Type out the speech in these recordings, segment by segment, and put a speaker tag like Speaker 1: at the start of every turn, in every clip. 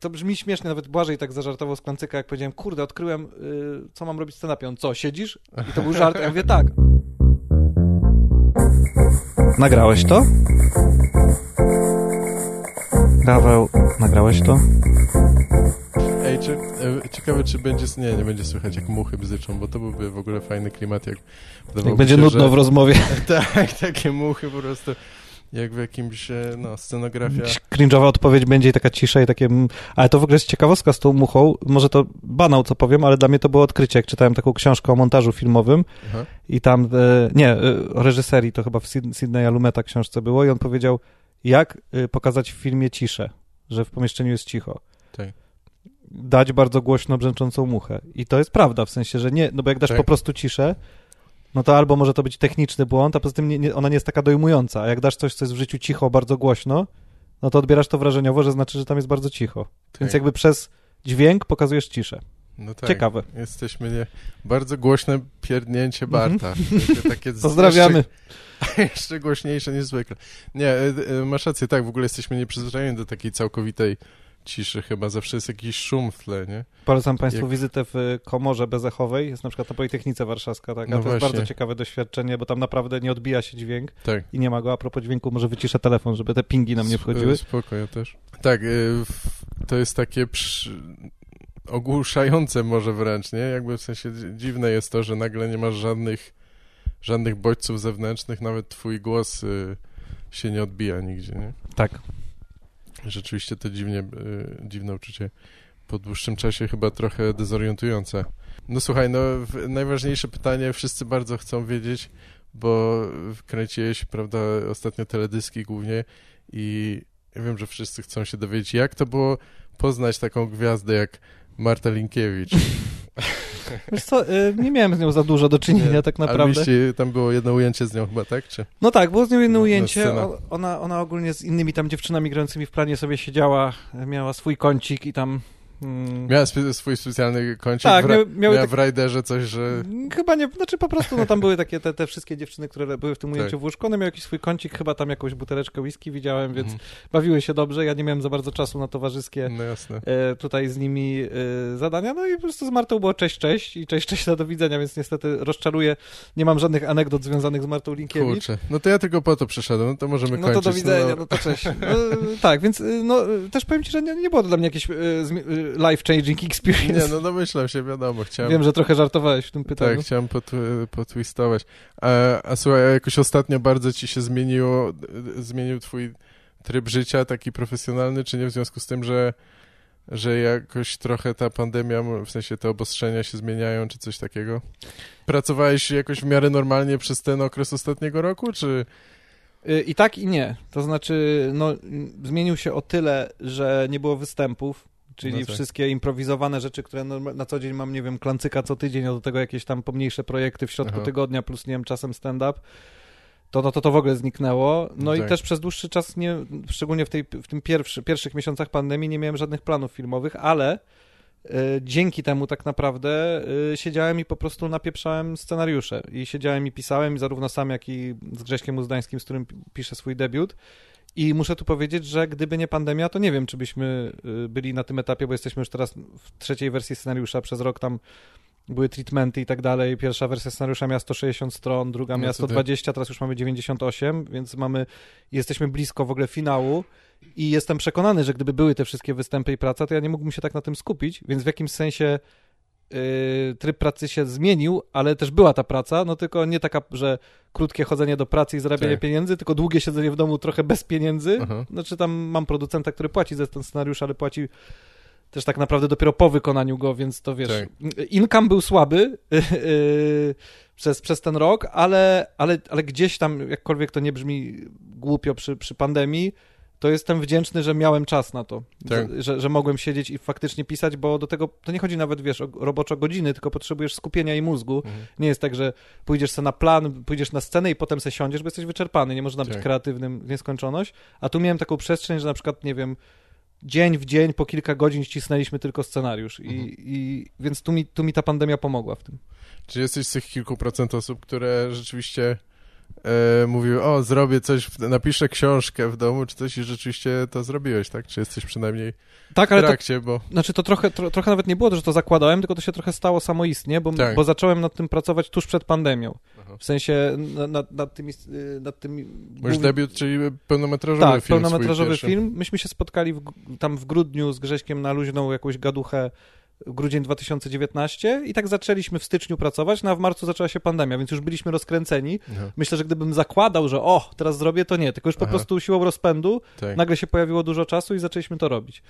Speaker 1: to brzmi śmiesznie, nawet Błażej tak zażartował z Klancyka, jak powiedziałem, kurde, odkryłem, y, co mam robić z On, co, siedzisz? I to był żart, ja mówię, tak. Nagrałeś to? Paweł, nagrałeś to?
Speaker 2: Ej, czy, e, ciekawe, czy będzie... Nie, nie będzie słychać, jak muchy bzyczą, bo to byłby w ogóle fajny klimat, jak...
Speaker 1: Jak będzie się, nudno że... w rozmowie.
Speaker 2: tak, takie muchy po prostu jak w jakimś, e, no, scenografia.
Speaker 1: Cringe'owa odpowiedź będzie i taka cisza i takie... Ale to w ogóle jest ciekawostka z tą muchą. Może to banał, co powiem, ale dla mnie to było odkrycie, jak czytałem taką książkę o montażu filmowym Aha. i tam, e, nie, o reżyserii, to chyba w Sydney Alumeta książce było i on powiedział, jak pokazać w filmie ciszę, że w pomieszczeniu jest cicho. Tak dać bardzo głośno brzęczącą muchę. I to jest prawda, w sensie, że nie, no bo jak dasz tak. po prostu ciszę, no to albo może to być techniczny błąd, a poza tym nie, nie, ona nie jest taka dojmująca. A jak dasz coś, co jest w życiu cicho, bardzo głośno, no to odbierasz to wrażeniowo, że znaczy, że tam jest bardzo cicho. Tak. Więc jakby przez dźwięk pokazujesz ciszę. No tak. Ciekawe.
Speaker 2: Jesteśmy nie... Bardzo głośne pierdnięcie. Barta.
Speaker 1: Takie Pozdrawiamy.
Speaker 2: Jeszcze, jeszcze głośniejsze niż zwykle. Nie, e, e, masz rację, tak, w ogóle jesteśmy nieprzyzwyczajeni do takiej całkowitej ciszy chyba, zawsze jest jakiś szum w tle, nie?
Speaker 1: Polecam Państwu Jak... wizytę w Komorze Bezechowej, jest na przykład na Politechnice Warszawska, tak? A no to jest bardzo ciekawe doświadczenie, bo tam naprawdę nie odbija się dźwięk tak. i nie ma go. A propos dźwięku, może wyciszę telefon, żeby te pingi nam nie wchodziły.
Speaker 2: Spoko, ja też. Tak, y, to jest takie przy... ogłuszające może wręcz, nie? Jakby w sensie dziwne jest to, że nagle nie masz żadnych żadnych bodźców zewnętrznych, nawet twój głos y, się nie odbija nigdzie, nie?
Speaker 1: Tak.
Speaker 2: Rzeczywiście to dziwnie, e, dziwne uczucie po dłuższym czasie chyba trochę dezorientujące. No słuchaj, no najważniejsze pytanie wszyscy bardzo chcą wiedzieć, bo kręciłeś, prawda, ostatnio teledyski głównie i ja wiem, że wszyscy chcą się dowiedzieć, jak to było poznać taką gwiazdę jak Marta Linkiewicz.
Speaker 1: Wiesz co, y, nie miałem z nią za dużo do czynienia nie, tak naprawdę.
Speaker 2: Ale tam było jedno ujęcie z nią chyba, tak? Czy?
Speaker 1: No tak, było z nią jedno no, ujęcie. Ona, ona ogólnie z innymi tam dziewczynami grającymi w planie sobie siedziała, miała swój kącik i tam
Speaker 2: Miała spe swój specjalny kącik tak, w, miały tak... w Raiderze coś, że...
Speaker 1: Chyba nie, znaczy po prostu, no tam były takie te, te wszystkie dziewczyny, które były w tym ujęciu tak. w łóżku, one miały jakiś swój kącik, chyba tam jakąś buteleczkę whisky widziałem, więc mhm. bawiły się dobrze, ja nie miałem za bardzo czasu na towarzyskie no e, tutaj z nimi e, zadania, no i po prostu z Martą było cześć, cześć i cześć, cześć, na do widzenia, więc niestety rozczaruję, nie mam żadnych anegdot związanych z Martą Linkiewicz. Kurczę,
Speaker 2: no to ja tylko po to przyszedłem, no to możemy
Speaker 1: no
Speaker 2: kończyć.
Speaker 1: To do widzenia, no, no to cześć. No, tak, więc no też powiem ci, że nie, nie było to dla mnie jakieś e, life-changing experience.
Speaker 2: Nie, no domyślam się, wiadomo. Chciałem...
Speaker 1: Wiem, że trochę żartowałeś w tym pytaniu.
Speaker 2: Tak, chciałem pot, potwistować. A, a słuchaj, a jakoś ostatnio bardzo ci się zmieniło, zmienił twój tryb życia, taki profesjonalny, czy nie w związku z tym, że że jakoś trochę ta pandemia, w sensie te obostrzenia się zmieniają, czy coś takiego? Pracowałeś jakoś w miarę normalnie przez ten okres ostatniego roku, czy...
Speaker 1: Y, I tak, i nie. To znaczy, no, zmienił się o tyle, że nie było występów, Czyli no tak. wszystkie improwizowane rzeczy, które na co dzień mam, nie wiem, klancyka co tydzień, a do tego jakieś tam pomniejsze projekty w środku Aha. tygodnia, plus, nie wiem, czasem stand-up, to, no, to to w ogóle zniknęło. No tak. i też przez dłuższy czas, nie, szczególnie w, tej, w tym pierwszy, pierwszych miesiącach pandemii, nie miałem żadnych planów filmowych, ale y, dzięki temu tak naprawdę y, siedziałem i po prostu napieprzałem scenariusze. I siedziałem i pisałem, zarówno sam, jak i z Grześkiem Uzdańskim, z którym piszę swój debiut. I muszę tu powiedzieć, że gdyby nie pandemia, to nie wiem, czy byśmy y, byli na tym etapie, bo jesteśmy już teraz w trzeciej wersji scenariusza. Przez rok tam były treatmenty i tak dalej. Pierwsza wersja scenariusza miała 160 stron, druga miała 120, teraz już mamy 98, więc mamy, jesteśmy blisko w ogóle finału. I jestem przekonany, że gdyby były te wszystkie występy i praca, to ja nie mógłbym się tak na tym skupić, więc w jakimś sensie Y, tryb pracy się zmienił, ale też była ta praca, no tylko nie taka, że krótkie chodzenie do pracy i zarabianie tak. pieniędzy, tylko długie siedzenie w domu trochę bez pieniędzy. Aha. Znaczy tam mam producenta, który płaci za ten scenariusz, ale płaci też tak naprawdę dopiero po wykonaniu go, więc to wiesz, tak. income był słaby yy, przez, przez ten rok, ale, ale, ale gdzieś tam, jakkolwiek to nie brzmi głupio przy, przy pandemii, to jestem wdzięczny, że miałem czas na to, tak. że, że mogłem siedzieć i faktycznie pisać, bo do tego, to nie chodzi nawet, wiesz, o roboczo godziny, tylko potrzebujesz skupienia i mózgu. Mhm. Nie jest tak, że pójdziesz sobie na plan, pójdziesz na scenę i potem se siądziesz, bo jesteś wyczerpany, nie można być tak. kreatywnym w nieskończoność, a tu miałem taką przestrzeń, że na przykład, nie wiem, dzień w dzień, po kilka godzin ścisnęliśmy tylko scenariusz i, mhm. i więc tu mi, tu mi ta pandemia pomogła w tym.
Speaker 2: Czy jesteś z tych kilku procent osób, które rzeczywiście e, mówił, o, zrobię coś, napiszę książkę w domu, czy coś i rzeczywiście to zrobiłeś, tak? Czy jesteś przynajmniej tak, ale w trakcie,
Speaker 1: to,
Speaker 2: bo...
Speaker 1: Znaczy to trochę, tro, trochę nawet nie było, że to zakładałem, tylko to się trochę stało samoistnie, bo, tak. bo zacząłem nad tym pracować tuż przed pandemią. Aha. W sensie nad, nad tymi... Nad tymi
Speaker 2: Mój debiut, czyli pełnometrażowy
Speaker 1: tak,
Speaker 2: film
Speaker 1: pełnometrażowy film. Myśmy się spotkali w, tam w grudniu z Grześkiem na luźną jakąś gaduchę grudzień 2019 i tak zaczęliśmy w styczniu pracować, no a w marcu zaczęła się pandemia, więc już byliśmy rozkręceni. Aha. Myślę, że gdybym zakładał, że o, teraz zrobię, to nie, tylko już po Aha. prostu siłą rozpędu tak. nagle się pojawiło dużo czasu i zaczęliśmy to robić.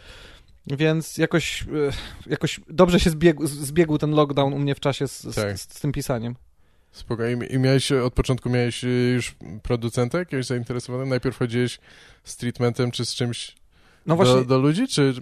Speaker 1: Więc jakoś, e, jakoś dobrze się zbiegł, zbiegł ten lockdown u mnie w czasie z, tak. z, z tym pisaniem.
Speaker 2: Spokojnie. I miałeś, od początku miałeś e, już producenta jakiegoś zainteresowanego? Najpierw chodziłeś z treatmentem czy z czymś no właśnie, do, do, ludzi, czy...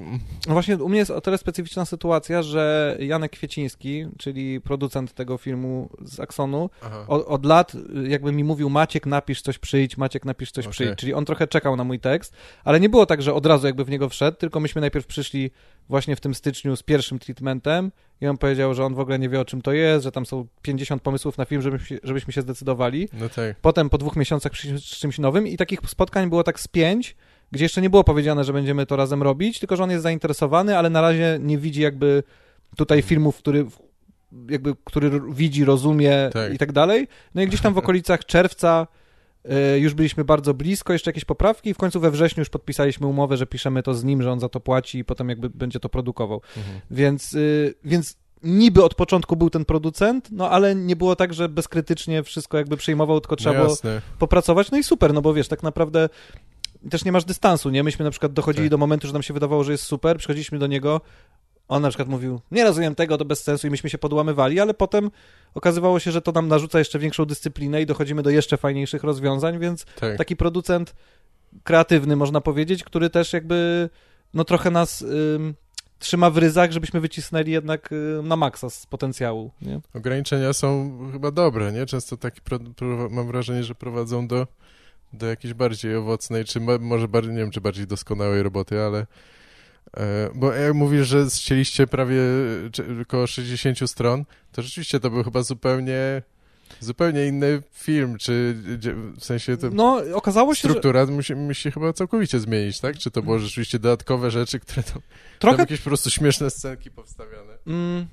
Speaker 1: No właśnie, u mnie jest o tyle specyficzna sytuacja, że Janek Kwieciński, czyli producent tego filmu z Aksonu, od, od, lat jakby mi mówił Maciek, napisz coś, przyjdź, Maciek, napisz coś, okay. przyjdź. Czyli on trochę czekał na mój tekst, ale nie było tak, że od razu jakby w niego wszedł, tylko myśmy najpierw przyszli właśnie w tym styczniu z pierwszym treatmentem i on powiedział, że on w ogóle nie wie o czym to jest, że tam są 50 pomysłów na film, żebyśmy, żebyśmy się zdecydowali. No tak. Potem po dwóch miesiącach przyszliśmy z czymś nowym i takich spotkań było tak z pięć, gdzie jeszcze nie było powiedziane, że będziemy to razem robić, tylko że on jest zainteresowany, ale na razie nie widzi jakby tutaj filmów, który jakby, który widzi, rozumie tak. i tak dalej. No i gdzieś tam w okolicach czerwca y, już byliśmy bardzo blisko, jeszcze jakieś poprawki i w końcu we wrześniu już podpisaliśmy umowę, że piszemy to z nim, że on za to płaci i potem jakby będzie to produkował. Mhm. Więc, y, więc niby od początku był ten producent, no ale nie było tak, że bezkrytycznie wszystko jakby przyjmował, tylko trzeba no było popracować. No i super, no bo wiesz, tak naprawdę też nie masz dystansu, nie? Myśmy na przykład dochodzili tak. do momentu, że nam się wydawało, że jest super, przychodziliśmy do niego, on na przykład mówił, nie rozumiem tego, to bez sensu i myśmy się podłamywali, ale potem okazywało się, że to nam narzuca jeszcze większą dyscyplinę i dochodzimy do jeszcze fajniejszych rozwiązań, więc tak. taki producent kreatywny, można powiedzieć, który też jakby, no trochę nas... trzyma w ryzach, żebyśmy wycisnęli jednak na maksa z potencjału. Nie?
Speaker 2: Ograniczenia są chyba dobre, nie? Często takie mam wrażenie, że prowadzą do do jakiejś bardziej owocnej, czy może bardziej, nie wiem, czy bardziej doskonałej roboty, ale e, bo jak mówisz, że chcieliście prawie około 60 stron, to rzeczywiście to był chyba zupełnie zupełnie inny film, czy w sensie to
Speaker 1: no, okazało się,
Speaker 2: struktura że... musi, musi chyba całkowicie zmienić, tak? Czy to było rzeczywiście dodatkowe rzeczy, które tam, Trochę... tam jakieś po prostu śmieszne scenki powstawiane? Mm,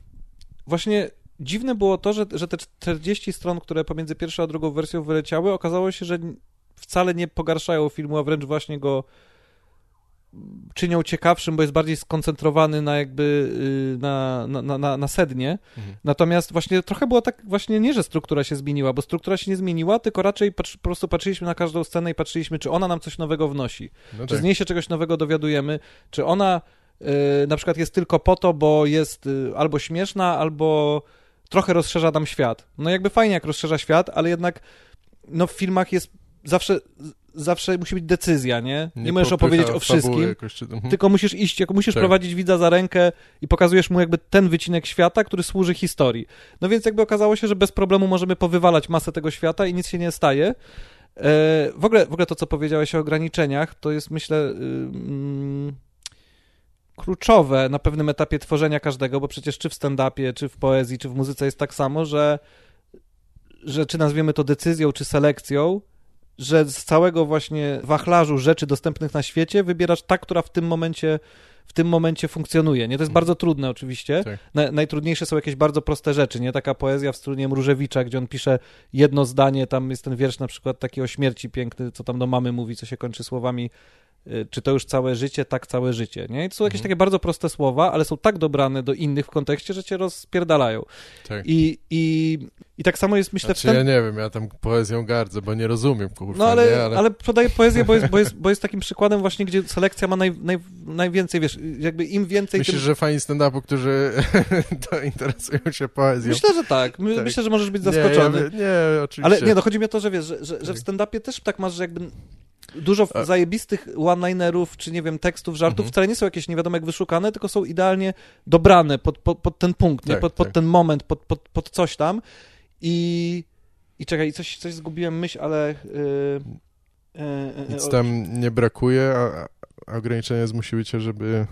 Speaker 1: właśnie dziwne było to, że, że te 40 stron, które pomiędzy pierwszą a drugą wersją wyleciały, okazało się, że wcale nie pogarszają filmu, a wręcz właśnie go czynią ciekawszym, bo jest bardziej skoncentrowany na jakby y, na, na, na, na sednie. Mhm. Natomiast właśnie trochę było tak właśnie nie, że struktura się zmieniła, bo struktura się nie zmieniła, tylko raczej po prostu patrzyliśmy na każdą scenę i patrzyliśmy, czy ona nam coś nowego wnosi. No czy tak. z niej się czegoś nowego dowiadujemy, czy ona y, na przykład jest tylko po to, bo jest y, albo śmieszna, albo trochę rozszerza nam świat. No jakby fajnie, jak rozszerza świat, ale jednak no w filmach jest zawsze, zawsze musi być decyzja, nie? Nie, nie możesz opowiedzieć o wszystkim, jakoś, czy... mhm. tylko musisz iść, jako musisz tak. prowadzić widza za rękę i pokazujesz mu jakby ten wycinek świata, który służy historii. No więc jakby okazało się, że bez problemu możemy powywalać masę tego świata i nic się nie staje. E, w ogóle, w ogóle to, co powiedziałeś o ograniczeniach, to jest myślę... Kluczowe na pewnym etapie tworzenia każdego, bo przecież czy w stand-upie, czy w poezji, czy w muzyce jest tak samo, że, że czy nazwiemy to decyzją, czy selekcją, że z całego właśnie wachlarzu rzeczy dostępnych na świecie wybierasz ta, która w tym momencie w tym momencie funkcjonuje. Nie? To jest bardzo trudne oczywiście. Tak. Na, najtrudniejsze są jakieś bardzo proste rzeczy, nie? Taka poezja w stylu Mrużewicza, gdzie on pisze jedno zdanie, tam jest ten wiersz na przykład taki o śmierci piękny, co tam do mamy mówi, co się kończy słowami czy to już całe życie, tak całe życie, nie? I to są jakieś mhm. takie bardzo proste słowa, ale są tak dobrane do innych w kontekście, że cię rozpierdalają. Tak. I, i, I tak samo jest, myślę...
Speaker 2: Znaczy, ten... ja nie wiem, ja tam poezją gardzę, bo nie rozumiem, kurwa,
Speaker 1: No ale,
Speaker 2: nie?
Speaker 1: ale... ale podaję poezję, bo jest, bo, jest, bo jest takim przykładem właśnie, gdzie selekcja ma naj, naj, najwięcej, wiesz, jakby im więcej...
Speaker 2: Myślisz,
Speaker 1: tym...
Speaker 2: że fani stand-upu, którzy to interesują się poezją?
Speaker 1: Myślę, że tak. My, tak. Myślę, że możesz być zaskoczony.
Speaker 2: Nie, ja, nie oczywiście.
Speaker 1: Ale nie, no chodzi mi o to, że wiesz, że, że, że w stand-upie też tak masz, że jakby dużo zajebistych one-linerów, czy nie wiem, tekstów, żartów mhm. wcale nie są jakieś nie wiadomo jak wyszukane, tylko są idealnie dobrane pod, pod, pod ten punkt, tak, nie? Pod, pod tak. ten moment, pod, pod, pod coś tam. I, i czekaj, coś, coś zgubiłem myśl, ale... Yy,
Speaker 2: yy, Nic tam nie brakuje, a, a ograniczenia zmusiły cię, żeby...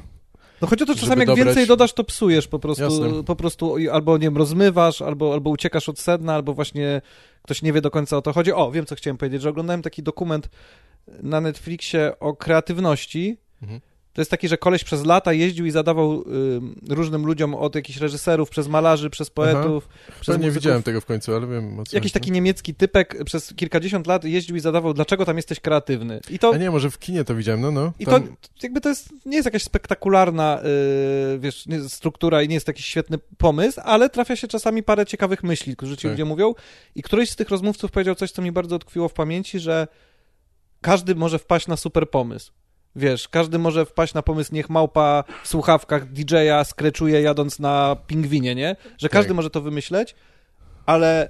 Speaker 1: No chodzi o to, czasami jak dobrać... więcej dodasz, to psujesz po prostu, po prostu albo, nie wiem, rozmywasz, albo, albo uciekasz od sedna, albo właśnie ktoś nie wie do końca o to chodzi. O, wiem, co chciałem powiedzieć, że oglądałem taki dokument na Netflixie o kreatywności, mhm. To jest taki, że koleś przez lata jeździł i zadawał y, różnym ludziom od jakichś reżyserów, przez malarzy, przez poetów. Aha.
Speaker 2: Przez nie widziałem tego w końcu, ale wiem o
Speaker 1: co Jakiś taki niemiecki typek przez kilkadziesiąt lat jeździł i zadawał, dlaczego tam jesteś kreatywny. I to...
Speaker 2: A nie, może w kinie to widziałem, no no.
Speaker 1: I to jakby to jest, nie jest jakaś spektakularna y, wiesz, struktura i nie jest taki świetny pomysł, ale trafia się czasami parę ciekawych myśli, które ci tak. ludzie mówią. I któryś z tych rozmówców powiedział coś, co mi bardzo utkwiło w pamięci, że każdy może wpaść na super pomysł. Wiesz, każdy może wpaść na pomysł, niech małpa w słuchawkach DJ-a skreczuje jadąc na pingwinie, nie? Że każdy tak. może to wymyśleć, ale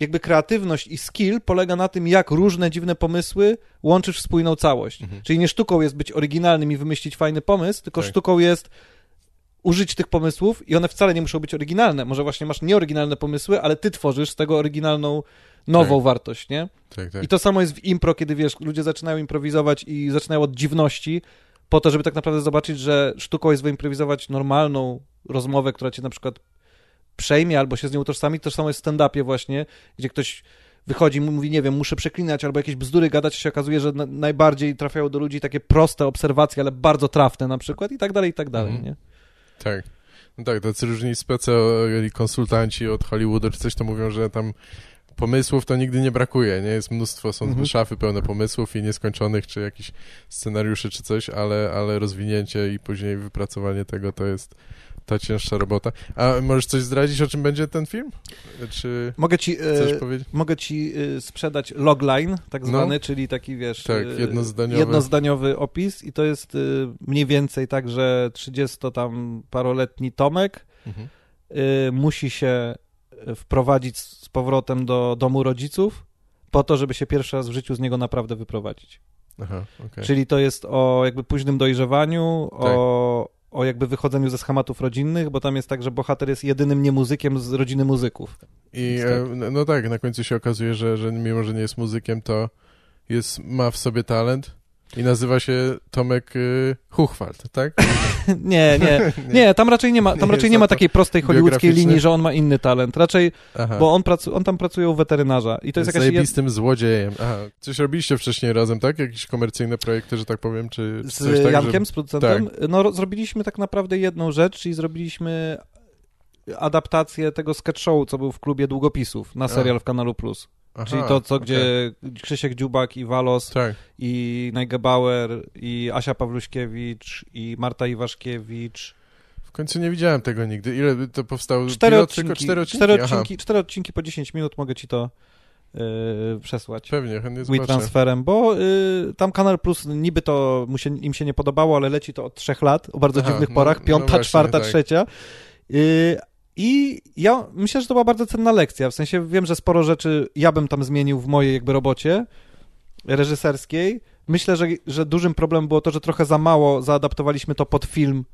Speaker 1: jakby kreatywność i skill polega na tym, jak różne dziwne pomysły łączysz w spójną całość. Mhm. Czyli nie sztuką jest być oryginalnym i wymyślić fajny pomysł, tylko tak. sztuką jest użyć tych pomysłów i one wcale nie muszą być oryginalne. Może właśnie masz nieoryginalne pomysły, ale ty tworzysz z tego oryginalną nową tak. wartość, nie? Tak, tak. I to samo jest w impro, kiedy wiesz, ludzie zaczynają improwizować i zaczynają od dziwności, po to, żeby tak naprawdę zobaczyć, że sztuką jest wyimprowizować normalną rozmowę, która cię na przykład przejmie albo się z nią utożsami. To samo jest w stand-upie właśnie, gdzie ktoś wychodzi i mówi, nie wiem, muszę przeklinać albo jakieś bzdury gadać, się okazuje, że na, najbardziej trafiają do ludzi takie proste obserwacje, ale bardzo trafne na przykład i tak dalej, i tak dalej, mhm. nie?
Speaker 2: Tak. No tak, tacy różni specy, konsultanci od Hollywoodu czy coś to mówią, że tam pomysłów to nigdy nie brakuje, nie? Jest mnóstwo, są mhm. szafy pełne pomysłów i nieskończonych, czy jakichś scenariuszy, czy coś, ale, ale rozwinięcie i później wypracowanie tego to jest ta cięższa robota. A możesz coś zdradzić, o czym będzie ten film? Czy
Speaker 1: mogę ci, e, mogę ci e, sprzedać logline, tak no. zwany, no. czyli taki, wiesz,
Speaker 2: tak, e, jednozdaniowy.
Speaker 1: jednozdaniowy opis i to jest e, mniej więcej tak, że 30 tam paroletni Tomek mhm. Musi się wprowadzić z powrotem do domu rodziców po to, żeby się pierwszy raz w życiu z niego naprawdę wyprowadzić. Aha, okay. Czyli to jest o jakby późnym dojrzewaniu, tak. o, o jakby wychodzeniu ze schematów rodzinnych, bo tam jest tak, że bohater jest jedynym niemuzykiem z rodziny muzyków.
Speaker 2: I tak. no tak, na końcu się okazuje, że, że mimo, że nie jest muzykiem, to jest, ma w sobie talent i nazywa się Tomek y, Huchwald, tak?
Speaker 1: nie, nie, nie, tam raczej nie ma, tam raczej nie ma takiej prostej hollywoodzkiej linii, że on ma inny talent. Raczej, Aha. bo on, pracu, on tam pracuje u weterynarza i to jest, jest
Speaker 2: jakaś... Zajebistym złodziejem. Aha. Coś robiliście wcześniej razem, tak? Jakieś komercyjne projekty, że tak powiem, czy,
Speaker 1: czy Z tak, Jankiem, że... z producentem? Tak. No, zrobiliśmy tak naprawdę jedną rzecz, czyli zrobiliśmy adaptację tego sketch show, co był w klubie długopisów na serial w Kanalu Plus. Aha, Czyli to, co, okay. gdzie Krzysiek Dziubak i Walos tak. i Najgebauer i Asia Pawluśkiewicz i Marta Iwaszkiewicz.
Speaker 2: W końcu nie widziałem tego nigdy. Ile to powstało?
Speaker 1: Cztery odcinki, cztery odcinki? Cztery odcinki, cztery odcinki po 10 minut mogę ci to yy, przesłać.
Speaker 2: Pewnie, chętnie zobaczę.
Speaker 1: transferem, bo yy, tam Kanal Plus niby to mu się, im się nie podobało, ale leci to od trzech lat, o bardzo Aha, dziwnych no, porach, piąta, no właśnie, czwarta, tak. trzecia. Yy, i ja myślę, że to była bardzo cenna lekcja. W sensie wiem, że sporo rzeczy ja bym tam zmienił w mojej jakby robocie reżyserskiej. Myślę, że, że dużym problemem było to, że trochę za mało zaadaptowaliśmy to pod film,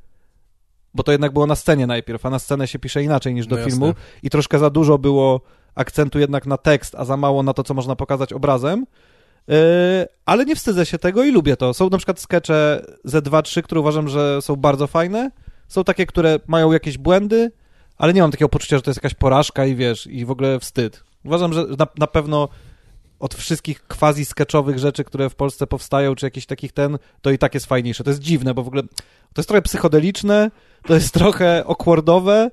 Speaker 1: bo to jednak było na scenie najpierw, a na scenę się pisze inaczej niż do no filmu i troszkę za dużo było akcentu jednak na tekst, a za mało na to, co można pokazać obrazem. Yy, ale nie wstydzę się tego i lubię to. Są na przykład skecze Z2-3, które uważam, że są bardzo fajne. Są takie, które mają jakieś błędy, ale nie mam takiego poczucia, że to jest jakaś porażka i wiesz, i w ogóle wstyd. Uważam, że na, na pewno od wszystkich quasi-sketchowych rzeczy, które w Polsce powstają, czy jakichś takich ten, to i tak jest fajniejsze. To jest dziwne, bo w ogóle to jest trochę psychodeliczne, to jest trochę awkwardowe,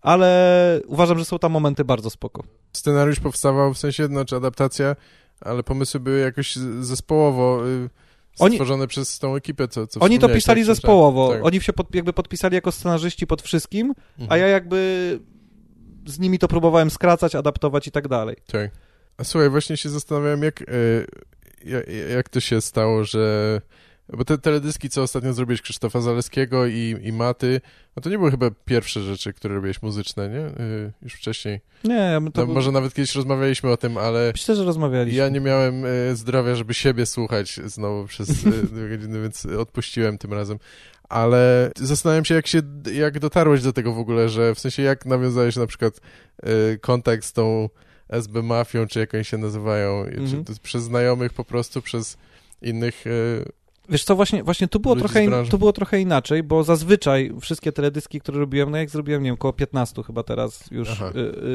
Speaker 1: ale uważam, że są tam momenty bardzo spoko.
Speaker 2: Scenariusz powstawał, w sensie, znaczy adaptacja, ale pomysły były jakoś zespołowo... Y stworzone Oni... przez tą ekipę, co, co
Speaker 1: Oni to pisali tak, zespołowo. Tak. Oni się pod, jakby podpisali jako scenarzyści pod wszystkim, mhm. a ja jakby z nimi to próbowałem skracać, adaptować i tak dalej.
Speaker 2: Tak. A słuchaj, właśnie się zastanawiałem, jak, jak, jak to się stało, że bo te teledyski, co ostatnio zrobiłeś Krzysztofa Zaleskiego i, i Maty, no to nie były chyba pierwsze rzeczy, które robiłeś muzyczne, nie? Yy, już wcześniej.
Speaker 1: Nie,
Speaker 2: to no, był... Może nawet kiedyś rozmawialiśmy o tym, ale...
Speaker 1: Myślę, że rozmawialiśmy.
Speaker 2: Ja nie miałem y, zdrowia, żeby siebie słuchać znowu przez y, dwie godziny, więc odpuściłem tym razem. Ale zastanawiam się, jak się, jak dotarłeś do tego w ogóle, że w sensie jak nawiązałeś na przykład y, kontakt z tą SB Mafią, czy jak oni się nazywają, mm -hmm. czy przez znajomych po prostu, przez innych
Speaker 1: Wiesz co, właśnie, właśnie tu, było trochę, in, tu było trochę inaczej, bo zazwyczaj wszystkie teledyski, które robiłem, no jak zrobiłem, nie wiem, około 15 chyba teraz już, y,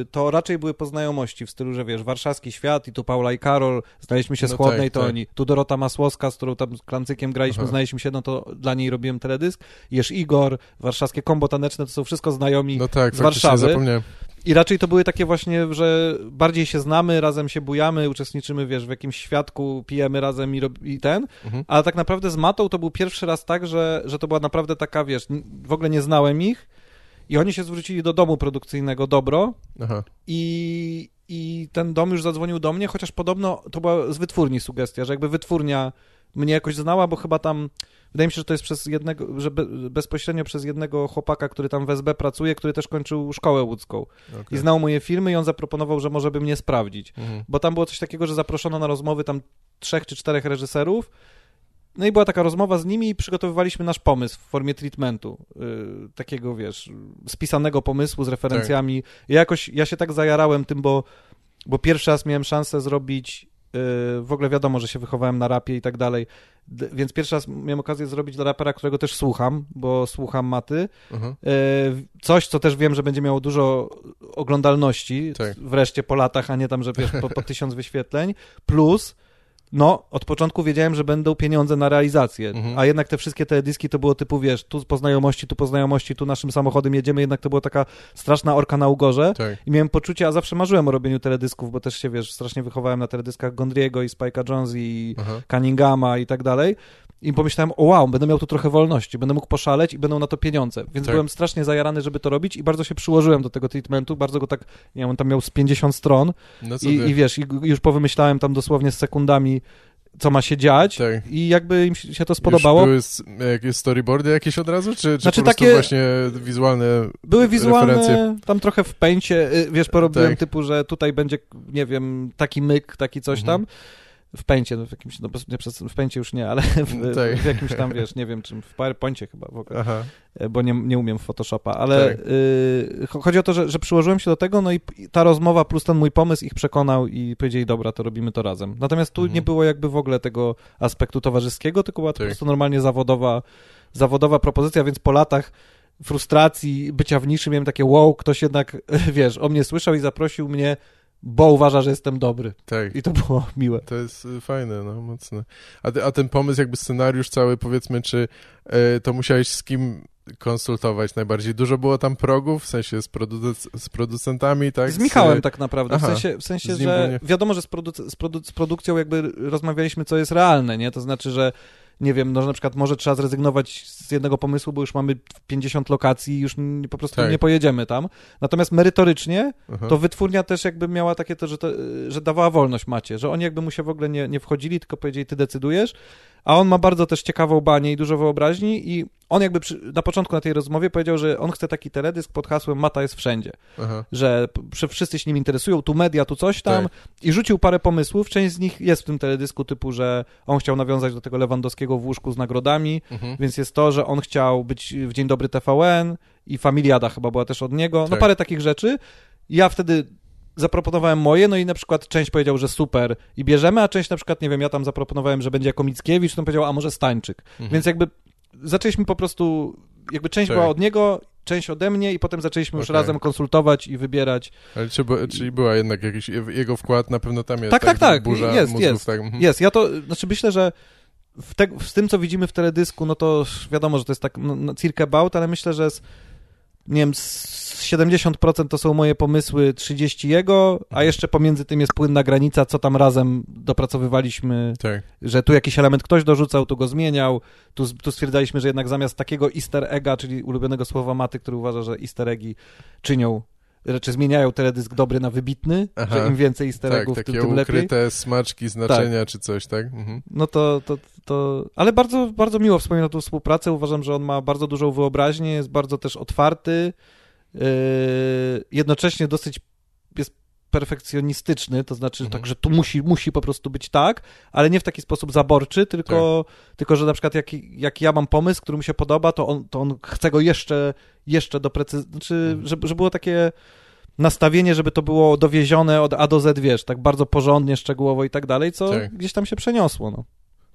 Speaker 1: y, to raczej były po znajomości w stylu, że wiesz, warszawski świat i tu Paula i Karol, znaliśmy się no z Chłodnej, tak, to tak. oni, tu Dorota Masłowska, z którą tam z Klancykiem graliśmy, Aha. znaliśmy się, no to dla niej robiłem teledysk, Jesz Igor, warszawskie kombo taneczne, to są wszystko znajomi no tak, z Warszawy. Zapomniałem. I raczej to były takie właśnie, że bardziej się znamy, razem się bujamy, uczestniczymy, wiesz, w jakimś świadku, pijemy razem i, i ten, mhm. ale tak naprawdę z Matą to był pierwszy raz tak, że, że to była naprawdę taka, wiesz, w ogóle nie znałem ich i oni się zwrócili do domu produkcyjnego Dobro Aha. i, i ten dom już zadzwonił do mnie, chociaż podobno to była z wytwórni sugestia, że jakby wytwórnia mnie jakoś znała, bo chyba tam Wydaje mi się, że to jest przez jednego, że be, bezpośrednio przez jednego chłopaka, który tam w SB pracuje, który też kończył szkołę łódzką. Okay. I znał moje filmy i on zaproponował, że może by mnie sprawdzić. Mhm. Bo tam było coś takiego, że zaproszono na rozmowy tam trzech czy czterech reżyserów. No i była taka rozmowa z nimi i przygotowywaliśmy nasz pomysł w formie treatmentu. Yy, takiego, wiesz, spisanego pomysłu z referencjami. Tak. Ja jakoś, ja się tak zajarałem tym, bo, bo pierwszy raz miałem szansę zrobić w ogóle wiadomo, że się wychowałem na rapie i tak dalej, więc pierwszy raz miałem okazję zrobić dla rapera, którego też słucham, bo słucham Maty. Mhm. Coś, co też wiem, że będzie miało dużo oglądalności, tak. wreszcie po latach, a nie tam, że wiesz, po, po tysiąc wyświetleń, plus no, od początku wiedziałem, że będą pieniądze na realizację, mhm. a jednak te wszystkie te dyski to było typu, wiesz, tu po znajomości, tu po znajomości, tu naszym samochodem jedziemy, jednak to była taka straszna orka na ugorze tak. i miałem poczucie, a zawsze marzyłem o robieniu teledysków, bo też się, wiesz, strasznie wychowałem na teledyskach Gondriego i Spike'a Jones i Aha. Cunninghama i tak dalej i pomyślałem, o wow, będę miał tu trochę wolności, będę mógł poszaleć i będą na to pieniądze, więc tak. byłem strasznie zajarany, żeby to robić i bardzo się przyłożyłem do tego treatmentu, bardzo go tak, nie wiem, on tam miał z 50 stron no i, i, wiesz, i już powymyślałem tam dosłownie z sekundami co ma się dziać tak. i jakby im się to spodobało.
Speaker 2: Już były jakieś storyboardy jakieś od razu, czy, czy znaczy, po takie właśnie wizualne
Speaker 1: Były wizualne, referencje? tam trochę w pęcie, y, wiesz, porobiłem tak. typu, że tutaj będzie, nie wiem, taki myk, taki coś mhm. tam w pęcie, no w jakimś, no nie przez, w pęcie już nie, ale w, tak. w, jakimś tam, wiesz, nie wiem czym, w PowerPoincie chyba w ogóle, Aha. E, bo nie, nie umiem Photoshopa, ale tak. y, chodzi o to, że, że przyłożyłem się do tego, no i ta rozmowa plus ten mój pomysł ich przekonał i powiedzieli, dobra, to robimy to razem. Natomiast tu mhm. nie było jakby w ogóle tego aspektu towarzyskiego, tylko była to tak. po prostu normalnie zawodowa, zawodowa propozycja, więc po latach frustracji bycia w niszy miałem takie wow, ktoś jednak, wiesz, o mnie słyszał i zaprosił mnie bo uważa, że jestem dobry. Tak. I to było miłe.
Speaker 2: To jest y, fajne, no, mocne. A, a ten pomysł, jakby scenariusz cały, powiedzmy, czy y, to musiałeś z kim konsultować najbardziej? Dużo było tam progów, w sensie z, produc z producentami, tak?
Speaker 1: Z Michałem z... tak naprawdę, Aha, w sensie, w sensie że nie... wiadomo, że z, produc z, produ z produkcją jakby rozmawialiśmy, co jest realne, nie? To znaczy, że nie wiem, no, że na przykład może trzeba zrezygnować z jednego pomysłu, bo już mamy 50 lokacji i już po prostu tak. nie pojedziemy tam. Natomiast merytorycznie Aha. to wytwórnia też jakby miała takie to że, to, że dawała wolność macie, że oni jakby mu się w ogóle nie, nie wchodzili, tylko powiedzieli, ty decydujesz, a on ma bardzo też ciekawą banię i dużo wyobraźni i on jakby przy, na początku na tej rozmowie powiedział, że on chce taki teledysk pod hasłem Mata jest wszędzie, Aha. że wszyscy się nim interesują, tu media, tu coś tam tak. i rzucił parę pomysłów, część z nich jest w tym teledysku typu, że on chciał nawiązać do tego Lewandowskiego w łóżku z nagrodami, mhm. więc jest to, że on chciał być w Dzień Dobry TVN i Familiada chyba była też od niego, no tak. no parę takich rzeczy. Ja wtedy zaproponowałem moje, no i na przykład część powiedział, że super i bierzemy, a część na przykład, nie wiem, ja tam zaproponowałem, że będzie jako Mickiewicz, to powiedział, a może Stańczyk. Mhm. Więc jakby zaczęliśmy po prostu, jakby część tak. była od niego, część ode mnie i potem zaczęliśmy już razem konsultować i wybierać.
Speaker 2: Ale czy, czyli była jednak jakiś jego wkład, na pewno tam jest.
Speaker 1: Tak, tak, tak, tak. jest, mózgów, jest, tak. Mhm. jest. Ja to, znaczy myślę, że w, te, w tym, co widzimy w teledysku, no to wiadomo, że to jest tak no, no circa about, ale myślę, że z, nie wiem, 70% to są moje pomysły, 30 jego, a mhm. jeszcze pomiędzy tym jest płynna granica, co tam razem dopracowywaliśmy, tak. że tu jakiś element ktoś dorzucał, tu go zmieniał, tu, tu stwierdzaliśmy, że jednak zamiast takiego easter egga, czyli ulubionego słowa Maty, który uważa, że easter eggi czynią rzeczy zmieniają teledysk dobry na wybitny, Aha, że im więcej easter tak, eggów, tak, tym, tym lepiej.
Speaker 2: ukryte smaczki, znaczenia tak. czy coś, tak? Mhm.
Speaker 1: No to, to, to... Ale bardzo, bardzo miło wspominam tą współpracę. Uważam, że on ma bardzo dużą wyobraźnię, jest bardzo też otwarty, yy, jednocześnie dosyć jest perfekcjonistyczny, to znaczy mhm. tak, że tu musi, musi po prostu być tak, ale nie w taki sposób zaborczy, tylko, tak. tylko że na przykład jak, jak ja mam pomysł, który mi się podoba, to on, to on chce go jeszcze, jeszcze doprecyzować, znaczy, mhm. żeby, żeby było takie nastawienie, żeby to było dowiezione od A do Z, wiesz, tak bardzo porządnie, szczegółowo i tak dalej, co tak. gdzieś tam się przeniosło, no.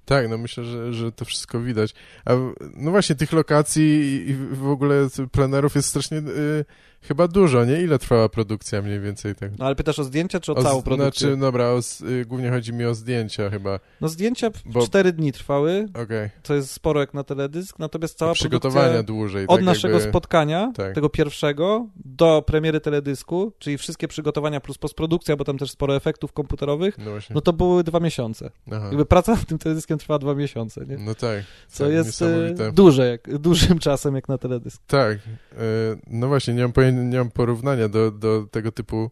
Speaker 2: Tak, no myślę, że, że to wszystko widać. A, no właśnie, tych lokacji i w ogóle plenerów jest strasznie y, chyba dużo, nie? Ile trwała produkcja mniej więcej? Tak?
Speaker 1: No ale pytasz o zdjęcia czy o, o całą produkcję?
Speaker 2: Znaczy, dobra, o, y, głównie chodzi mi o zdjęcia chyba.
Speaker 1: No zdjęcia Bo... 4 dni trwały,
Speaker 2: okay.
Speaker 1: to jest sporo jak na teledysk, natomiast cała
Speaker 2: Przygotowania dłużej.
Speaker 1: Od
Speaker 2: tak,
Speaker 1: naszego
Speaker 2: jakby...
Speaker 1: spotkania, tak. tego pierwszego, do premiery teledysku, czyli wszystkie przygotowania plus postprodukcja, bo tam też sporo efektów komputerowych, no, no to były dwa miesiące. Aha. Jakby praca nad tym teledyskiem trwała dwa miesiące, nie?
Speaker 2: No tak.
Speaker 1: Co tak, jest y, duże, jak, dużym czasem jak na teledysk.
Speaker 2: Tak. E, no właśnie, nie mam, nie mam porównania do, do tego typu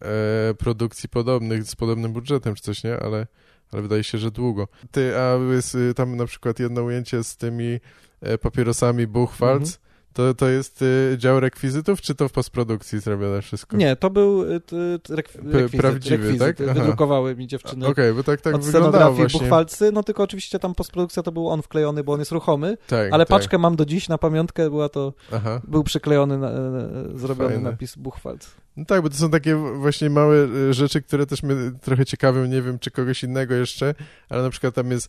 Speaker 2: e, produkcji podobnych, z podobnym budżetem czy coś, nie? Ale, ale wydaje się, że długo. Ty, a y, tam na przykład jedno ujęcie z tymi e, papierosami Buchwalz, mhm. To, to jest y, dział rekwizytów, czy to w postprodukcji zrobione wszystko?
Speaker 1: Nie, to był y, rekwizyt,
Speaker 2: Prawdziwy,
Speaker 1: rekwizyt.
Speaker 2: tak?
Speaker 1: Aha. Wydrukowały mi dziewczyny.
Speaker 2: Okej, okay, bo tak, tak
Speaker 1: od
Speaker 2: wyglądało właśnie.
Speaker 1: buchwalcy, no tylko oczywiście tam postprodukcja to był on wklejony, bo on jest ruchomy,
Speaker 2: tak,
Speaker 1: ale
Speaker 2: tak.
Speaker 1: paczkę mam do dziś na pamiątkę, była to, Aha. był przyklejony, na, zrobiony Fajne. napis buchwalc.
Speaker 2: No tak, bo to są takie właśnie małe y, rzeczy, które też mnie trochę ciekawią, nie wiem, czy kogoś innego jeszcze, ale na przykład tam jest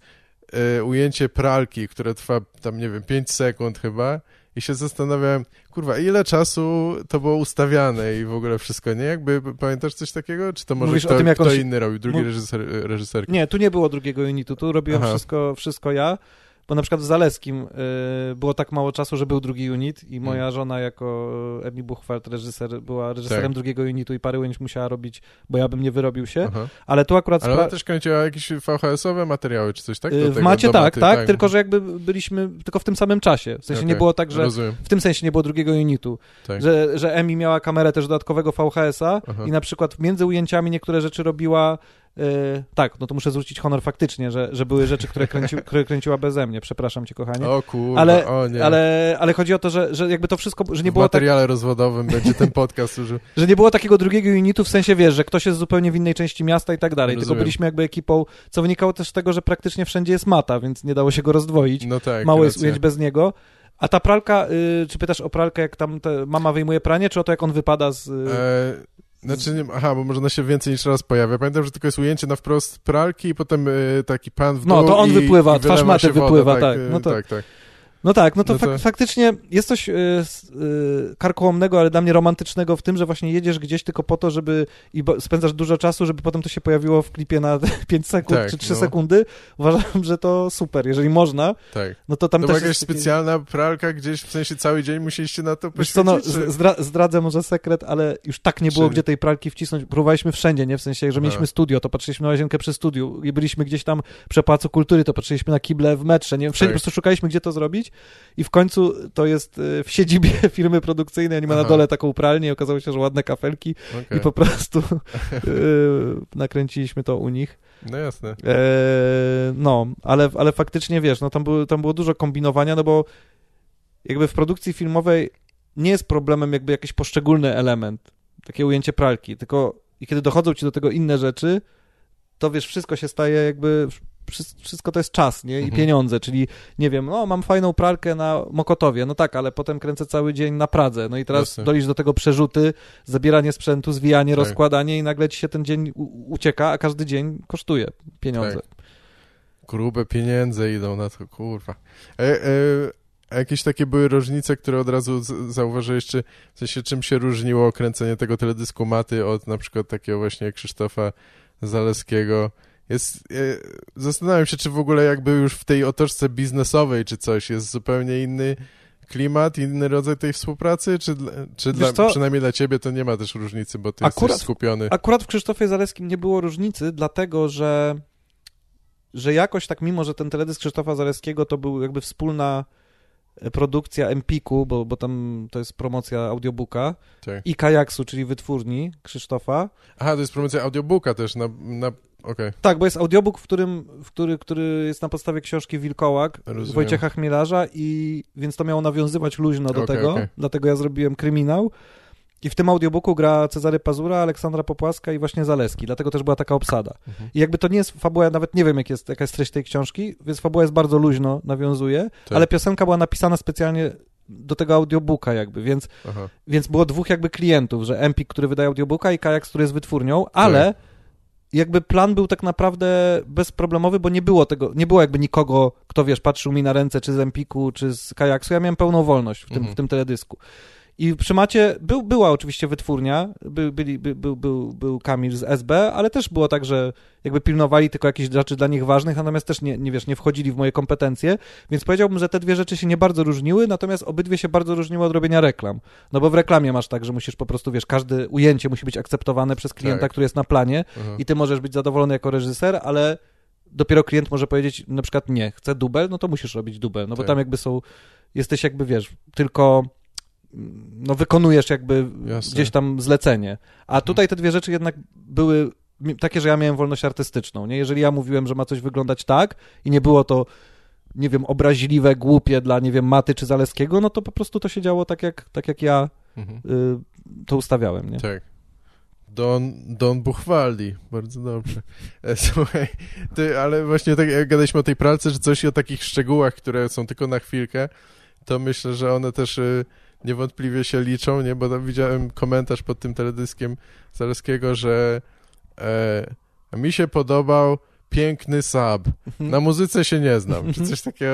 Speaker 2: ujęcie pralki, które trwa tam, nie wiem, 5 sekund chyba i się zastanawiałem, kurwa, ile czasu to było ustawiane i w ogóle wszystko, nie? Jakby pamiętasz coś takiego? Czy to może Mówisz kto, tym, kto inny robił, drugi Mów... reżyser, reżyserki?
Speaker 1: Nie, tu nie było drugiego unitu, tu robiłem wszystko, wszystko ja bo na przykład w Zaleskim y, było tak mało czasu, że był drugi unit i moja hmm. żona jako Emi Buchwald, reżyser, była reżyserem tak. drugiego unitu i parę ujęć musiała robić, bo ja bym nie wyrobił się, Aha. ale tu akurat...
Speaker 2: Ale ona też kręciła jakieś VHS-owe materiały czy coś, tak?
Speaker 1: Y, w macie tak, maty, tak, tak, tylko że jakby byliśmy tylko w tym samym czasie, w sensie okay. nie było tak, że Rozumiem. w tym sensie nie było drugiego unitu, tak. że, że Emi miała kamerę też dodatkowego VHS-a Aha. i na przykład między ujęciami niektóre rzeczy robiła Yy, tak, no to muszę zwrócić honor faktycznie, że, że były rzeczy, które, kręci, które kręciła beze mnie. Przepraszam cię, kochanie.
Speaker 2: O kurwa,
Speaker 1: ale,
Speaker 2: o nie.
Speaker 1: Ale, ale chodzi o to, że, że jakby to wszystko, że nie
Speaker 2: w
Speaker 1: było
Speaker 2: W tak- materiale tak... rozwodowym będzie ten podcast
Speaker 1: że... że nie było takiego drugiego unitu, w sensie, wiesz, że ktoś jest zupełnie w innej części miasta i tak dalej. Rozumiem. Tylko byliśmy jakby ekipą, co wynikało też z tego, że praktycznie wszędzie jest mata, więc nie dało się go rozdwoić.
Speaker 2: No tak,
Speaker 1: Mało jest ujęć bez niego. A ta pralka, y, czy pytasz o pralkę, jak tam mama wyjmuje pranie, czy o to, jak on wypada z... Y...
Speaker 2: E znaczy, nie, aha, bo może ona się więcej niż raz pojawia. Pamiętam, że tylko jest ujęcie na wprost pralki i potem y, taki pan w dół
Speaker 1: No, to on
Speaker 2: i,
Speaker 1: wypływa,
Speaker 2: i
Speaker 1: twarz maty wypływa, tak. tak. No to,
Speaker 2: tak, tak.
Speaker 1: No tak, no to, no to... Fak faktycznie jest coś y, y, karkołomnego, ale dla mnie romantycznego w tym, że właśnie jedziesz gdzieś tylko po to, żeby i spędzasz dużo czasu, żeby potem to się pojawiło w klipie na 5 sekund tak, czy 3 no. sekundy. Uważam, że to super. Jeżeli można,
Speaker 2: tak.
Speaker 1: no to tam
Speaker 2: to
Speaker 1: też
Speaker 2: jakaś taki... specjalna pralka gdzieś, w sensie cały dzień musieliście na to poświęcić?
Speaker 1: co, no, zdra zdradzę może sekret, ale już tak nie było, gdzie tej pralki wcisnąć. Próbowaliśmy wszędzie, nie? W sensie, że mieliśmy studio, to patrzyliśmy na łazienkę przy studiu i byliśmy gdzieś tam przy Pałacu Kultury, to patrzyliśmy na kible w metrze, nie? Wszędzie tak. po prostu szukaliśmy, gdzie to zrobić i w końcu to jest y, w siedzibie firmy produkcyjnej, oni ma na dole taką pralnię i okazało się, że ładne kafelki okay. i po prostu y, nakręciliśmy to u nich.
Speaker 2: No jasne.
Speaker 1: E, no, ale, ale faktycznie, wiesz, no tam, było, tam było dużo kombinowania, no bo jakby w produkcji filmowej nie jest problemem jakby jakiś poszczególny element, takie ujęcie pralki, tylko i kiedy dochodzą ci do tego inne rzeczy, to wiesz, wszystko się staje jakby wszystko to jest czas, nie? I mhm. pieniądze, czyli nie wiem, no mam fajną pralkę na Mokotowie, no tak, ale potem kręcę cały dzień na Pradze, no i teraz Jasne. dolisz do tego przerzuty, zabieranie sprzętu, zwijanie, tak. rozkładanie i nagle ci się ten dzień ucieka, a każdy dzień kosztuje pieniądze. Tak.
Speaker 2: Grube pieniądze idą na to, kurwa. E, e, a jakieś takie były różnice, które od razu zauważyłeś, czy w sensie czym się różniło kręcenie tego teledysku Maty od na przykład takiego właśnie Krzysztofa Zaleskiego, jest, e, zastanawiam się, czy w ogóle jakby już w tej otoczce biznesowej czy coś jest zupełnie inny klimat, inny rodzaj tej współpracy, czy, czy dla, przynajmniej dla ciebie to nie ma też różnicy, bo ty akurat, jesteś skupiony.
Speaker 1: Akurat w Krzysztofie Zaleskim nie było różnicy, dlatego że, że jakoś tak, mimo że ten teledysk Krzysztofa Zaleskiego to był jakby wspólna produkcja Empiku, bo, bo tam to jest promocja audiobooka tak. i Kajaksu, czyli wytwórni Krzysztofa.
Speaker 2: Aha, to jest promocja audiobooka też na, na Okay.
Speaker 1: Tak, bo jest audiobook, w którym, w który, który jest na podstawie książki Wilkołak Rozumiem. Wojciecha Chmielarza i więc to miało nawiązywać luźno do okay, tego, okay. dlatego ja zrobiłem kryminał. I w tym audiobooku gra Cezary Pazura, Aleksandra Popłaska i właśnie Zaleski, dlatego też była taka obsada. Mhm. I jakby to nie jest fabuła, nawet nie wiem jak jest, jaka jest treść tej książki, więc fabuła jest bardzo luźno, nawiązuje, tak. ale piosenka była napisana specjalnie do tego audiobooka jakby, więc, więc było dwóch jakby klientów, że Empik, który wydaje audiobooka i Kajak, który jest wytwórnią, ale tak jakby plan był tak naprawdę bezproblemowy, bo nie było tego, nie było jakby nikogo, kto wiesz, patrzył mi na ręce, czy z Empiku, czy z Kajaksu. Ja miałem pełną wolność w tym, mhm. w tym teledysku. I przy macie był, była oczywiście wytwórnia, by, byli, by, był, był, był Kamil z SB, ale też było tak, że jakby pilnowali tylko jakieś rzeczy dla nich ważnych, natomiast też nie, nie wiesz, nie wchodzili w moje kompetencje, więc powiedziałbym, że te dwie rzeczy się nie bardzo różniły, natomiast obydwie się bardzo różniły od robienia reklam. No bo w reklamie masz tak, że musisz po prostu, wiesz, każde ujęcie musi być akceptowane przez klienta, tak. który jest na planie mhm. i ty możesz być zadowolony jako reżyser, ale dopiero klient może powiedzieć na przykład nie, chcę dubel, no to musisz robić dubel, no tak. bo tam jakby są, jesteś jakby, wiesz, tylko no wykonujesz jakby Jasne. gdzieś tam zlecenie. A mhm. tutaj te dwie rzeczy jednak były takie, że ja miałem wolność artystyczną, nie? Jeżeli ja mówiłem, że ma coś wyglądać tak i nie było to nie wiem, obraźliwe, głupie dla, nie wiem, Maty czy Zaleskiego, no to po prostu to się działo tak, jak, tak jak ja mhm. y, to ustawiałem, nie?
Speaker 2: Tak. Don, Don Buchwaldi, bardzo dobrze. E, słuchaj, ty, ale właśnie tak jak gadaliśmy o tej pralce, że coś o takich szczegółach, które są tylko na chwilkę, to myślę, że one też y, niewątpliwie się liczą, nie? Bo tam widziałem komentarz pod tym teledyskiem Zaleskiego, że e, mi się podobał piękny sub. Mhm. Na muzyce się nie znam, czy mhm. coś takiego,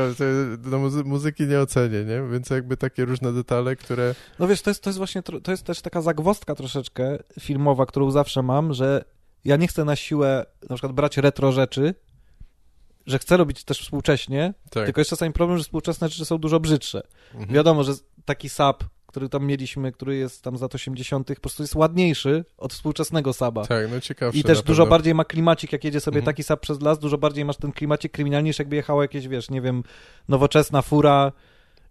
Speaker 2: na muzy muzyki nie ocenię, nie? Więc jakby takie różne detale, które...
Speaker 1: No wiesz, to jest, to jest właśnie, to jest też taka zagwostka troszeczkę filmowa, którą zawsze mam, że ja nie chcę na siłę na przykład brać retro rzeczy, że chcę robić też współcześnie, tak. tylko jest czasami problem, że współczesne rzeczy są dużo brzydsze. Mhm. Wiadomo, że taki SAP, który tam mieliśmy, który jest tam z lat 80., po prostu jest ładniejszy od współczesnego Saba.
Speaker 2: Tak, no ciekawsze.
Speaker 1: I też dużo bardziej ma klimacik, jak jedzie sobie mhm. taki Sab przez las, dużo bardziej masz ten klimacik kryminalny, niż jakby jechało jakieś, wiesz, nie wiem, nowoczesna fura.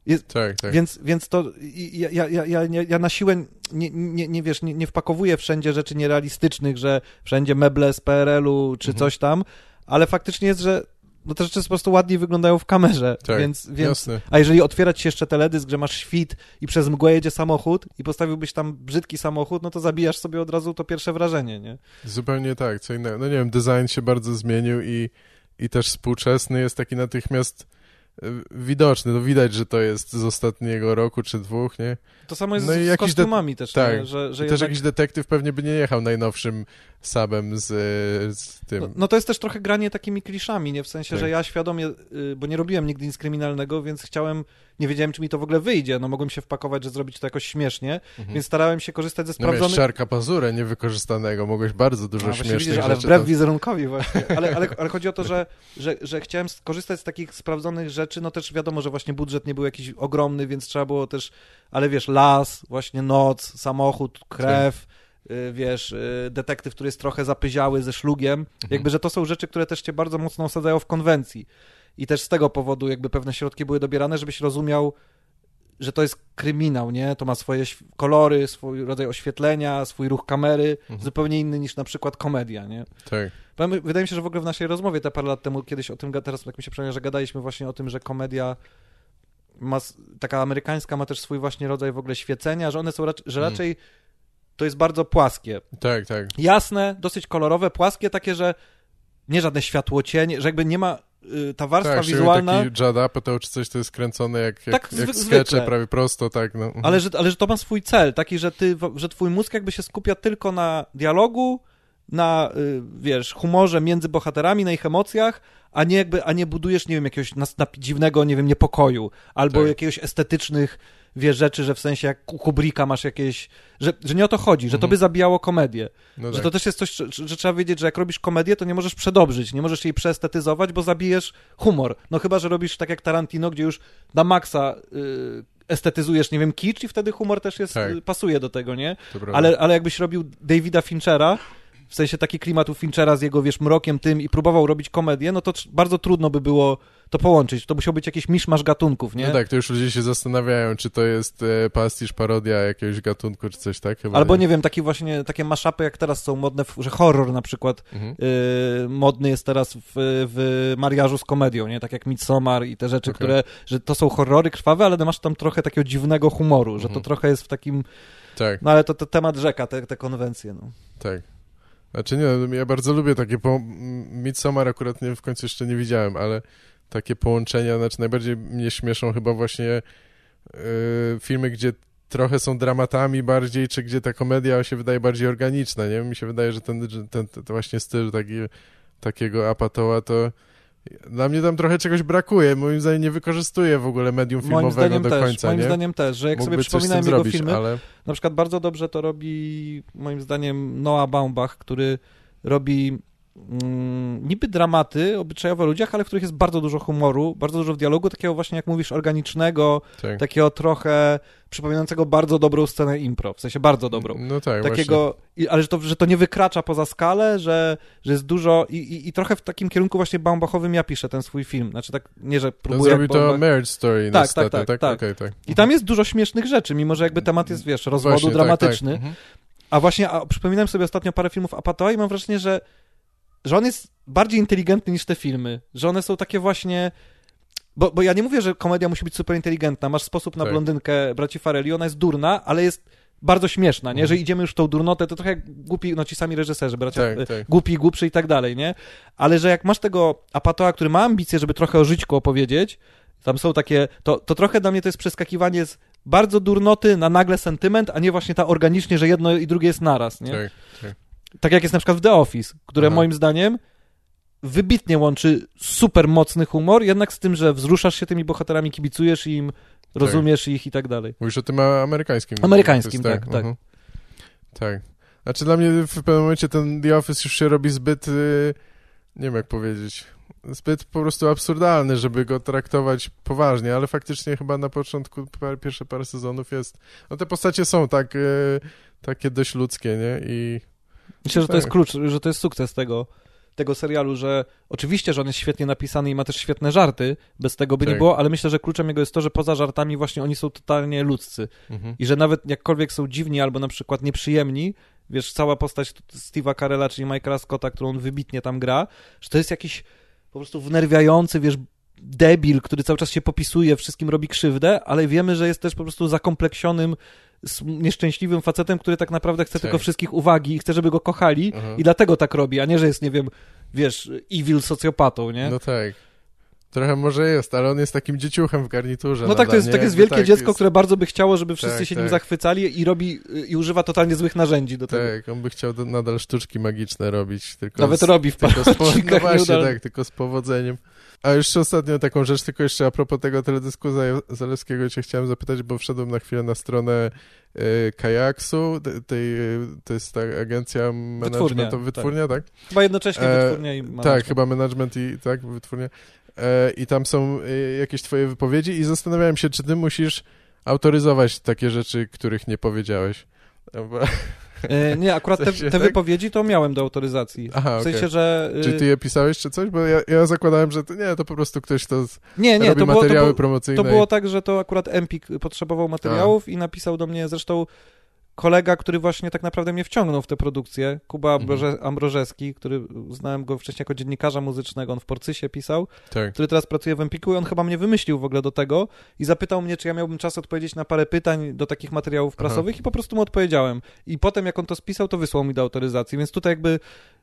Speaker 1: Jest, tak, tak. Więc, więc to ja, ja, ja, ja, ja na siłę nie, nie, nie wiesz, nie, nie wpakowuję wszędzie rzeczy nierealistycznych, że wszędzie meble z PRL-u czy mhm. coś tam, ale faktycznie jest, że no te rzeczy po prostu ładniej wyglądają w kamerze, tak, więc, więc a jeżeli otwierać się jeszcze teledysk, że masz świt i przez mgłę jedzie samochód i postawiłbyś tam brzydki samochód, no to zabijasz sobie od razu to pierwsze wrażenie, nie?
Speaker 2: Zupełnie tak, co innego. No nie wiem, design się bardzo zmienił i, i też współczesny jest taki natychmiast widoczny, to widać, że to jest z ostatniego roku czy dwóch, nie?
Speaker 1: To samo jest no z, z kostiumami też,
Speaker 2: tak.
Speaker 1: Nie?
Speaker 2: Że, że też jednak... jakiś detektyw pewnie by nie jechał najnowszym sabem z, z tym.
Speaker 1: No, no, to jest też trochę granie takimi kliszami, nie? W sensie, tak. że ja świadomie, y, bo nie robiłem nigdy nic kryminalnego, więc chciałem nie wiedziałem, czy mi to w ogóle wyjdzie. No mogłem się wpakować, że zrobić to jakoś śmiesznie, mhm. więc starałem się korzystać ze sprawdzonych... No
Speaker 2: szarka pazurę niewykorzystanego, mogłeś bardzo dużo A, śmiesznych widzisz,
Speaker 1: ale wbrew to... wizerunkowi właśnie. Ale, ale, ale chodzi o to, że, że, że chciałem skorzystać z takich sprawdzonych rzeczy, no też wiadomo, że właśnie budżet nie był jakiś ogromny, więc trzeba było też, ale wiesz, las, właśnie noc, samochód, krew, y, wiesz, y, detektyw, który jest trochę zapyziały ze szlugiem, mhm. jakby, że to są rzeczy, które też cię bardzo mocno osadzają w konwencji i też z tego powodu jakby pewne środki były dobierane, żebyś rozumiał, że to jest kryminał, nie? To ma swoje kolory, swój rodzaj oświetlenia, swój ruch kamery, mhm. zupełnie inny niż na przykład komedia, nie?
Speaker 2: Tak.
Speaker 1: Wydaje mi się, że w ogóle w naszej rozmowie te parę lat temu kiedyś o tym, teraz tak mi się przypomina, że gadaliśmy właśnie o tym, że komedia ma, taka amerykańska ma też swój właśnie rodzaj w ogóle świecenia, że one są, raczej, że mhm. raczej to jest bardzo płaskie.
Speaker 2: Tak, tak.
Speaker 1: Jasne, dosyć kolorowe, płaskie, takie, że nie żadne światło cień, że jakby nie ma ta warstwa
Speaker 2: tak,
Speaker 1: wizualna...
Speaker 2: taki Judd Apatow czy coś, to jest kręcone jak, jak, tak, jak skecze, prawie prosto, tak. No. Mhm.
Speaker 1: Ale, że, ale że to ma swój cel, taki, że, ty, że twój mózg jakby się skupia tylko na dialogu, na, y, wiesz, humorze między bohaterami, na ich emocjach, a nie jakby, a nie budujesz, nie wiem, jakiegoś na, na dziwnego, nie wiem, niepokoju, albo tak. jakiegoś estetycznych wiesz, rzeczy, że w sensie jak u Kubricka masz jakieś, że, że nie o to chodzi, że to mhm. by zabijało komedię. No że tak. to też jest coś, że, że, trzeba wiedzieć, że jak robisz komedię, to nie możesz przedobrzyć, nie możesz jej przeestetyzować, bo zabijesz humor. No chyba, że robisz tak jak Tarantino, gdzie już na maksa y, estetyzujesz, nie wiem, kicz i wtedy humor też jest, tak. pasuje do tego, nie? Ale, ale jakbyś robił Davida Finchera, w sensie taki klimat u Finchera z jego, wiesz, mrokiem tym i próbował robić komedię, no to bardzo trudno by było to połączyć. To musiał być jakiś miszmasz gatunków, nie?
Speaker 2: No tak, to już ludzie się zastanawiają, czy to jest e, pastisz, parodia jakiegoś gatunku, czy coś tak?
Speaker 1: Chyba Albo nie. nie wiem, taki właśnie, takie maszapy jak teraz są modne, że horror na przykład mhm. y, modny jest teraz w, w mariażu z komedią, nie? Tak jak Midsommar i te rzeczy, okay. które, że to są horrory krwawe, ale masz tam trochę takiego dziwnego humoru, mhm. że to mhm. trochę jest w takim... Tak. No ale to, to temat rzeka, te, te konwencje, no.
Speaker 2: Tak. Znaczy nie, no, ja bardzo lubię takie, po... Midsommar akurat nie, w końcu jeszcze nie widziałem, ale takie połączenia, znaczy najbardziej mnie śmieszą chyba właśnie yy, filmy, gdzie trochę są dramatami bardziej, czy gdzie ta komedia się wydaje bardziej organiczna, nie? Mi się wydaje, że ten, ten, ten właśnie styl taki, takiego Apatoła to dla mnie tam trochę czegoś brakuje. Moim zdaniem nie wykorzystuje w ogóle medium filmowego do
Speaker 1: też,
Speaker 2: końca.
Speaker 1: Moim
Speaker 2: nie?
Speaker 1: zdaniem też, że jak
Speaker 2: Mógłby
Speaker 1: sobie przypominałem jego
Speaker 2: zrobić,
Speaker 1: filmy,
Speaker 2: ale...
Speaker 1: na przykład bardzo dobrze to robi moim zdaniem Noah Baumbach, który robi niby dramaty obyczajowe o ludziach, ale w których jest bardzo dużo humoru, bardzo dużo dialogu, takiego właśnie, jak mówisz, organicznego, tak. takiego trochę przypominającego bardzo dobrą scenę impro, w sensie bardzo dobrą.
Speaker 2: No tak,
Speaker 1: Takiego, i, ale że to, że to nie wykracza poza skalę, że, że jest dużo i, i, i trochę w takim kierunku właśnie Baumbachowym ja piszę ten swój film. Znaczy tak, nie, że
Speaker 2: no
Speaker 1: próbuję...
Speaker 2: No zrobił to Marriage Story
Speaker 1: tak,
Speaker 2: niestety,
Speaker 1: tak, tak,
Speaker 2: tak,
Speaker 1: tak.
Speaker 2: Okay, tak.
Speaker 1: I tam jest dużo śmiesznych rzeczy, mimo że jakby temat jest, wiesz, rozwodu właśnie, dramatyczny. Tak, tak. Mhm. A właśnie, a przypominałem sobie ostatnio parę filmów Apatoa i mam wrażenie, że że on jest bardziej inteligentny niż te filmy, że one są takie właśnie... Bo, bo ja nie mówię, że komedia musi być super inteligentna, masz sposób na tak. blondynkę braci Farelli, ona jest durna, ale jest bardzo śmieszna, nie? Mhm. Że idziemy już w tą durnotę, to trochę jak głupi, no ci sami reżyserzy, bracia, tak, e, tak. głupi, głupszy i tak dalej, nie? Ale że jak masz tego Apatoa, który ma ambicje, żeby trochę o żyćku opowiedzieć, tam są takie, to, to trochę dla mnie to jest przeskakiwanie z bardzo durnoty na nagle sentyment, a nie właśnie ta organicznie, że jedno i drugie jest naraz, nie? Tak, tak. Tak jak jest na przykład w The Office, które Aha. moim zdaniem wybitnie łączy super mocny humor, jednak z tym, że wzruszasz się tymi bohaterami, kibicujesz im, tak. rozumiesz ich i tak dalej.
Speaker 2: Mówisz o tym amerykańskim.
Speaker 1: Amerykańskim, tak, tak. Uh-huh.
Speaker 2: Tak. Znaczy dla mnie w pewnym momencie ten The Office już się robi zbyt, y, nie wiem jak powiedzieć, zbyt po prostu absurdalny, żeby go traktować poważnie, ale faktycznie chyba na początku pierwsze parę sezonów jest, no te postacie są tak, y, takie dość ludzkie, nie? I
Speaker 1: Myślę, że to jest klucz, że to jest sukces tego, tego serialu, że oczywiście, że on jest świetnie napisany i ma też świetne żarty, bez tego by tak. nie było, ale myślę, że kluczem jego jest to, że poza żartami właśnie oni są totalnie ludzcy mhm. i że nawet jakkolwiek są dziwni albo na przykład nieprzyjemni, wiesz, cała postać Steve'a Carella, czyli Michaela Scotta, którą on wybitnie tam gra, że to jest jakiś po prostu wnerwiający, wiesz, debil, który cały czas się popisuje, wszystkim robi krzywdę, ale wiemy, że jest też po prostu zakompleksionym nieszczęśliwym facetem, który tak naprawdę chce tak. tylko wszystkich uwagi i chce, żeby go kochali i dlatego tak robi, a nie, że jest, nie wiem, wiesz, evil socjopatą, nie?
Speaker 2: No tak. Trochę może jest, ale on jest takim dzieciuchem w garniturze.
Speaker 1: No tak, to jest, tak jest wielkie tak dziecko, jest... które bardzo by chciało, żeby wszyscy tak, się nim tak. zachwycali i robi i używa totalnie złych narzędzi do tego.
Speaker 2: Tak, on by chciał do, nadal sztuczki magiczne robić. Tylko
Speaker 1: Nawet z, robi w paru
Speaker 2: No właśnie, tak, tylko z powodzeniem. A jeszcze ostatnio taką rzecz, tylko jeszcze a propos tego teledysku Zalewskiego cię chciałem zapytać, bo wszedłem na chwilę na stronę y, Kajaksu, tej, to jest ta agencja managementowa, wytwórnia, tak. tak?
Speaker 1: Chyba jednocześnie e, wytwórnia i
Speaker 2: management. Tak, chyba management i tak, wytwórnia. E, I tam są y, jakieś twoje wypowiedzi i zastanawiałem się, czy ty musisz autoryzować takie rzeczy, których nie powiedziałeś. Bo...
Speaker 1: E, nie, akurat te, te tak? wypowiedzi to miałem do autoryzacji. Aha, w sensie, okay. że...
Speaker 2: Czy ty je pisałeś, czy coś? Bo ja, ja zakładałem, że to, nie, to po prostu ktoś to z... nie, nie, robi to materiały było, to promocyjne.
Speaker 1: To było tak, że to akurat Empik potrzebował materiałów A. i napisał do mnie, zresztą kolega, który właśnie tak naprawdę mnie wciągnął w tę produkcję, Kuba mhm. Ambrożewski, który znałem go wcześniej jako dziennikarza muzycznego, on w Porcysie pisał, tak. który teraz pracuje w Empiku i on chyba mnie wymyślił w ogóle do tego i zapytał mnie, czy ja miałbym czas odpowiedzieć na parę pytań do takich materiałów prasowych Aha. i po prostu mu odpowiedziałem. I potem jak on to spisał, to wysłał mi do autoryzacji, więc tutaj jakby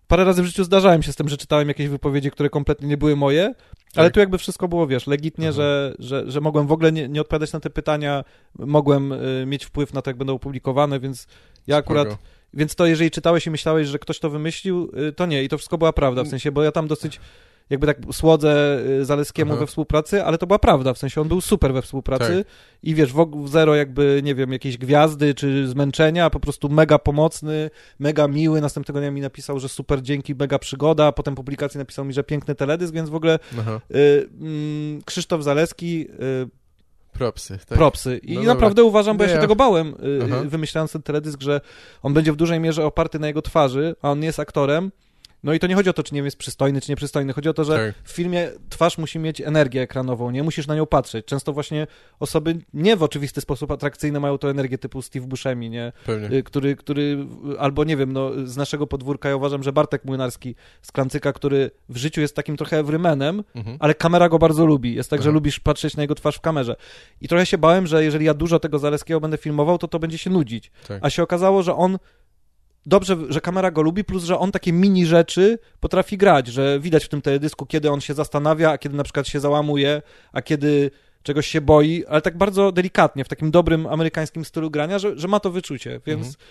Speaker 1: parę razy w życiu zdarzałem się z tym, że czytałem jakieś wypowiedzi, które kompletnie nie były moje, ale tak. tu jakby wszystko było, wiesz, legitnie, że, że, że mogłem w ogóle nie, nie odpowiadać na te pytania, mogłem y, mieć wpływ na to, jak będą opublikowane, więc ja akurat... Spoko. Więc to, jeżeli czytałeś i myślałeś, że ktoś to wymyślił, y, to nie. I to wszystko była prawda, w sensie, bo ja tam dosyć jakby tak słodzę y, Zaleskiemu Aha. we współpracy, ale to była prawda, w sensie on był super we współpracy tak. i wiesz, w zero jakby, nie wiem, jakiejś gwiazdy czy zmęczenia, po prostu mega pomocny, mega miły, następnego dnia mi napisał, że super, dzięki, mega przygoda, potem publikacji napisał mi, że piękny teledysk, więc w ogóle y, mm, Krzysztof Zaleski y,
Speaker 2: Propsy, tak?
Speaker 1: Propsy. I no naprawdę dobra. uważam, bo ja się tego bałem, y, wymyślając ten teledysk, że on będzie w dużej mierze oparty na jego twarzy, a on nie jest aktorem, no i to nie chodzi o to, czy nie jest przystojny, czy nieprzystojny. Chodzi o to, że tak. w filmie twarz musi mieć energię ekranową, nie musisz na nią patrzeć. Często właśnie osoby nie w oczywisty sposób atrakcyjne mają to energię typu Steve Buscemi, nie? Pewnie. Y, który, który, albo nie wiem, no z naszego podwórka ja uważam, że Bartek Młynarski z Klancyka, który w życiu jest takim trochę everymanem, mhm. ale kamera go bardzo lubi. Jest tak, że mhm. lubisz patrzeć na jego twarz w kamerze. I trochę się bałem, że jeżeli ja dużo tego Zaleskiego będę filmował, to to będzie się nudzić. Tak. A się okazało, że on dobrze, że kamera go lubi, plus, że on takie mini rzeczy potrafi grać, że widać w tym teledysku, kiedy on się zastanawia, a kiedy na przykład się załamuje, a kiedy czegoś się boi, ale tak bardzo delikatnie, w takim dobrym amerykańskim stylu grania, że, że ma to wyczucie, więc mhm.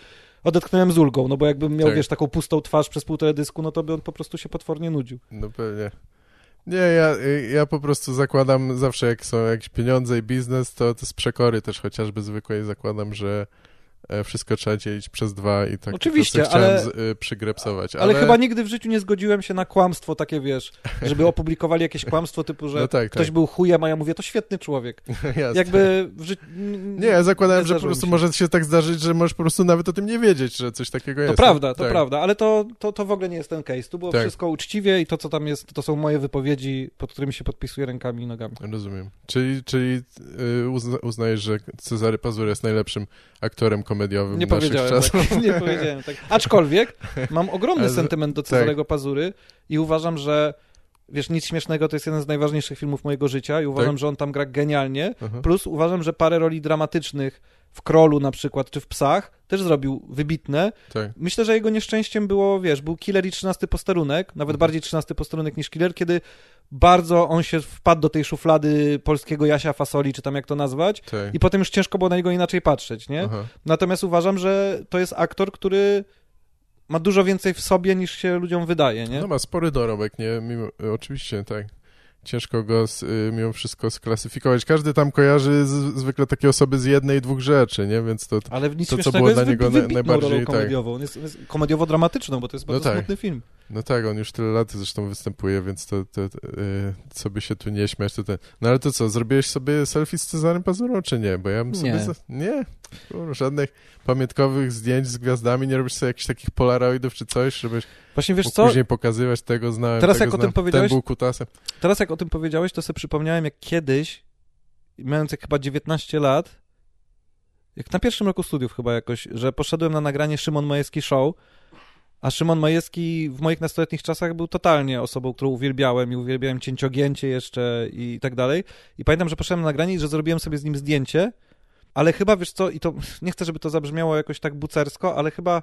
Speaker 1: odetchnąłem z ulgą, no bo jakbym miał, tak. wiesz, taką pustą twarz przez półtorej dysku, no to by on po prostu się potwornie nudził.
Speaker 2: No pewnie. Nie, ja, ja po prostu zakładam zawsze, jak są jakieś pieniądze i biznes, to, to z przekory też chociażby zwykłej zakładam, że wszystko trzeba dzielić przez dwa i tak
Speaker 1: Oczywiście, ale,
Speaker 2: z, y, przygrepsować.
Speaker 1: Ale... ale... chyba nigdy w życiu nie zgodziłem się na kłamstwo takie, wiesz, żeby opublikowali jakieś kłamstwo typu, że no tak, ktoś tak. był chujem, a ja mówię, to świetny człowiek. Jasne. Jakby w życiu...
Speaker 2: Nie, ja zakładałem, że po prostu się. może się tak zdarzyć, że możesz po prostu nawet o tym nie wiedzieć, że coś takiego jest.
Speaker 1: To prawda, to tak. prawda, ale to, to, to w ogóle nie jest ten case. Tu było tak. wszystko uczciwie i to, co tam jest, to są moje wypowiedzi, pod którymi się podpisuję rękami i nogami.
Speaker 2: Rozumiem. Czyli, czyli y, uzna, uznajesz, że Cezary Pazur jest najlepszym aktorem komediowym
Speaker 1: nie powiedziałem tak, nie powiedziałem tak. Aczkolwiek mam ogromny sentyment do Cezarego tak. Pazury i uważam, że wiesz, nic śmiesznego, to jest jeden z najważniejszych filmów mojego życia i uważam, tak? że on tam gra genialnie. Aha. Plus uważam, że parę roli dramatycznych w Krolu na przykład, czy w Psach też zrobił wybitne. Tak. Myślę, że jego nieszczęściem było, wiesz, był Killer i 13 posterunek, nawet mhm. bardziej 13 posterunek niż Killer, kiedy bardzo on się wpadł do tej szuflady polskiego Jasia Fasoli, czy tam jak to nazwać, tak. i potem już ciężko było na niego inaczej patrzeć, nie? Aha. Natomiast uważam, że to jest aktor, który ma dużo więcej w sobie niż się ludziom wydaje, nie?
Speaker 2: No ma spory dorobek, nie? Mimo, oczywiście, tak ciężko go z, y, mimo wszystko sklasyfikować. Każdy tam kojarzy z, zwykle takie osoby z jednej, dwóch rzeczy, nie? Więc to,
Speaker 1: Ale nic
Speaker 2: to co było dla niego
Speaker 1: wy,
Speaker 2: najbardziej...
Speaker 1: Tak. komediową. jest, jest komediowo-dramatyczną, bo to jest no bardzo no tak. smutny film.
Speaker 2: No tak, on już tyle lat zresztą występuje, więc to, to, to yy, co by się tu nie śmiać, to ten... No ale to co, zrobiłeś sobie selfie z Cezarem Pazurą, czy nie? Bo ja bym sobie... Nie. Za... Nie? żadnych pamiątkowych zdjęć z gwiazdami, nie robisz sobie jakichś takich polaroidów czy coś, żebyś Właśnie wiesz co? później pokazywać tego znałem,
Speaker 1: teraz
Speaker 2: tego
Speaker 1: jak o tym powiedziałeś,
Speaker 2: ten był kutasem.
Speaker 1: Teraz jak o tym powiedziałeś, to sobie przypomniałem, jak kiedyś, mając jak chyba 19 lat, jak na pierwszym roku studiów chyba jakoś, że poszedłem na nagranie Szymon Majewski Show, a Szymon Majewski w moich nastoletnich czasach był totalnie osobą, którą uwielbiałem i uwielbiałem cięciogięcie jeszcze i tak dalej. I pamiętam, że poszedłem na nagranie i że zrobiłem sobie z nim zdjęcie ale chyba, wiesz co, i to nie chcę, żeby to zabrzmiało jakoś tak bucersko, ale chyba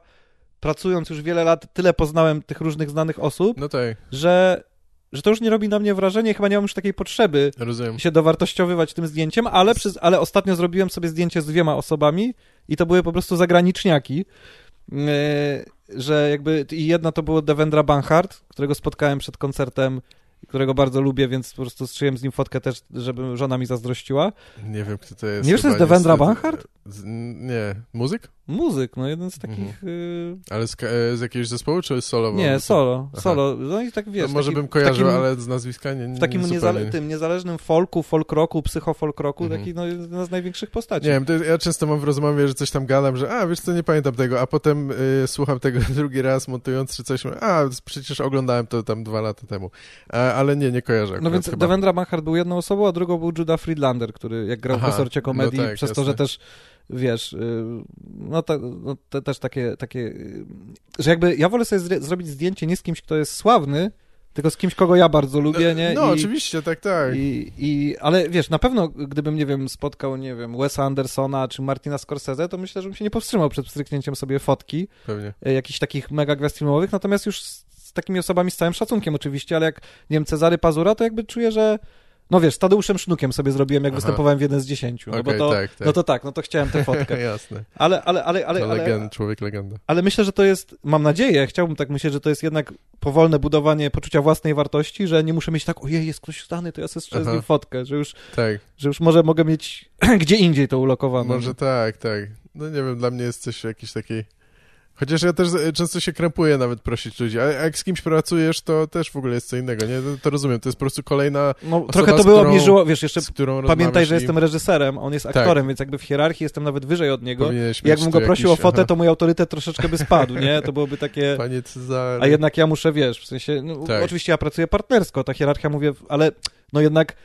Speaker 1: pracując już wiele lat, tyle poznałem tych różnych znanych osób,
Speaker 2: no tak.
Speaker 1: że, że to już nie robi na mnie wrażenia, chyba nie mam już takiej potrzeby
Speaker 2: Rozumiem.
Speaker 1: się dowartościowywać tym zdjęciem, ale, przez, ale ostatnio zrobiłem sobie zdjęcie z dwiema osobami i to były po prostu zagraniczniaki, że jakby i jedna to było Devendra Banhart, którego spotkałem przed koncertem którego bardzo lubię, więc po prostu strzeliłem z nim fotkę też, żeby żona mi zazdrościła.
Speaker 2: Nie wiem, kto to jest.
Speaker 1: Nie wiesz, to jest Devendra Banhart?
Speaker 2: Nie. Muzyk?
Speaker 1: Muzyk, no jeden z takich... Mhm. Y...
Speaker 2: Ale z, e, z, jakiegoś zespołu, czy solowo?
Speaker 1: Nie, solo, Aha. solo. No i tak wiesz...
Speaker 2: To może bym kojarzył, takim, ale z nazwiska nie, nie W
Speaker 1: takim niezale tym niezależnym folku, folk rocku, psychofolk rocku, mhm. taki no, jedna z największych postaci.
Speaker 2: Nie wiem, to ja często mam w rozmowie, że coś tam gadam, że a, wiesz co, nie pamiętam tego, a potem y, słucham tego drugi raz montując czy coś, a, przecież oglądałem to tam dwa lata temu. A, ale nie, nie kojarzę.
Speaker 1: No więc chyba. Devendra Banhart był jedną osobą, a drugą był Judah Friedlander, który jak grał Aha, w resorcie komedii, no tak, przez jasne. to, że też wiesz, y, no, to, no to też takie, takie, y, że jakby ja wolę sobie zrobić zdjęcie nie z kimś, kto jest sławny, tylko z kimś, kogo ja bardzo lubię,
Speaker 2: no,
Speaker 1: nie?
Speaker 2: No, I, oczywiście, tak, tak.
Speaker 1: I, I, ale wiesz, na pewno gdybym, nie wiem, spotkał, nie wiem, Wesa Andersona czy Martina Scorsese, to myślę, że bym się nie powstrzymał przed stryknięciem sobie fotki.
Speaker 2: Pewnie.
Speaker 1: Y, jakichś takich mega gwiazd filmowych, natomiast już z, z takimi osobami z całym szacunkiem oczywiście, ale jak, nie wiem, Cezary Pazura, to jakby czuję, że no wiesz, z Tadeuszem Sznukiem sobie zrobiłem, jak Aha. występowałem w jeden z dziesięciu. No bo to,
Speaker 2: tak, tak.
Speaker 1: no to tak, no to chciałem tę fotkę.
Speaker 2: Jasne.
Speaker 1: Ale, ale, ale, ale, ale,
Speaker 2: legend, człowiek legenda.
Speaker 1: Ale myślę, że to jest, mam nadzieję, chciałbym tak myśleć, że to jest jednak powolne budowanie poczucia własnej wartości, że nie muszę mieć tak, ojej, jest ktoś znany, to ja sobie strzelę z nim fotkę, że już,
Speaker 2: tak.
Speaker 1: że już może mogę mieć gdzie indziej to ulokowane.
Speaker 2: Może tak, tak. No nie wiem, dla mnie jest coś jakiś taki Chociaż ja też często się krępuję nawet prosić ludzi, a jak z kimś pracujesz, to też w ogóle jest co innego, nie? To, to rozumiem, to jest po prostu kolejna No osoba,
Speaker 1: trochę to by obniżyło, wiesz, jeszcze pamiętaj, że
Speaker 2: i...
Speaker 1: jestem reżyserem, on jest tak. aktorem, tak. więc jakby w hierarchii jestem nawet wyżej od niego. I jakbym go prosił jakiś, o fotę, aha. to mój autorytet troszeczkę by spadł, nie? To byłoby takie...
Speaker 2: Panie Cezary.
Speaker 1: A jednak ja muszę, wiesz, w sensie, no, tak. oczywiście ja pracuję partnersko, ta hierarchia mówię, ale no jednak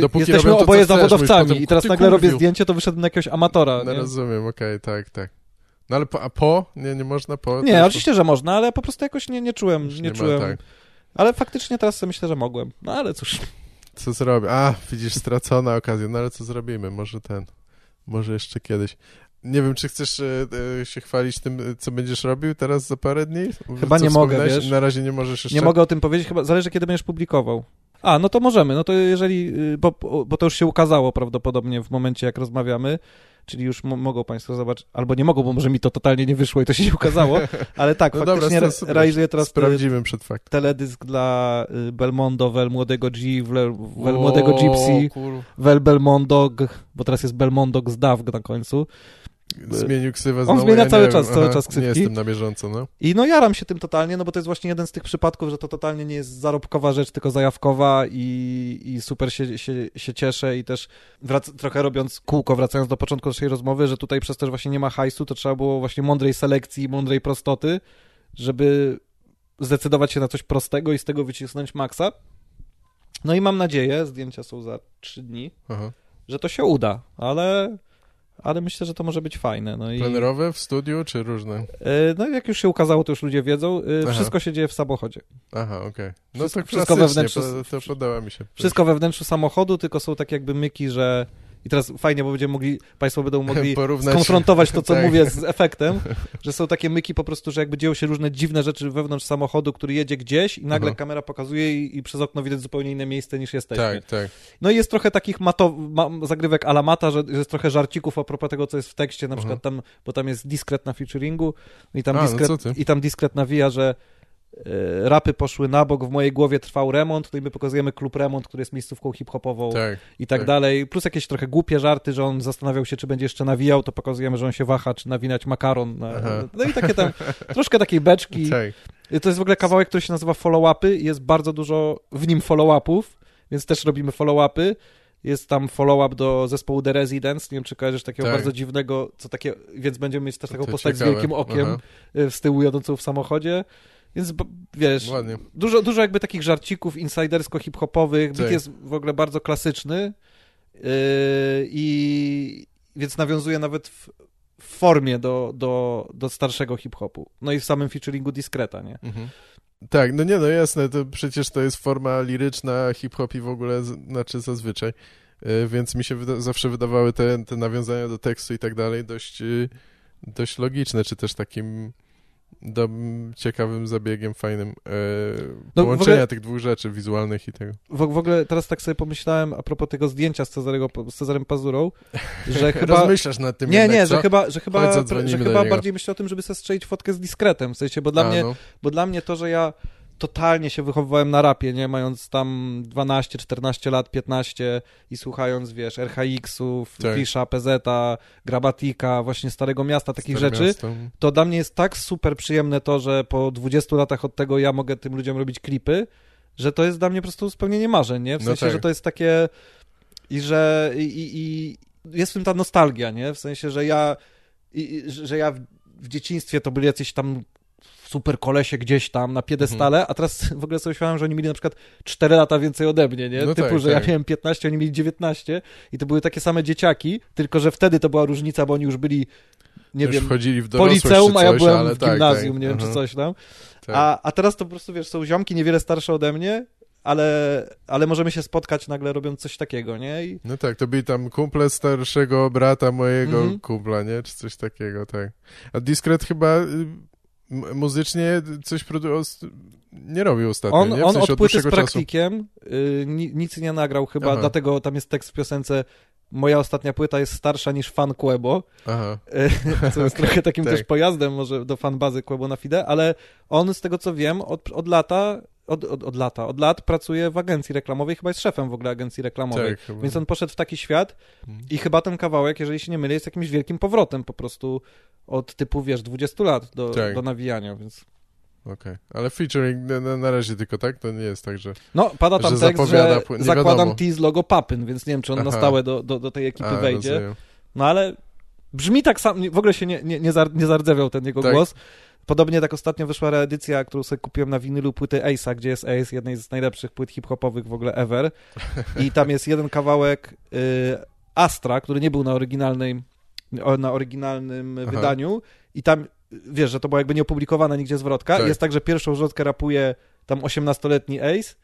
Speaker 1: Dopóki jesteśmy oboje zawodowcami i teraz nagle robię zdjęcie, to wyszedłem na jakiegoś amatora.
Speaker 2: No
Speaker 1: nie?
Speaker 2: rozumiem, okej, okay, tak, tak. No ale po, a po? Nie, nie można po?
Speaker 1: Nie, oczywiście, że można, ale po prostu jakoś nie, nie czułem, nie, nie czułem. Tak. Ale faktycznie teraz myślę, że mogłem. No ale cóż.
Speaker 2: Co zrobię? A, widzisz, stracona okazja. No ale co zrobimy? Może ten, może jeszcze kiedyś. Nie wiem, czy chcesz e, e się chwalić tym, co będziesz robił teraz za parę dni?
Speaker 1: Chyba nie mogę, wiesz?
Speaker 2: Na razie nie możesz jeszcze.
Speaker 1: Nie mogę o tym powiedzieć, chyba zależy, kiedy będziesz publikował. A, no to możemy, no to jeżeli, y, bo, bo to już się ukazało prawdopodobnie w momencie, jak rozmawiamy, czyli już mogą Państwo zobaczyć, albo nie mogą, bo może mi to totalnie nie wyszło i to się nie ukazało, ale tak, no faktycznie dobra, re realizuję teraz
Speaker 2: Sprawdzimy przed faktem.
Speaker 1: teledysk dla y, Belmondo, Wel Młodego G, Wel, Wel Młodego Gypsy, Wel Belmondog, bo teraz jest Belmondog z Davg na końcu.
Speaker 2: Zmienił ksywę
Speaker 1: znowu, On zmienia ja cały czas, cały czas ksywki.
Speaker 2: Nie jestem na bieżąco, no.
Speaker 1: I no jaram się tym totalnie, no bo to jest właśnie jeden z tych przypadków, że to totalnie nie jest zarobkowa rzecz, tylko zajawkowa i, i super się, się, się cieszę i też wrac- trochę robiąc kółko, wracając do początku naszej rozmowy, że tutaj przez to, że właśnie nie ma hajsu, to trzeba było właśnie mądrej selekcji, mądrej prostoty, żeby zdecydować się na coś prostego i z tego wycisnąć maksa. No i mam nadzieję, zdjęcia są za trzy dni, Aha. że to się uda, ale ale myślę, że to może być fajne. No i...
Speaker 2: Plenerowe w studiu, czy różne? E,
Speaker 1: no jak już się ukazało, to już ludzie wiedzą. E, wszystko się dzieje w samochodzie.
Speaker 2: Aha, okej. Okay. No wszystko, tak wszystko we wnętrzu, to, to podoba mi się.
Speaker 1: Wszystko we wnętrzu samochodu, tylko są tak jakby myki, że i teraz fajnie, bo będziemy mogli, Państwo będą mogli Porównać. skonfrontować to, co tak. mówię z efektem, że są takie myki po prostu, że jakby dzieją się różne dziwne rzeczy wewnątrz samochodu, który jedzie gdzieś i nagle Aha. kamera pokazuje i, i, przez okno widać zupełnie inne miejsce niż jesteśmy.
Speaker 2: Tak, tak.
Speaker 1: No i jest trochę takich mato, ma, zagrywek alamata, że jest trochę żarcików a propos tego, co jest w tekście, na przykład tam, bo tam jest diskret na featuringu i tam, a, no no i tam diskret nawija, że rapy poszły na bok, w mojej głowie trwał remont, i my pokazujemy klub remont, który jest miejscówką hip-hopową tak, i tak, tak, dalej. Plus jakieś trochę głupie żarty, że on zastanawiał się, czy będzie jeszcze nawijał, to pokazujemy, że on się waha, czy nawinać makaron. Na, no i takie tam, troszkę takiej beczki. Tak. To jest w ogóle kawałek, który się nazywa follow-upy i jest bardzo dużo w nim follow-upów, więc też robimy follow-upy. Jest tam follow-up do zespołu The Residents, nie wiem, czy kojarzysz takiego tak. bardzo dziwnego, co takie, więc będziemy mieć też taką postać ciekawe. z wielkim okiem Aha. Y, z tyłu jadącą w samochodzie. Więc wiesz, Ładnie. Dużo, dużo jakby takich żarcików insidersko-hip-hopowych. Tak. jest w ogóle bardzo klasyczny yy, i więc nawiązuje nawet w, w, formie do, do, do starszego hip-hopu. No i w samym featuringu Discreta, nie? Mhm.
Speaker 2: Tak, no nie, no jasne, to przecież to jest forma liryczna, hip-hop i w ogóle, znaczy zazwyczaj, yy, więc mi się wyda zawsze wydawały te, te nawiązania do tekstu i tak dalej dość, yy, dość logiczne, czy też takim do, ciekawym zabiegiem, fajnym e, no, połączenia ogóle, tych dwóch rzeczy wizualnych i tego.
Speaker 1: W, w, ogóle teraz tak sobie pomyślałem a propos tego zdjęcia z, Cezarego, z Cezarem Pazurą, że chyba...
Speaker 2: Rozmyślasz nad tym
Speaker 1: Nie,
Speaker 2: jednak,
Speaker 1: nie, że chyba, że chyba, że chyba bardziej myślę o tym, żeby sobie strzelić fotkę z dyskretem, w sensie, bo dla, a, mnie, no. bo dla mnie to, że ja totalnie się wychowywałem na rapie, nie? Mając tam 12, 14 lat, 15 i słuchając, wiesz, RHX-ów, tak. Fisza, PZ, Grabatika, właśnie Starego Miasta, takich Stare rzeczy, miasto. to dla mnie jest tak super przyjemne to, że po 20 latach od tego ja mogę tym ludziom robić klipy, że to jest dla mnie po prostu spełnienie marzeń, nie? W no sensie, tak. że to jest takie i że i, i, jest w tym ta nostalgia, nie? W sensie, że ja i, że ja w, w dzieciństwie to byli jacyś tam super kolesie gdzieś tam na piedestale, mhm. a teraz w ogóle sobie świadam, że oni mieli na przykład 4 lata więcej ode mnie, nie? No Typu, tak, że tak. ja miałem 15, oni mieli 19 i to były takie same dzieciaki, tylko że wtedy to była różnica, bo oni już byli nie już wiem,
Speaker 2: wchodzili w
Speaker 1: po liceum, a ja byłem w tak, gimnazjum, tak, nie wiem, czy coś tam. Tak. A, a teraz to po prostu, wiesz, są ziomki niewiele starsze ode mnie, ale, ale możemy się spotkać nagle robiąc coś takiego, nie? I...
Speaker 2: No tak, to byli tam kumple starszego brata mojego mm -hmm. kumpla, nie? Czy coś takiego, tak. A Discret chyba y, muzycznie coś nie robił ostatnio,
Speaker 1: on,
Speaker 2: nie? W
Speaker 1: on
Speaker 2: sensie
Speaker 1: od płyty z praktikiem y, nic nie nagrał chyba, Aha. dlatego tam jest tekst w piosence moja ostatnia płyta jest starsza niż fan Quebo, Aha. Y, co jest trochę takim tak. też pojazdem może do fan bazy Quebo na FIDE, ale on z tego co wiem od, od lata od, od, od lata, od lat pracuje w agencji reklamowej, chyba jest szefem w ogóle agencji reklamowej, tak, więc on poszedł w taki świat mhm. i chyba ten kawałek, jeżeli się nie mylę, jest jakimś wielkim powrotem po prostu od typu, wiesz, 20 lat do, tak. do nawijania, więc...
Speaker 2: Okej, okay. ale featuring na, na, razie tylko, tak? To nie jest tak, że
Speaker 1: No, pada tam że tekst, że zakładam T z logo Papyn, więc nie wiem, czy on Aha. na stałe do, do, do tej ekipy A, wejdzie. Rozumiem. No ale brzmi tak samo, w ogóle się nie, nie, nie, nie zardzewiał ten jego tak. głos. Podobnie tak ostatnio wyszła reedycja, którą sobie kupiłem na winylu płyty Ace'a, gdzie jest Ace, jednej z najlepszych płyt hip-hopowych w ogóle ever. I tam jest jeden kawałek y, Astra, który nie był na oryginalnej na oryginalnym Aha. wydaniu i tam, wiesz, że to była jakby nieopublikowana nigdzie zwrotka. Tak. Jest tak, że pierwszą zwrotkę rapuje tam 18-letni Ace,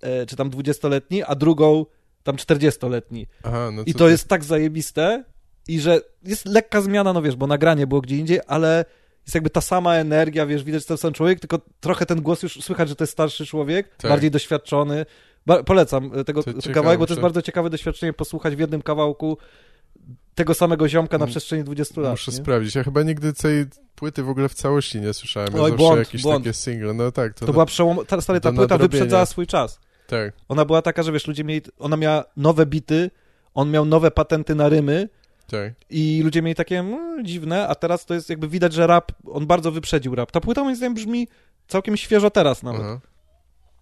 Speaker 1: e, czy tam 20-letni, a drugą tam 40-letni. Aha, no I to ty... jest tak zajebiste i że jest lekka zmiana, no wiesz, bo nagranie było gdzie indziej, ale jest jakby ta sama energia, wiesz, widać, że to jest ten człowiek, tylko trochę ten głos już słychać, że to jest starszy człowiek, tak. bardziej doświadczony, Ba polecam tego kawałek, bo to jest bardzo ciekawe doświadczenie posłuchać w jednym kawałku tego samego ziomka na przestrzeni 20 lat.
Speaker 2: Muszę
Speaker 1: nie?
Speaker 2: sprawdzić. Ja chyba nigdy tej płyty w ogóle w całości nie słyszałem. Ja Oj, zawsze błąd, jakieś błąd. takie single. No tak.
Speaker 1: To, to była przełom... Ta, stary, ta płyta wyprzedzała swój czas.
Speaker 2: Tak.
Speaker 1: Ona była taka, że wiesz, ludzie mieli... Ona miała nowe bity, on miał nowe patenty na rymy,
Speaker 2: tak.
Speaker 1: I ludzie mieli takie mm, dziwne, a teraz to jest jakby widać, że rap, on bardzo wyprzedził rap. Ta płyta moim zdaniem brzmi całkiem świeżo teraz nawet. Aha.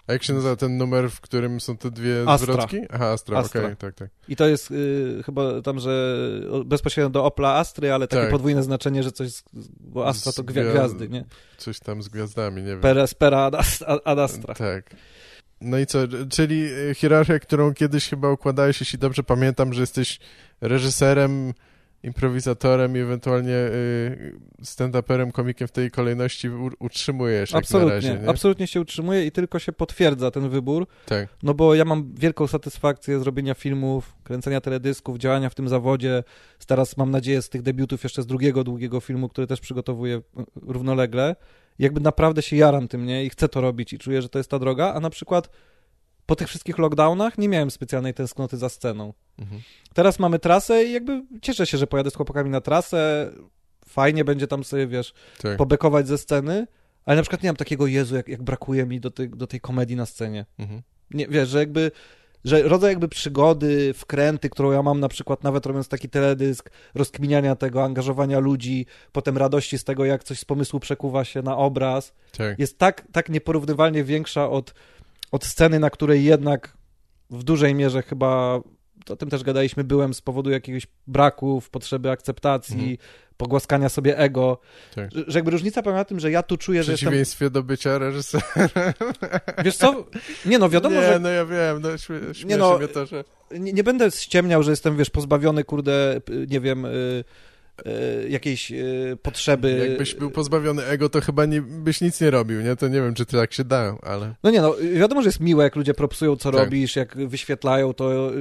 Speaker 2: A jak się nazywa ten numer, w którym są te dwie
Speaker 1: Astra.
Speaker 2: zwrotki? Aha, Astra, Astra. okej, okay, tak, tak.
Speaker 1: I to jest y, chyba tam, że bezpośrednio do Opla Astry, ale takie tak. podwójne znaczenie, że coś, z, bo Astra to gwia gwiazdy, nie?
Speaker 2: Coś tam z gwiazdami, nie wiem.
Speaker 1: Peres, pera ad, ad Astra.
Speaker 2: Tak. No i co, czyli hierarchia, którą kiedyś chyba układałeś, jeśli dobrze pamiętam, że jesteś reżyserem, improwizatorem i ewentualnie y, stand-uperem, komikiem w tej kolejności utrzymujesz
Speaker 1: absolutnie,
Speaker 2: jak na razie, nie?
Speaker 1: Absolutnie się utrzymuje i tylko się potwierdza ten wybór,
Speaker 2: tak.
Speaker 1: no bo ja mam wielką satysfakcję zrobienia filmów, kręcenia teledysków, działania w tym zawodzie. Teraz mam nadzieję z tych debiutów jeszcze z drugiego długiego filmu, który też przygotowuję y, równolegle. Jakby naprawdę się jaram tym, nie? I chcę to robić i czuję, że to jest ta droga, a na przykład po tych wszystkich lockdownach nie miałem specjalnej tęsknoty za sceną. Mhm. Teraz mamy trasę i jakby cieszę się, że pojadę z chłopakami na trasę. Fajnie będzie tam sobie, wiesz, tak. pobekować ze sceny, ale na przykład nie mam takiego Jezu, jak, jak brakuje mi do, tej, do tej komedii na scenie. Mhm. Nie, wiesz, że jakby że rodzaj jakby przygody, wkręty, którą ja mam na przykład nawet robiąc taki teledysk, rozkminiania tego, angażowania ludzi, potem radości z tego, jak coś z pomysłu przekuwa się na obraz, tak. jest tak, tak nieporównywalnie większa od od sceny, na której jednak w dużej mierze chyba, o tym też gadaliśmy, byłem z powodu jakiegoś braków, potrzeby akceptacji, mhm. pogłaskania sobie ego. Tak. Że, że, jakby różnica polega na tym, że ja tu czuję, że jestem... W
Speaker 2: przeciwieństwie do bycia reżyserem.
Speaker 1: Wiesz co? Nie no, wiadomo,
Speaker 2: nie,
Speaker 1: że...
Speaker 2: no ja wiem, no śmie nie, no, mnie to, że...
Speaker 1: Nie, nie, będę ściemniał, że jestem, wiesz, pozbawiony, kurde, nie wiem... Y jakiejś e, potrzeby.
Speaker 2: Jakbyś był pozbawiony ego, to chyba nie, byś nic nie robił, nie? To nie wiem, czy to tak się da, ale...
Speaker 1: No nie no, wiadomo, że jest miłe, jak ludzie propsują, co tak. robisz, jak wyświetlają, to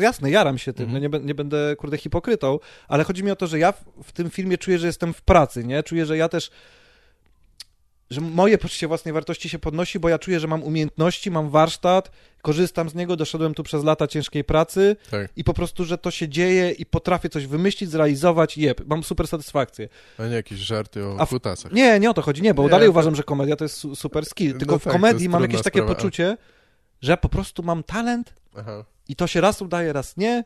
Speaker 1: jasne, jaram się tym, no mhm. no nie, nie będę, kurde, hipokrytą, ale chodzi mi o to, że ja w, w tym filmie czuję, że jestem w pracy, nie? Czuję, że ja też że moje poczucie własnej wartości się podnosi, bo ja czuję, że mam umiejętności, mam warsztat, korzystam z niego, doszedłem tu przez lata ciężkiej pracy tak. i po prostu, że to się dzieje i potrafię coś wymyślić, zrealizować, jeb, mam super satysfakcję.
Speaker 2: A nie jakieś żarty o A w... kutasach.
Speaker 1: Nie, nie o to chodzi, nie, bo nie, dalej to... uważam, że komedia to jest super skill, tylko no w tak, komedii mam jakieś takie sprawa. poczucie, że po prostu mam talent Aha. i to się raz udaje, raz nie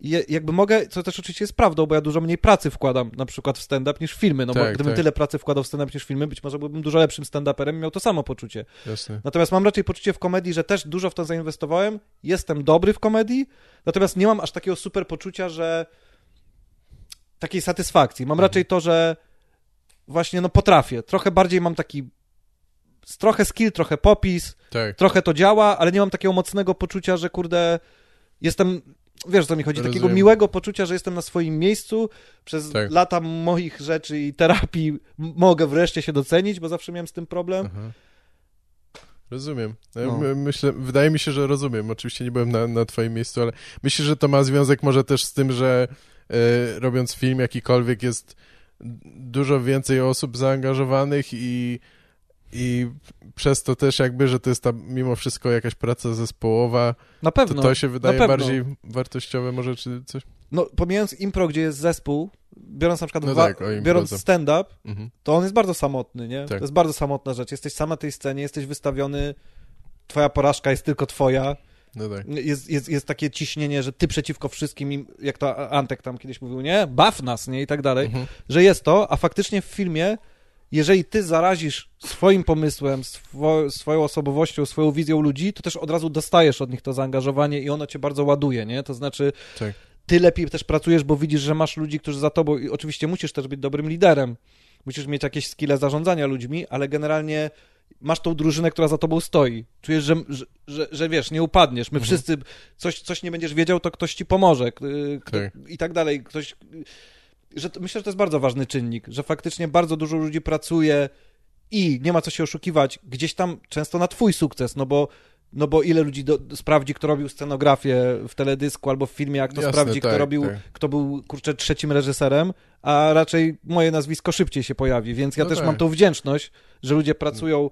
Speaker 1: i jakby mogę, co też oczywiście jest prawdą, bo ja dużo mniej pracy wkładam na przykład w stand-up niż w filmy, no tak, bo gdybym tak. tyle pracy wkładał w stand-up niż w filmy, być może byłbym dużo lepszym stand-uperem i miał to samo poczucie.
Speaker 2: Jasne.
Speaker 1: Natomiast mam raczej poczucie w komedii, że też dużo w to zainwestowałem, jestem dobry w komedii, natomiast nie mam aż takiego super poczucia, że takiej satysfakcji. Mam mhm. raczej to, że właśnie no potrafię. Trochę bardziej mam taki trochę skill, trochę popis, tak. trochę to działa, ale nie mam takiego mocnego poczucia, że kurde jestem Wiesz, co mi chodzi? Rozumiem. Takiego miłego poczucia, że jestem na swoim miejscu. Przez tak. lata moich rzeczy i terapii mogę wreszcie się docenić, bo zawsze miałem z tym problem. Aha.
Speaker 2: Rozumiem. No. Myślę, wydaje mi się, że rozumiem. Oczywiście nie byłem na, na twoim miejscu, ale myślę, że to ma związek może też z tym, że y, robiąc film jakikolwiek jest dużo więcej osób zaangażowanych i i przez to też jakby, że to jest ta mimo wszystko jakaś praca zespołowa.
Speaker 1: Na pewno.
Speaker 2: To, to się wydaje bardziej wartościowe może, czy coś?
Speaker 1: No, pomijając impro, gdzie jest zespół, biorąc na przykład no tak, biorąc stand-up, mhm. to on jest bardzo samotny, nie? Tak. To jest bardzo samotna rzecz. Jesteś sam na tej scenie, jesteś wystawiony, twoja porażka jest tylko twoja.
Speaker 2: No tak.
Speaker 1: jest, jest, jest takie ciśnienie, że ty przeciwko wszystkim, jak to Antek tam kiedyś mówił, nie? Baw nas, nie? I tak dalej. Mhm. Że jest to, a faktycznie w filmie jeżeli ty zarazisz swoim pomysłem, swo swoją osobowością, swoją wizją ludzi, to też od razu dostajesz od nich to zaangażowanie i ono cię bardzo ładuje, nie? To znaczy, tak. ty lepiej też pracujesz, bo widzisz, że masz ludzi, którzy za tobą i oczywiście musisz też być dobrym liderem, musisz mieć jakieś skille zarządzania ludźmi, ale generalnie masz tą drużynę, która za tobą stoi. Czujesz, że, że, że, że wiesz, nie upadniesz. My mhm. wszyscy, coś, coś nie będziesz wiedział, to ktoś ci pomoże kto, tak. i tak dalej. Ktoś że to, myślę, że to jest bardzo ważny czynnik, że faktycznie bardzo dużo ludzi pracuje i nie ma co się oszukiwać, gdzieś tam często na twój sukces, no bo no bo ile ludzi do, sprawdzi, kto robił scenografię w teledysku albo w filmie, a kto Jasne, sprawdzi, tak, kto robił, tak. kto był, kurczę, trzecim reżyserem, a raczej moje nazwisko szybciej się pojawi, więc ja no też tak. mam tą wdzięczność, że ludzie pracują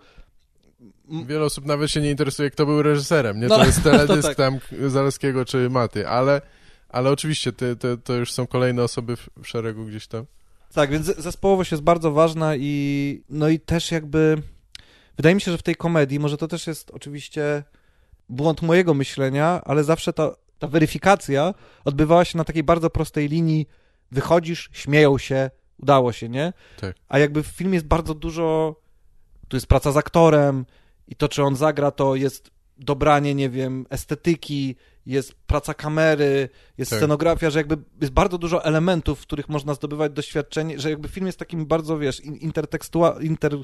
Speaker 2: Wiele osób nawet się nie interesuje, kto był reżyserem, nie? No, to jest teledysk to tak. tam Zaleskiego czy Maty, ale, ale oczywiście te, to już są kolejne osoby w, w szeregu gdzieś tam.
Speaker 1: Tak, więc zespołowość jest bardzo ważna i no i też jakby wydaje mi się, że w tej komedii, może to też jest oczywiście błąd mojego myślenia, ale zawsze ta, ta weryfikacja odbywała się na takiej bardzo prostej linii wychodzisz, śmieją się, udało się, nie?
Speaker 2: Tak.
Speaker 1: A jakby w filmie jest bardzo dużo, tu jest praca z aktorem i to, czy on zagra, to jest dobranie, nie wiem, estetyki, jest praca kamery, jest tak. scenografia, że jakby jest bardzo dużo elementów, w których można zdobywać doświadczenie, że jakby film jest takim bardzo, wiesz, intertekstualnym, inter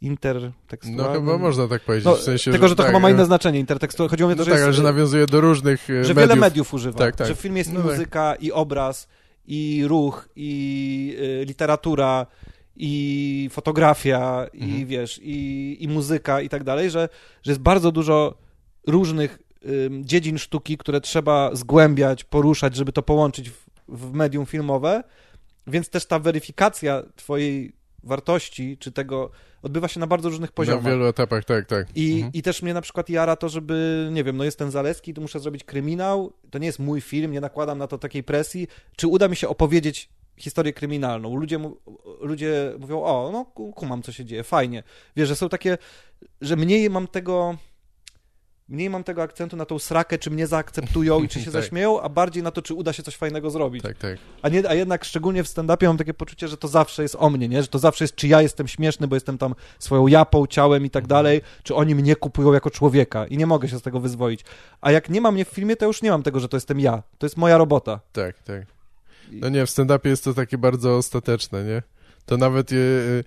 Speaker 1: intertekstualnym.
Speaker 2: No chyba można tak powiedzieć, no, w sensie,
Speaker 1: Tego, że to tak, chyba ma inne znaczenie, intertekstualne. Chodziło mi o
Speaker 2: to,
Speaker 1: no
Speaker 2: że tak, jest, że nawiązuje do różnych
Speaker 1: Że
Speaker 2: mediów.
Speaker 1: wiele mediów używa,
Speaker 2: tak, tak.
Speaker 1: że w filmie jest no i tak. muzyka, i obraz, i ruch, i y, literatura, i fotografia, mhm. i wiesz, i, i muzyka i tak dalej, że, że jest bardzo dużo różnych y, dziedzin sztuki, które trzeba zgłębiać, poruszać, żeby to połączyć w, w medium filmowe, więc też ta weryfikacja twojej wartości, czy tego odbywa się na bardzo różnych poziomach.
Speaker 2: Na wielu etapach, tak, tak.
Speaker 1: I, mhm. I też mnie na przykład jara to, żeby, nie wiem, no jest ten Zaleski, to muszę zrobić kryminał, to nie jest mój film, nie nakładam na to takiej presji, czy uda mi się opowiedzieć historię kryminalną. Ludzie, ludzie mówią, o, no kumam, co się dzieje, fajnie. Wiesz, że są takie, że mniej mam tego mniej mam tego akcentu na tą srakę, czy mnie zaakceptują i czy się tak. zaśmieją, a bardziej na to, czy uda się coś fajnego zrobić.
Speaker 2: Tak, tak.
Speaker 1: A, nie, a jednak szczególnie w stand-upie mam takie poczucie, że to zawsze jest o mnie, nie? Że to zawsze jest, czy ja jestem śmieszny, bo jestem tam swoją japą, ciałem i tak mhm. dalej, czy oni mnie kupują jako człowieka i nie mogę się z tego wyzwolić. A jak nie ma mnie w filmie, to już nie mam tego, że to jestem ja. To jest moja robota.
Speaker 2: Tak, tak. No nie, w stand-upie jest to takie bardzo ostateczne, nie? To nawet... Yy,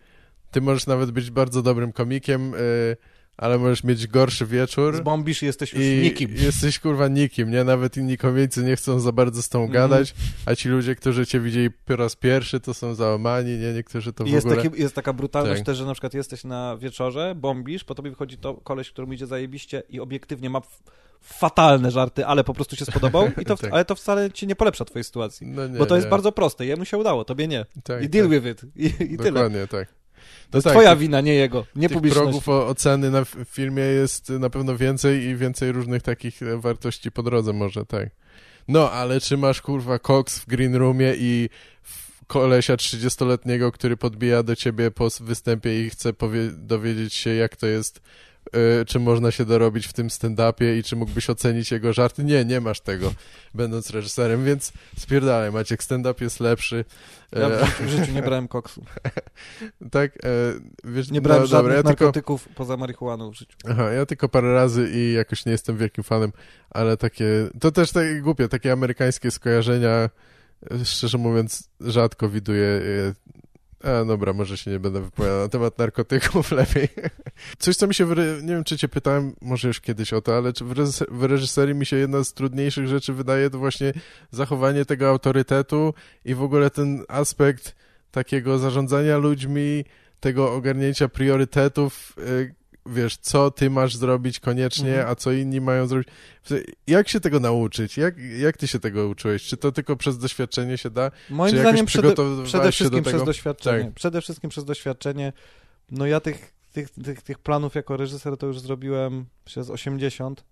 Speaker 2: ty możesz nawet być bardzo dobrym komikiem, yy, ale możesz mieć gorszy wieczór.
Speaker 1: Zbombisz i jesteś już i nikim.
Speaker 2: Jesteś kurwa nikim, nie? Nawet inni komiecy nie chcą za bardzo z tą mm. gadać, a ci ludzie, którzy cię widzieli po raz pierwszy, to są załamani, nie? Niektórzy to w
Speaker 1: jest
Speaker 2: ogóle...
Speaker 1: Taki, jest taka brutalność tak. też, że na przykład jesteś na wieczorze, bombisz, po tobie wychodzi to koleś, któremu idzie zajebiście i obiektywnie ma fatalne żarty, ale po prostu się spodobał, i to, tak. ale to wcale ci nie polepsza twojej sytuacji. No nie, bo to jest bardzo proste. Jemu się udało, tobie nie. Tak, I deal tak. with it. I, i
Speaker 2: Dokładnie,
Speaker 1: tyle.
Speaker 2: tak.
Speaker 1: To jest tak, twoja wina, nie jego, nie
Speaker 2: tych progów o, oceny na filmie jest na pewno więcej i więcej różnych takich e, wartości po drodze może, tak. No, ale czy masz, kurwa, koks w green roomie i kolesia 30-letniego, który podbija do ciebie po występie i chce dowiedzieć się, jak to jest Y, czy można się dorobić w tym stand-upie i czy mógłbyś ocenić jego żarty. Nie, nie masz tego, będąc reżyserem, więc spierdalaj, Maciek, stand-up jest lepszy.
Speaker 1: Ja w życiu, w życiu nie brałem koksu.
Speaker 2: tak, e, wiesz,
Speaker 1: Nie brałem no, żadnych dobra, ja narkotyków tylko... poza marihuaną w życiu.
Speaker 2: Aha, ja tylko parę razy i jakoś nie jestem wielkim fanem, ale takie, to też takie głupie, takie amerykańskie skojarzenia, szczerze mówiąc, rzadko widuję a, dobra, może się nie będę wypowiadał na temat narkotyków, lepiej. Coś, co mi się, nie wiem, czy cię pytałem, może już kiedyś o to, ale czy w reżyserii mi się jedna z trudniejszych rzeczy wydaje, to właśnie zachowanie tego autorytetu i w ogóle ten aspekt takiego zarządzania ludźmi, tego ogarnięcia priorytetów, y, wiesz, co ty masz zrobić koniecznie, mhm. a co inni mają zrobić. Jak się tego nauczyć? Jak, jak ty się tego uczyłeś? Czy to tylko przez doświadczenie się da?
Speaker 1: Moim
Speaker 2: Czy
Speaker 1: zdaniem przede, przede wszystkim przez doświadczenie. Tak. Przede wszystkim przez doświadczenie. No ja tych, tych, tych, tych planów jako reżyser to już zrobiłem przez 80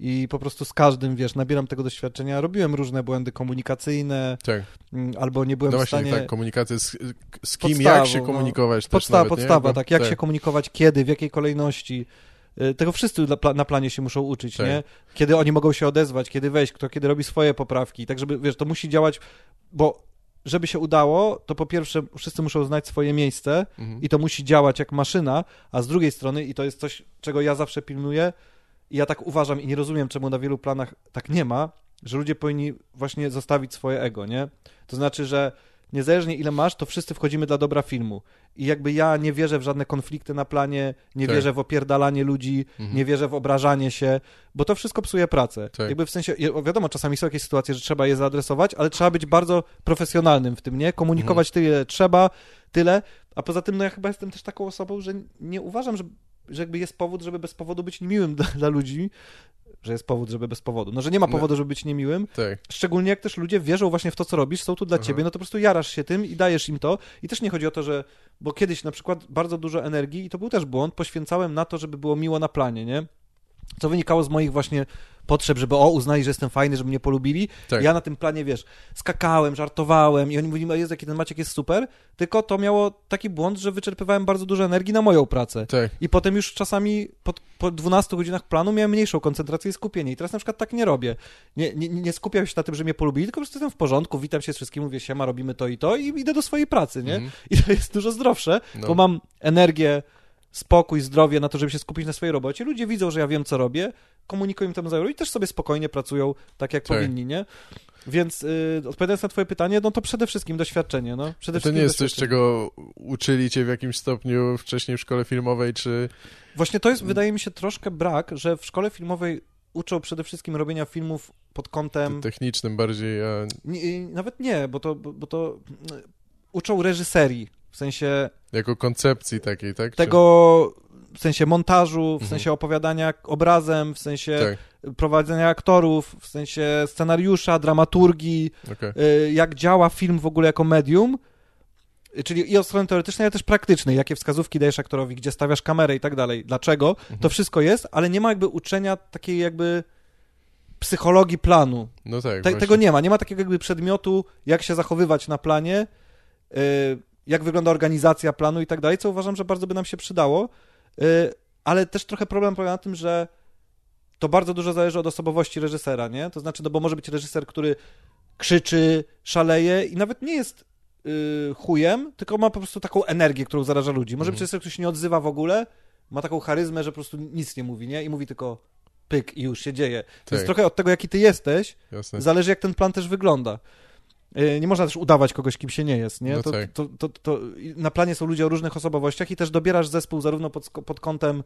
Speaker 1: i po prostu z każdym, wiesz, nabieram tego doświadczenia. Robiłem różne błędy komunikacyjne,
Speaker 2: tak.
Speaker 1: Mm, albo nie byłem
Speaker 2: no
Speaker 1: w stanie...
Speaker 2: tak, komunikacja z, z kim, podstawą, jak się no. komunikować no,
Speaker 1: podstawa,
Speaker 2: nawet,
Speaker 1: podstawa, tak, jak tak. się komunikować, kiedy, w jakiej kolejności. Y, tego wszyscy na planie się muszą uczyć, tak. nie? Kiedy oni mogą się odezwać, kiedy wejść, kto kiedy robi swoje poprawki, tak żeby, wiesz, to musi działać, bo żeby się udało, to po pierwsze wszyscy muszą znać swoje miejsce mhm. i to musi działać jak maszyna, a z drugiej strony, i to jest coś, czego ja zawsze pilnuję, i ja tak uważam i nie rozumiem, czemu na wielu planach tak nie ma, że ludzie powinni właśnie zostawić swoje ego, nie? To znaczy, że niezależnie ile masz, to wszyscy wchodzimy dla dobra filmu. I jakby ja nie wierzę w żadne konflikty na planie, nie tak. wierzę w opierdalanie ludzi, mhm. nie wierzę w obrażanie się, bo to wszystko psuje pracę. Tak. Jakby w sensie, wiadomo, czasami są jakieś sytuacje, że trzeba je zaadresować, ale trzeba być bardzo profesjonalnym w tym, nie? Komunikować mhm. tyle trzeba, tyle, a poza tym, no ja chyba jestem też taką osobą, że nie uważam, że że jakby jest powód, żeby bez powodu być niemiłym dla, dla ludzi, że jest powód, żeby bez powodu. No, że nie ma no. powodu, żeby być niemiłym.
Speaker 2: Tak.
Speaker 1: Szczególnie jak też ludzie wierzą właśnie w to, co robisz, są tu dla Aha. ciebie, no to po prostu jarasz się tym i dajesz im to. I też nie chodzi o to, że. Bo kiedyś na przykład bardzo dużo energii, i to był też błąd, poświęcałem na to, żeby było miło na planie, nie? Co wynikało z moich właśnie potrzeb, żeby o, uznali, że jestem fajny, żeby mnie polubili. Tak. Ja na tym planie, wiesz, skakałem, żartowałem i oni mówili, o Jezu, jaki ten Maciek jest super, tylko to miało taki błąd, że wyczerpywałem bardzo dużo energii na moją pracę.
Speaker 2: Tak.
Speaker 1: I potem już czasami po, po 12 godzinach planu miałem mniejszą koncentrację i skupienie. I teraz na przykład tak nie robię. Nie, nie, nie skupiam się na tym, że mnie polubili, tylko po prostu jestem w porządku, witam się z wszystkim, mówię siema, robimy to i to i idę do swojej pracy, nie? Mm. I to jest dużo zdrowsze, no. bo mam energię spokój, zdrowie na to, żeby się skupić na swojej robocie. Ludzie widzą, że ja wiem, co robię, komunikują im to zajęło i też sobie spokojnie pracują tak, jak tak. powinni, nie? Więc yy, odpowiadając na twoje pytanie, no to przede wszystkim doświadczenie, no. Przede
Speaker 2: to nie jest coś, czego uczyli cię w jakimś stopniu wcześniej w szkole filmowej, czy...
Speaker 1: Właśnie to jest, wydaje mi się, troszkę brak, że w szkole filmowej uczą przede wszystkim robienia filmów pod kątem...
Speaker 2: Technicznym bardziej, a...
Speaker 1: Nie, nawet nie, bo to, bo to uczą reżyserii, w sensie...
Speaker 2: Jako koncepcji takiej, tak?
Speaker 1: Tego, w sensie montażu, w mhm. sensie opowiadania obrazem, w sensie tak. prowadzenia aktorów, w sensie scenariusza, dramaturgii, okay. jak działa film w ogóle jako medium, czyli i od strony teoretycznej, ale też praktycznej, jakie wskazówki dajesz aktorowi, gdzie stawiasz kamerę i tak dalej, dlaczego, mhm. to wszystko jest, ale nie ma jakby uczenia takiej jakby psychologii planu.
Speaker 2: No tak,
Speaker 1: Te, tego nie ma, nie ma takiego jakby przedmiotu, jak się zachowywać na planie, yy, jak wygląda organizacja planu i tak dalej, co uważam, że bardzo by nam się przydało, y, ale też trochę problem polega na tym, że to bardzo dużo zależy od osobowości reżysera, nie? To znaczy, no bo może być reżyser, który krzyczy, szaleje i nawet nie jest yy, chujem, tylko ma po prostu taką energię, którą zaraża ludzi. Może być mhm. reżyser, który się nie odzywa w ogóle, ma taką charyzmę, że po prostu nic nie mówi, nie? I mówi tylko pyk i już się dzieje. Tak. Więc trochę od tego, jaki ty jesteś, Jasne. zależy, jak ten plan też wygląda. E, nie można też udawać kogoś, kim się nie jest, nie? No to, tak. to, to, to, na planie są ludzie o różnych osobowościach i też dobierasz zespół zarówno pod, pod kątem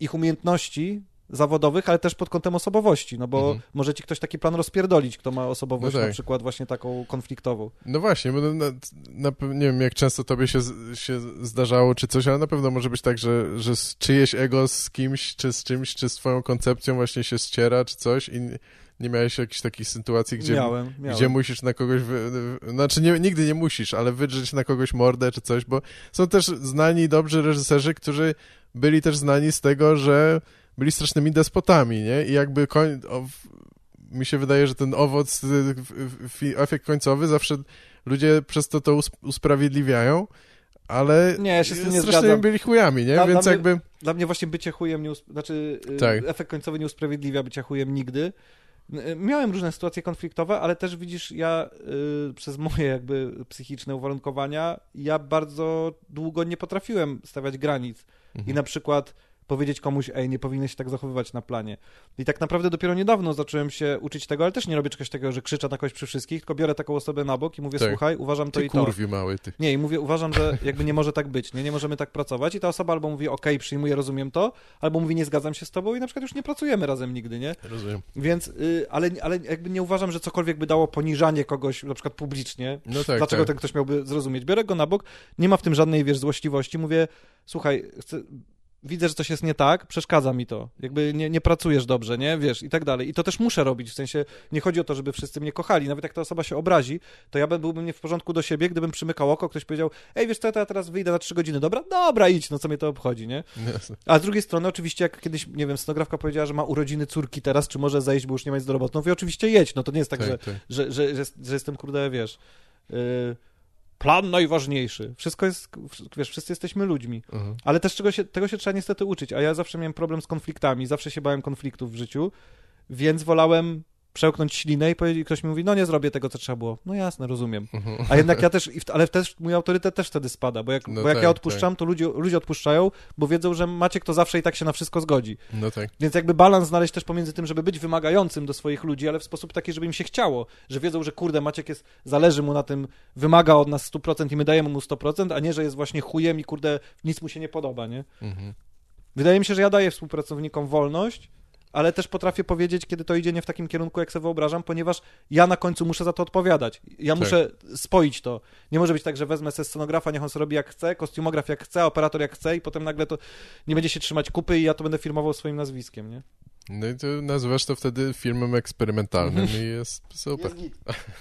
Speaker 1: ich umiejętności, zawodowych, ale też pod kątem osobowości, no bo mhm. może ci ktoś taki plan rozpierdolić, kto ma osobowość no tak. na przykład właśnie taką konfliktową.
Speaker 2: No właśnie, bo na, na, nie wiem, jak często tobie się, się zdarzało, czy coś, ale na pewno może być tak, że, że czyjeś ego z kimś, czy z czymś, czy z twoją koncepcją właśnie się ściera, czy coś i nie miałeś jakichś takich sytuacji, gdzie,
Speaker 1: miałem, miałem.
Speaker 2: gdzie musisz na kogoś, wy... znaczy nie, nigdy nie musisz, ale wydrzeć na kogoś mordę czy coś, bo są też znani dobrzy reżyserzy, którzy byli też znani z tego, że byli strasznymi despotami, nie? I jakby koń... o, mi się wydaje, że ten owoc, efekt końcowy zawsze ludzie przez to to usprawiedliwiają, ale
Speaker 1: nie, ja się z tym nie
Speaker 2: strasznie
Speaker 1: zgadzam.
Speaker 2: byli chujami, nie? Dla, Więc
Speaker 1: dla
Speaker 2: jakby...
Speaker 1: Mnie, dla mnie właśnie bycie chujem nie... Znaczy, y, tak. efekt końcowy nie usprawiedliwia bycia chujem nigdy. Miałem różne sytuacje konfliktowe, ale też widzisz, ja y, przez moje jakby psychiczne uwarunkowania, ja bardzo długo nie potrafiłem stawiać granic. Mhm. I na przykład powiedzieć komuś, ej, nie powinieneś się tak zachowywać na planie. I tak naprawdę dopiero niedawno zacząłem się uczyć tego, ale też nie robię czegoś takiego, że krzyczę na kogoś przy wszystkich, tylko biorę taką osobę na bok i mówię, tak. słuchaj, uważam to
Speaker 2: ty
Speaker 1: i to.
Speaker 2: kurwi mały, ty.
Speaker 1: Nie, i mówię, uważam, że jakby nie może tak być, nie, nie możemy tak pracować i ta osoba albo mówi, okej, okay, przyjmuję, rozumiem to, albo mówi, nie zgadzam się z tobą i na przykład już nie pracujemy razem nigdy, nie?
Speaker 2: Rozumiem.
Speaker 1: Więc, y, ale, ale jakby nie uważam, że cokolwiek by dało poniżanie kogoś, na przykład publicznie. No tak, Dlaczego tak. ten ktoś miałby zrozumieć? Biorę go na bok, nie ma w tym żadnej, wiesz, złośliwości, mówię, słuchaj, chcę, widzę, że coś jest nie tak, przeszkadza mi to. Jakby nie, nie pracujesz dobrze, nie? Wiesz, i tak dalej. I to też muszę robić, w sensie nie chodzi o to, żeby wszyscy mnie kochali. Nawet jak ta osoba się obrazi, to ja byłbym nie w porządku do siebie, gdybym przymykał oko, ktoś powiedział, ej, wiesz co, ja teraz wyjdę na trzy godziny, dobra? Dobra, idź, no co mnie to obchodzi, nie? A z drugiej strony oczywiście, jak kiedyś, nie wiem, scenografka powiedziała, że ma urodziny córki teraz, czy może zejść, bo już nie ma nic do roboty, no mówię, oczywiście jedź, no to nie jest tak, tak, że, tak. Że, że, że, że, jestem, kurde, wiesz... Yy, plan najważniejszy. Wszystko jest, wiesz, wszyscy jesteśmy ludźmi. Mhm. Ale też czego się, tego się trzeba niestety uczyć. A ja zawsze miałem problem z konfliktami, zawsze się bałem konfliktów w życiu, więc wolałem przełknąć ślinę i ktoś mi mówi, no nie zrobię tego, co trzeba było. No jasne, rozumiem. Mhm. A jednak ja też, ale też mój autorytet też wtedy spada, bo jak, no bo jak tak, ja odpuszczam, tak. to ludzie, ludzie odpuszczają, bo wiedzą, że Maciek to zawsze i tak się na wszystko zgodzi.
Speaker 2: No tak.
Speaker 1: Więc jakby balans znaleźć też pomiędzy tym, żeby być wymagającym do swoich ludzi, ale w sposób taki, żeby im się chciało, że wiedzą, że kurde, Maciek jest, zależy mu na tym, wymaga od nas 100% i my dajemy mu 100%, a nie, że jest właśnie chujem i kurde, nic mu się nie podoba, nie? Mhm. Wydaje mi się, że ja daję współpracownikom wolność, ale też potrafię powiedzieć, kiedy to idzie nie w takim kierunku, jak sobie wyobrażam, ponieważ ja na końcu muszę za to odpowiadać. Ja tak. muszę spoić to. Nie może być tak, że wezmę sobie scenografa, niech on sobie robi jak chce, kostiumograf jak chce, operator jak chce i potem nagle to nie będzie się trzymać kupy i ja to będę firmował swoim nazwiskiem, nie?
Speaker 2: No i to nazywasz to wtedy filmem eksperymentalnym i jest super. Jest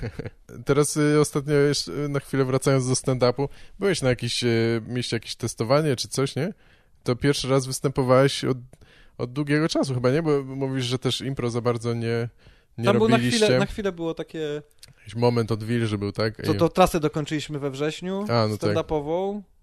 Speaker 2: Teraz y, ostatnio jeszcze na chwilę wracając do stand-upu, byłeś na jakieś, y, mieście jakieś testowanie czy coś, nie? To pierwszy raz występowałeś od od długiego czasu chyba, nie? Bo mówisz, że też impro za bardzo nie, nie Tam robiliście.
Speaker 1: Na chwilę, na chwilę było takie...
Speaker 2: Jakiś moment od Wilży był, tak?
Speaker 1: To, to trasę dokończyliśmy we wrześniu, A, no stand-upową. Tak.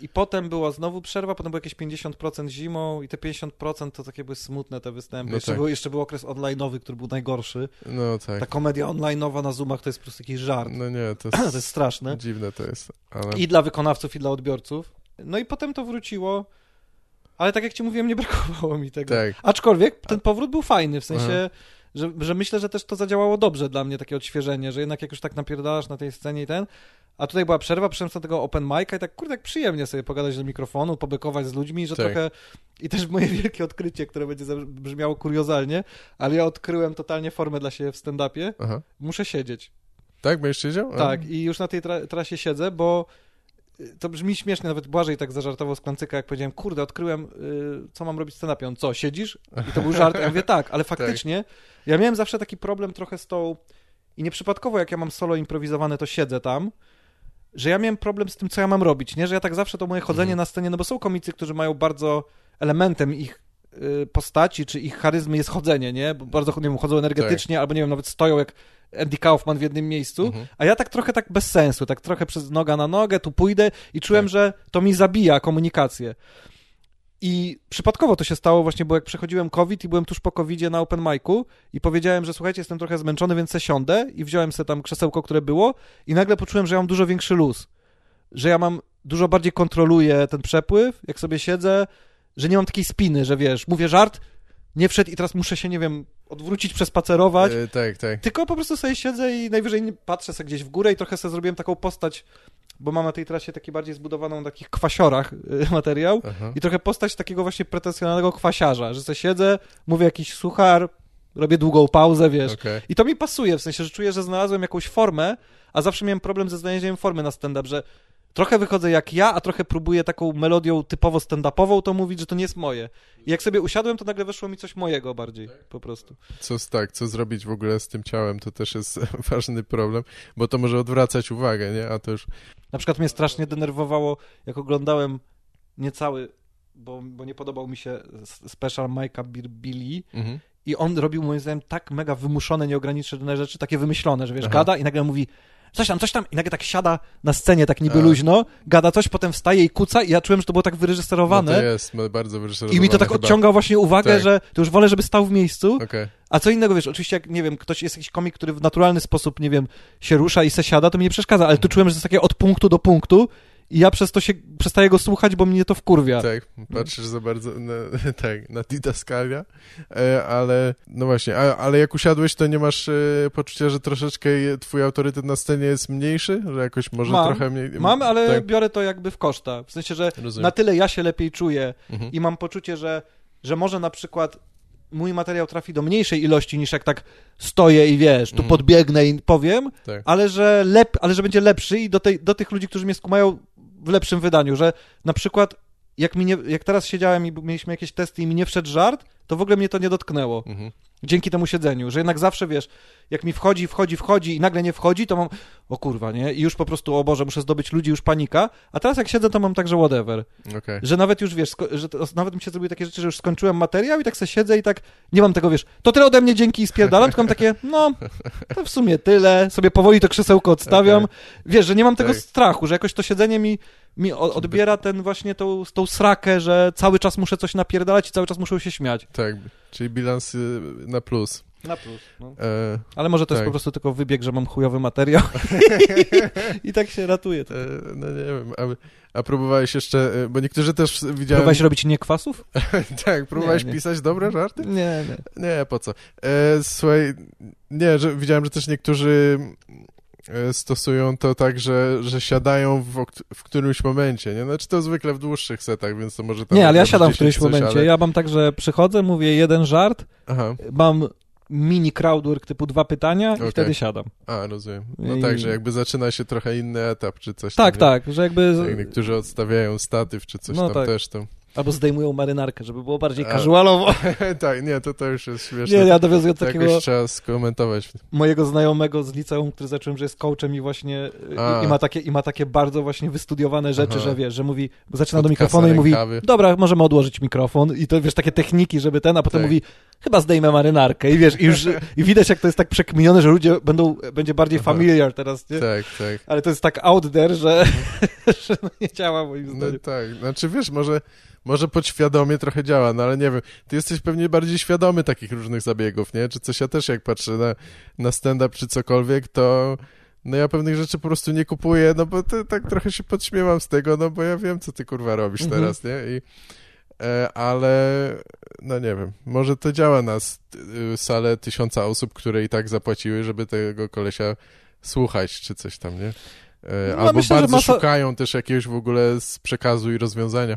Speaker 1: I potem była znowu przerwa, potem było jakieś 50% zimą i te 50% to takie były smutne te występy. No jeszcze, tak. był, jeszcze był okres online'owy, który był najgorszy.
Speaker 2: No tak.
Speaker 1: Ta komedia online'owa na Zoomach to jest po prostu jakiś żart.
Speaker 2: No nie, to
Speaker 1: jest, to jest straszne.
Speaker 2: Dziwne to jest. Ale...
Speaker 1: I dla wykonawców, i dla odbiorców. No i potem to wróciło ale tak jak ci mówiłem, nie brakowało mi tego. Tak. Aczkolwiek ten powrót był fajny, w sensie, że, że myślę, że też to zadziałało dobrze dla mnie, takie odświeżenie, że jednak jak już tak napierdalasz na tej scenie i ten, a tutaj była przerwa, przyszedłem tego open mic'a i tak, kurde, tak przyjemnie sobie pogadać do mikrofonu, pobykować z ludźmi, że tak. trochę... I też moje wielkie odkrycie, które będzie brzmiało kuriozalnie, ale ja odkryłem totalnie formę dla siebie w stand-upie. Muszę siedzieć.
Speaker 2: Tak? Będziesz siedział?
Speaker 1: Tak, i już na tej tra trasie siedzę, bo to brzmi śmiesznie, nawet Błażej tak zażartował z Klancyka, jak powiedziałem, kurde, odkryłem, y, co mam robić z stand Co, siedzisz? I to był żart. Ja mówię, tak, ale tak. faktycznie tak. ja miałem zawsze taki problem trochę z tą i nieprzypadkowo, jak ja mam solo improwizowane, to siedzę tam, że ja miałem problem z tym, co ja mam robić, nie? Że ja tak zawsze to moje chodzenie mhm. na scenie, no bo są komicy, którzy mają bardzo elementem ich y, postaci, czy ich charyzmy jest chodzenie, nie? Bo bardzo, nie wiem, chodzą energetycznie, tak. albo nie wiem, nawet stoją jak Andy Kaufman w jednym miejscu, mhm. a ja tak trochę tak bez sensu, tak trochę przez noga na nogę, tu pójdę i czułem, tak. że to mi zabija komunikację. I przypadkowo to się stało właśnie, bo jak przechodziłem COVID i byłem tuż po COVIDzie na open micu i powiedziałem, że słuchajcie, jestem trochę zmęczony, więc se siądę i wziąłem sobie tam krzesełko, które było i nagle poczułem, że ja mam dużo większy luz. Że ja mam, dużo bardziej kontroluję ten przepływ, jak sobie siedzę, że nie mam takiej spiny, że wiesz, mówię żart, nie wszedł i teraz muszę się, nie wiem, odwrócić, przespacerować. Yy,
Speaker 2: tak, tak.
Speaker 1: Tylko po prostu sobie siedzę i najwyżej patrzę sobie gdzieś w górę i trochę sobie zrobiłem taką postać, bo mam na tej trasie taki bardziej zbudowaną na takich kwasiorach yy, materiał Aha. i trochę postać takiego właśnie pretensjonalnego kwasiarza, że sobie siedzę, mówię jakiś suchar, robię długą pauzę, wiesz. Okay. I to mi pasuje, w sensie, że czuję, że znalazłem jakąś formę, a zawsze miałem problem ze znalezieniem formy na stand-up, że trochę wychodzę jak ja, a trochę próbuję taką melodią typowo stand-upową to mówić, że to nie jest moje. I jak sobie usiadłem, to nagle weszło mi coś mojego bardziej, po prostu.
Speaker 2: Co tak, co zrobić w ogóle z tym ciałem, to też jest ważny problem, bo to może odwracać uwagę, nie? A to już...
Speaker 1: Na przykład mnie strasznie denerwowało, jak oglądałem niecały, bo, bo nie podobał mi się special Mike'a Birbili mhm. i on robił moim zdaniem tak mega wymuszone, nieograniczone rzeczy, takie wymyślone, że wiesz, Aha. gada i nagle mówi coś tam, coś tam i nagle tak siada na scenie tak niby A. luźno, gada coś, potem wstaje i kuca i ja czułem, że to było tak wyreżyserowane.
Speaker 2: No to jest bardzo wyreżyserowane.
Speaker 1: I mi to tak chyba. odciąga właśnie uwagę, tak. że to już wolę, żeby stał w miejscu. Okay. A co innego, wiesz, oczywiście jak, nie wiem, ktoś jest jakiś komik, który w naturalny sposób, nie wiem, się rusza i se siada, to mi nie przeszkadza, ale tu mhm. czułem, że to jest takie od punktu do punktu i ja przez to się przestaję go słuchać, bo mnie to wkurwia.
Speaker 2: Tak, patrzysz za bardzo na, tak, na didaskalia, e, ale no właśnie, a, ale jak usiadłeś, to nie masz e, poczucia, że troszeczkę twój autorytet na scenie jest mniejszy? Że jakoś może
Speaker 1: mam,
Speaker 2: trochę mniej...
Speaker 1: Mam, ale tak. biorę to jakby w koszta. W sensie, że Rozumiem. na tyle ja się lepiej czuję mhm. i mam poczucie, że, że może na przykład mój materiał trafi do mniejszej ilości niż jak tak stoję i wiesz, tu mm. podbiegnę i powiem, tak. ale, że lep, ale że będzie lepszy i do, tej, do tych ludzi, którzy mnie skumają, w lepszym wydaniu, że na przykład jak, mi nie, jak teraz siedziałem i mieliśmy jakieś testy i mi nie wszedł żart, to w ogóle mnie to nie dotknęło. Mhm. Dzięki temu siedzeniu, że jednak zawsze wiesz, jak mi wchodzi, wchodzi, wchodzi i nagle nie wchodzi, to mam, o kurwa, nie? I już po prostu, o Boże, muszę zdobyć ludzi, już panika. A teraz jak siedzę, to mam także whatever. Okay. Że nawet już wiesz, że to, nawet mi się zrobiły takie rzeczy, że już skończyłem materiał i tak sobie siedzę i tak nie mam tego, wiesz, to tyle ode mnie dzięki i spierdalam, tylko mam takie, no, to w sumie tyle, sobie powoli to krzesełko odstawiam. Okay. Wiesz, że nie mam tego tak. strachu, że jakoś to siedzenie mi mi odbiera ten właśnie tą, tą srakę, że cały czas muszę coś napierdalać i cały czas muszę się śmiać.
Speaker 2: Tak, czyli bilans na plus.
Speaker 1: Na plus, no. e, Ale może to tak. jest po prostu tylko wybieg, że mam chujowy materiał i tak się ratuje. E,
Speaker 2: no nie wiem, a, a, próbowałeś jeszcze, e, bo niektórzy też widziałem...
Speaker 1: Próbowałeś robić nie kwasów?
Speaker 2: tak, próbowałeś nie, nie. pisać dobre żarty?
Speaker 1: Nie, nie.
Speaker 2: Nie, po co? E, słuchaj, nie, że widziałem, że też niektórzy stosują to tak, że, że siadają w, w którymś momencie, nie? Znaczy to zwykle w dłuższych setach, więc to może tam...
Speaker 1: Nie, ale ja siadam w którymś coś, momencie. Ale... Ja mam tak, że przychodzę, mówię jeden żart, Aha. mam mini crowdwork typu dwa pytania okay. i wtedy siadam.
Speaker 2: A, rozumiem. No I... tak, że jakby zaczyna się trochę inny etap, czy coś
Speaker 1: Tak, tam, tak, że jakby...
Speaker 2: Jak niektórzy odstawiają statyw, czy coś no tam tak. też, to...
Speaker 1: Albo zdejmują marynarkę, żeby było bardziej casualowo.
Speaker 2: tak, nie, to, to już jest śmieszne.
Speaker 1: Nie, ja dowiązuję do takiego...
Speaker 2: Jakoś trzeba skomentować.
Speaker 1: Mojego znajomego z liceum, który zacząłem, że jest coachem i właśnie i, i, ma takie, i ma takie bardzo właśnie wystudiowane rzeczy, Aha. że wiesz, że mówi, zaczyna do mikrofonu i mówi, dobra, możemy odłożyć mikrofon i to wiesz, takie techniki, żeby ten, a potem tak. mówi, chyba zdejmę marynarkę i wiesz, i już i widać jak to jest tak przekminione, że ludzie będą, będzie bardziej familiar teraz, nie?
Speaker 2: Tak, tak.
Speaker 1: Ale to jest tak out there, że, że no nie działa moim no zdaniem.
Speaker 2: No tak, znaczy wiesz, może może podświadomie trochę działa, no ale nie wiem, ty jesteś pewnie bardziej świadomy takich różnych zabiegów, nie? Czy coś ja też jak patrzę na, na stand-up czy cokolwiek, to no ja pewnych rzeczy po prostu nie kupuję, no bo to, tak trochę się podśmiewam z tego, no bo ja wiem, co ty kurwa robisz mhm. teraz, nie? I, e, ale no nie wiem, może to działa na y, salę tysiąca osób, które i tak zapłaciły, żeby tego kolesia słuchać, czy coś tam, nie? E, no, albo myślę, bardzo masa... szukają też jakiegoś w ogóle z przekazu i rozwiązania.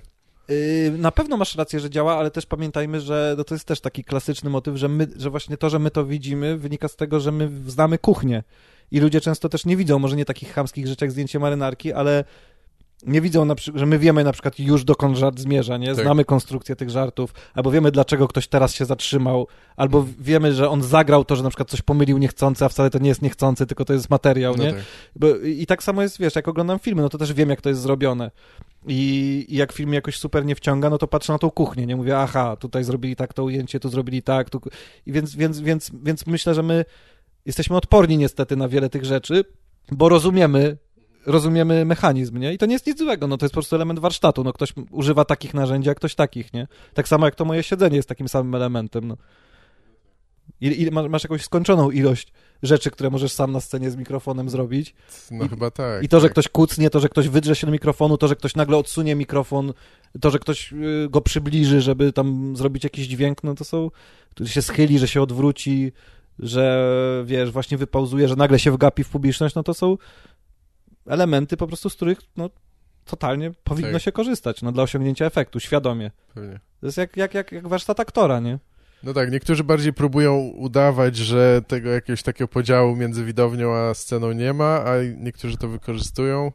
Speaker 1: Yy, na pewno masz rację, że działa, ale też pamiętajmy, że no to jest też taki klasyczny motyw, że, my, że właśnie to, że my to widzimy, wynika z tego, że my znamy kuchnię. I ludzie często też nie widzą, może nie takich chamskich rzeczy jak zdjęcie marynarki, ale nie widzą, na przykład, że my wiemy na przykład już dokąd żart zmierza, nie? Tak. Znamy konstrukcję tych żartów, albo wiemy, dlaczego ktoś teraz się zatrzymał, albo wiemy, że on zagrał to, że na przykład coś pomylił niechcący, a wcale to nie jest niechcący, tylko to jest materiał, no nie? Tak. Bo, I tak samo jest, wiesz, jak oglądam filmy, no to też wiem, jak to jest zrobione. I, jak film jakoś super nie wciąga, no to patrzę na tą kuchnię, nie mówię, aha, tutaj zrobili tak to ujęcie, tu zrobili tak, tu... I więc, więc, więc, więc myślę, że my jesteśmy odporni niestety na wiele tych rzeczy, bo rozumiemy, rozumiemy mechanizm, nie? I to nie jest nic złego, no to jest po prostu element warsztatu, no ktoś używa takich narzędzi, a ktoś takich, nie? Tak samo jak to moje siedzenie jest takim samym elementem, no. I, i masz jakąś skończoną ilość rzeczy, które możesz sam na scenie z mikrofonem zrobić.
Speaker 2: No
Speaker 1: I,
Speaker 2: chyba tak.
Speaker 1: I to,
Speaker 2: tak.
Speaker 1: że ktoś kucnie, to, że ktoś wydrze się do mikrofonu, to, że ktoś nagle odsunie mikrofon, to, że ktoś y, go przybliży, żeby tam zrobić jakiś dźwięk, no to są, który się schyli, że się odwróci, że wiesz, właśnie wypauzuje, że nagle się wgapi w publiczność, no to są elementy po prostu, z których no, totalnie powinno tak. się korzystać, no dla osiągnięcia efektu, świadomie. Pewnie. To jest jak, jak, jak, jak warsztat aktora, nie?
Speaker 2: No tak, niektórzy bardziej próbują udawać, że tego jakiegoś takiego podziału między widownią a sceną nie ma, a niektórzy to wykorzystują,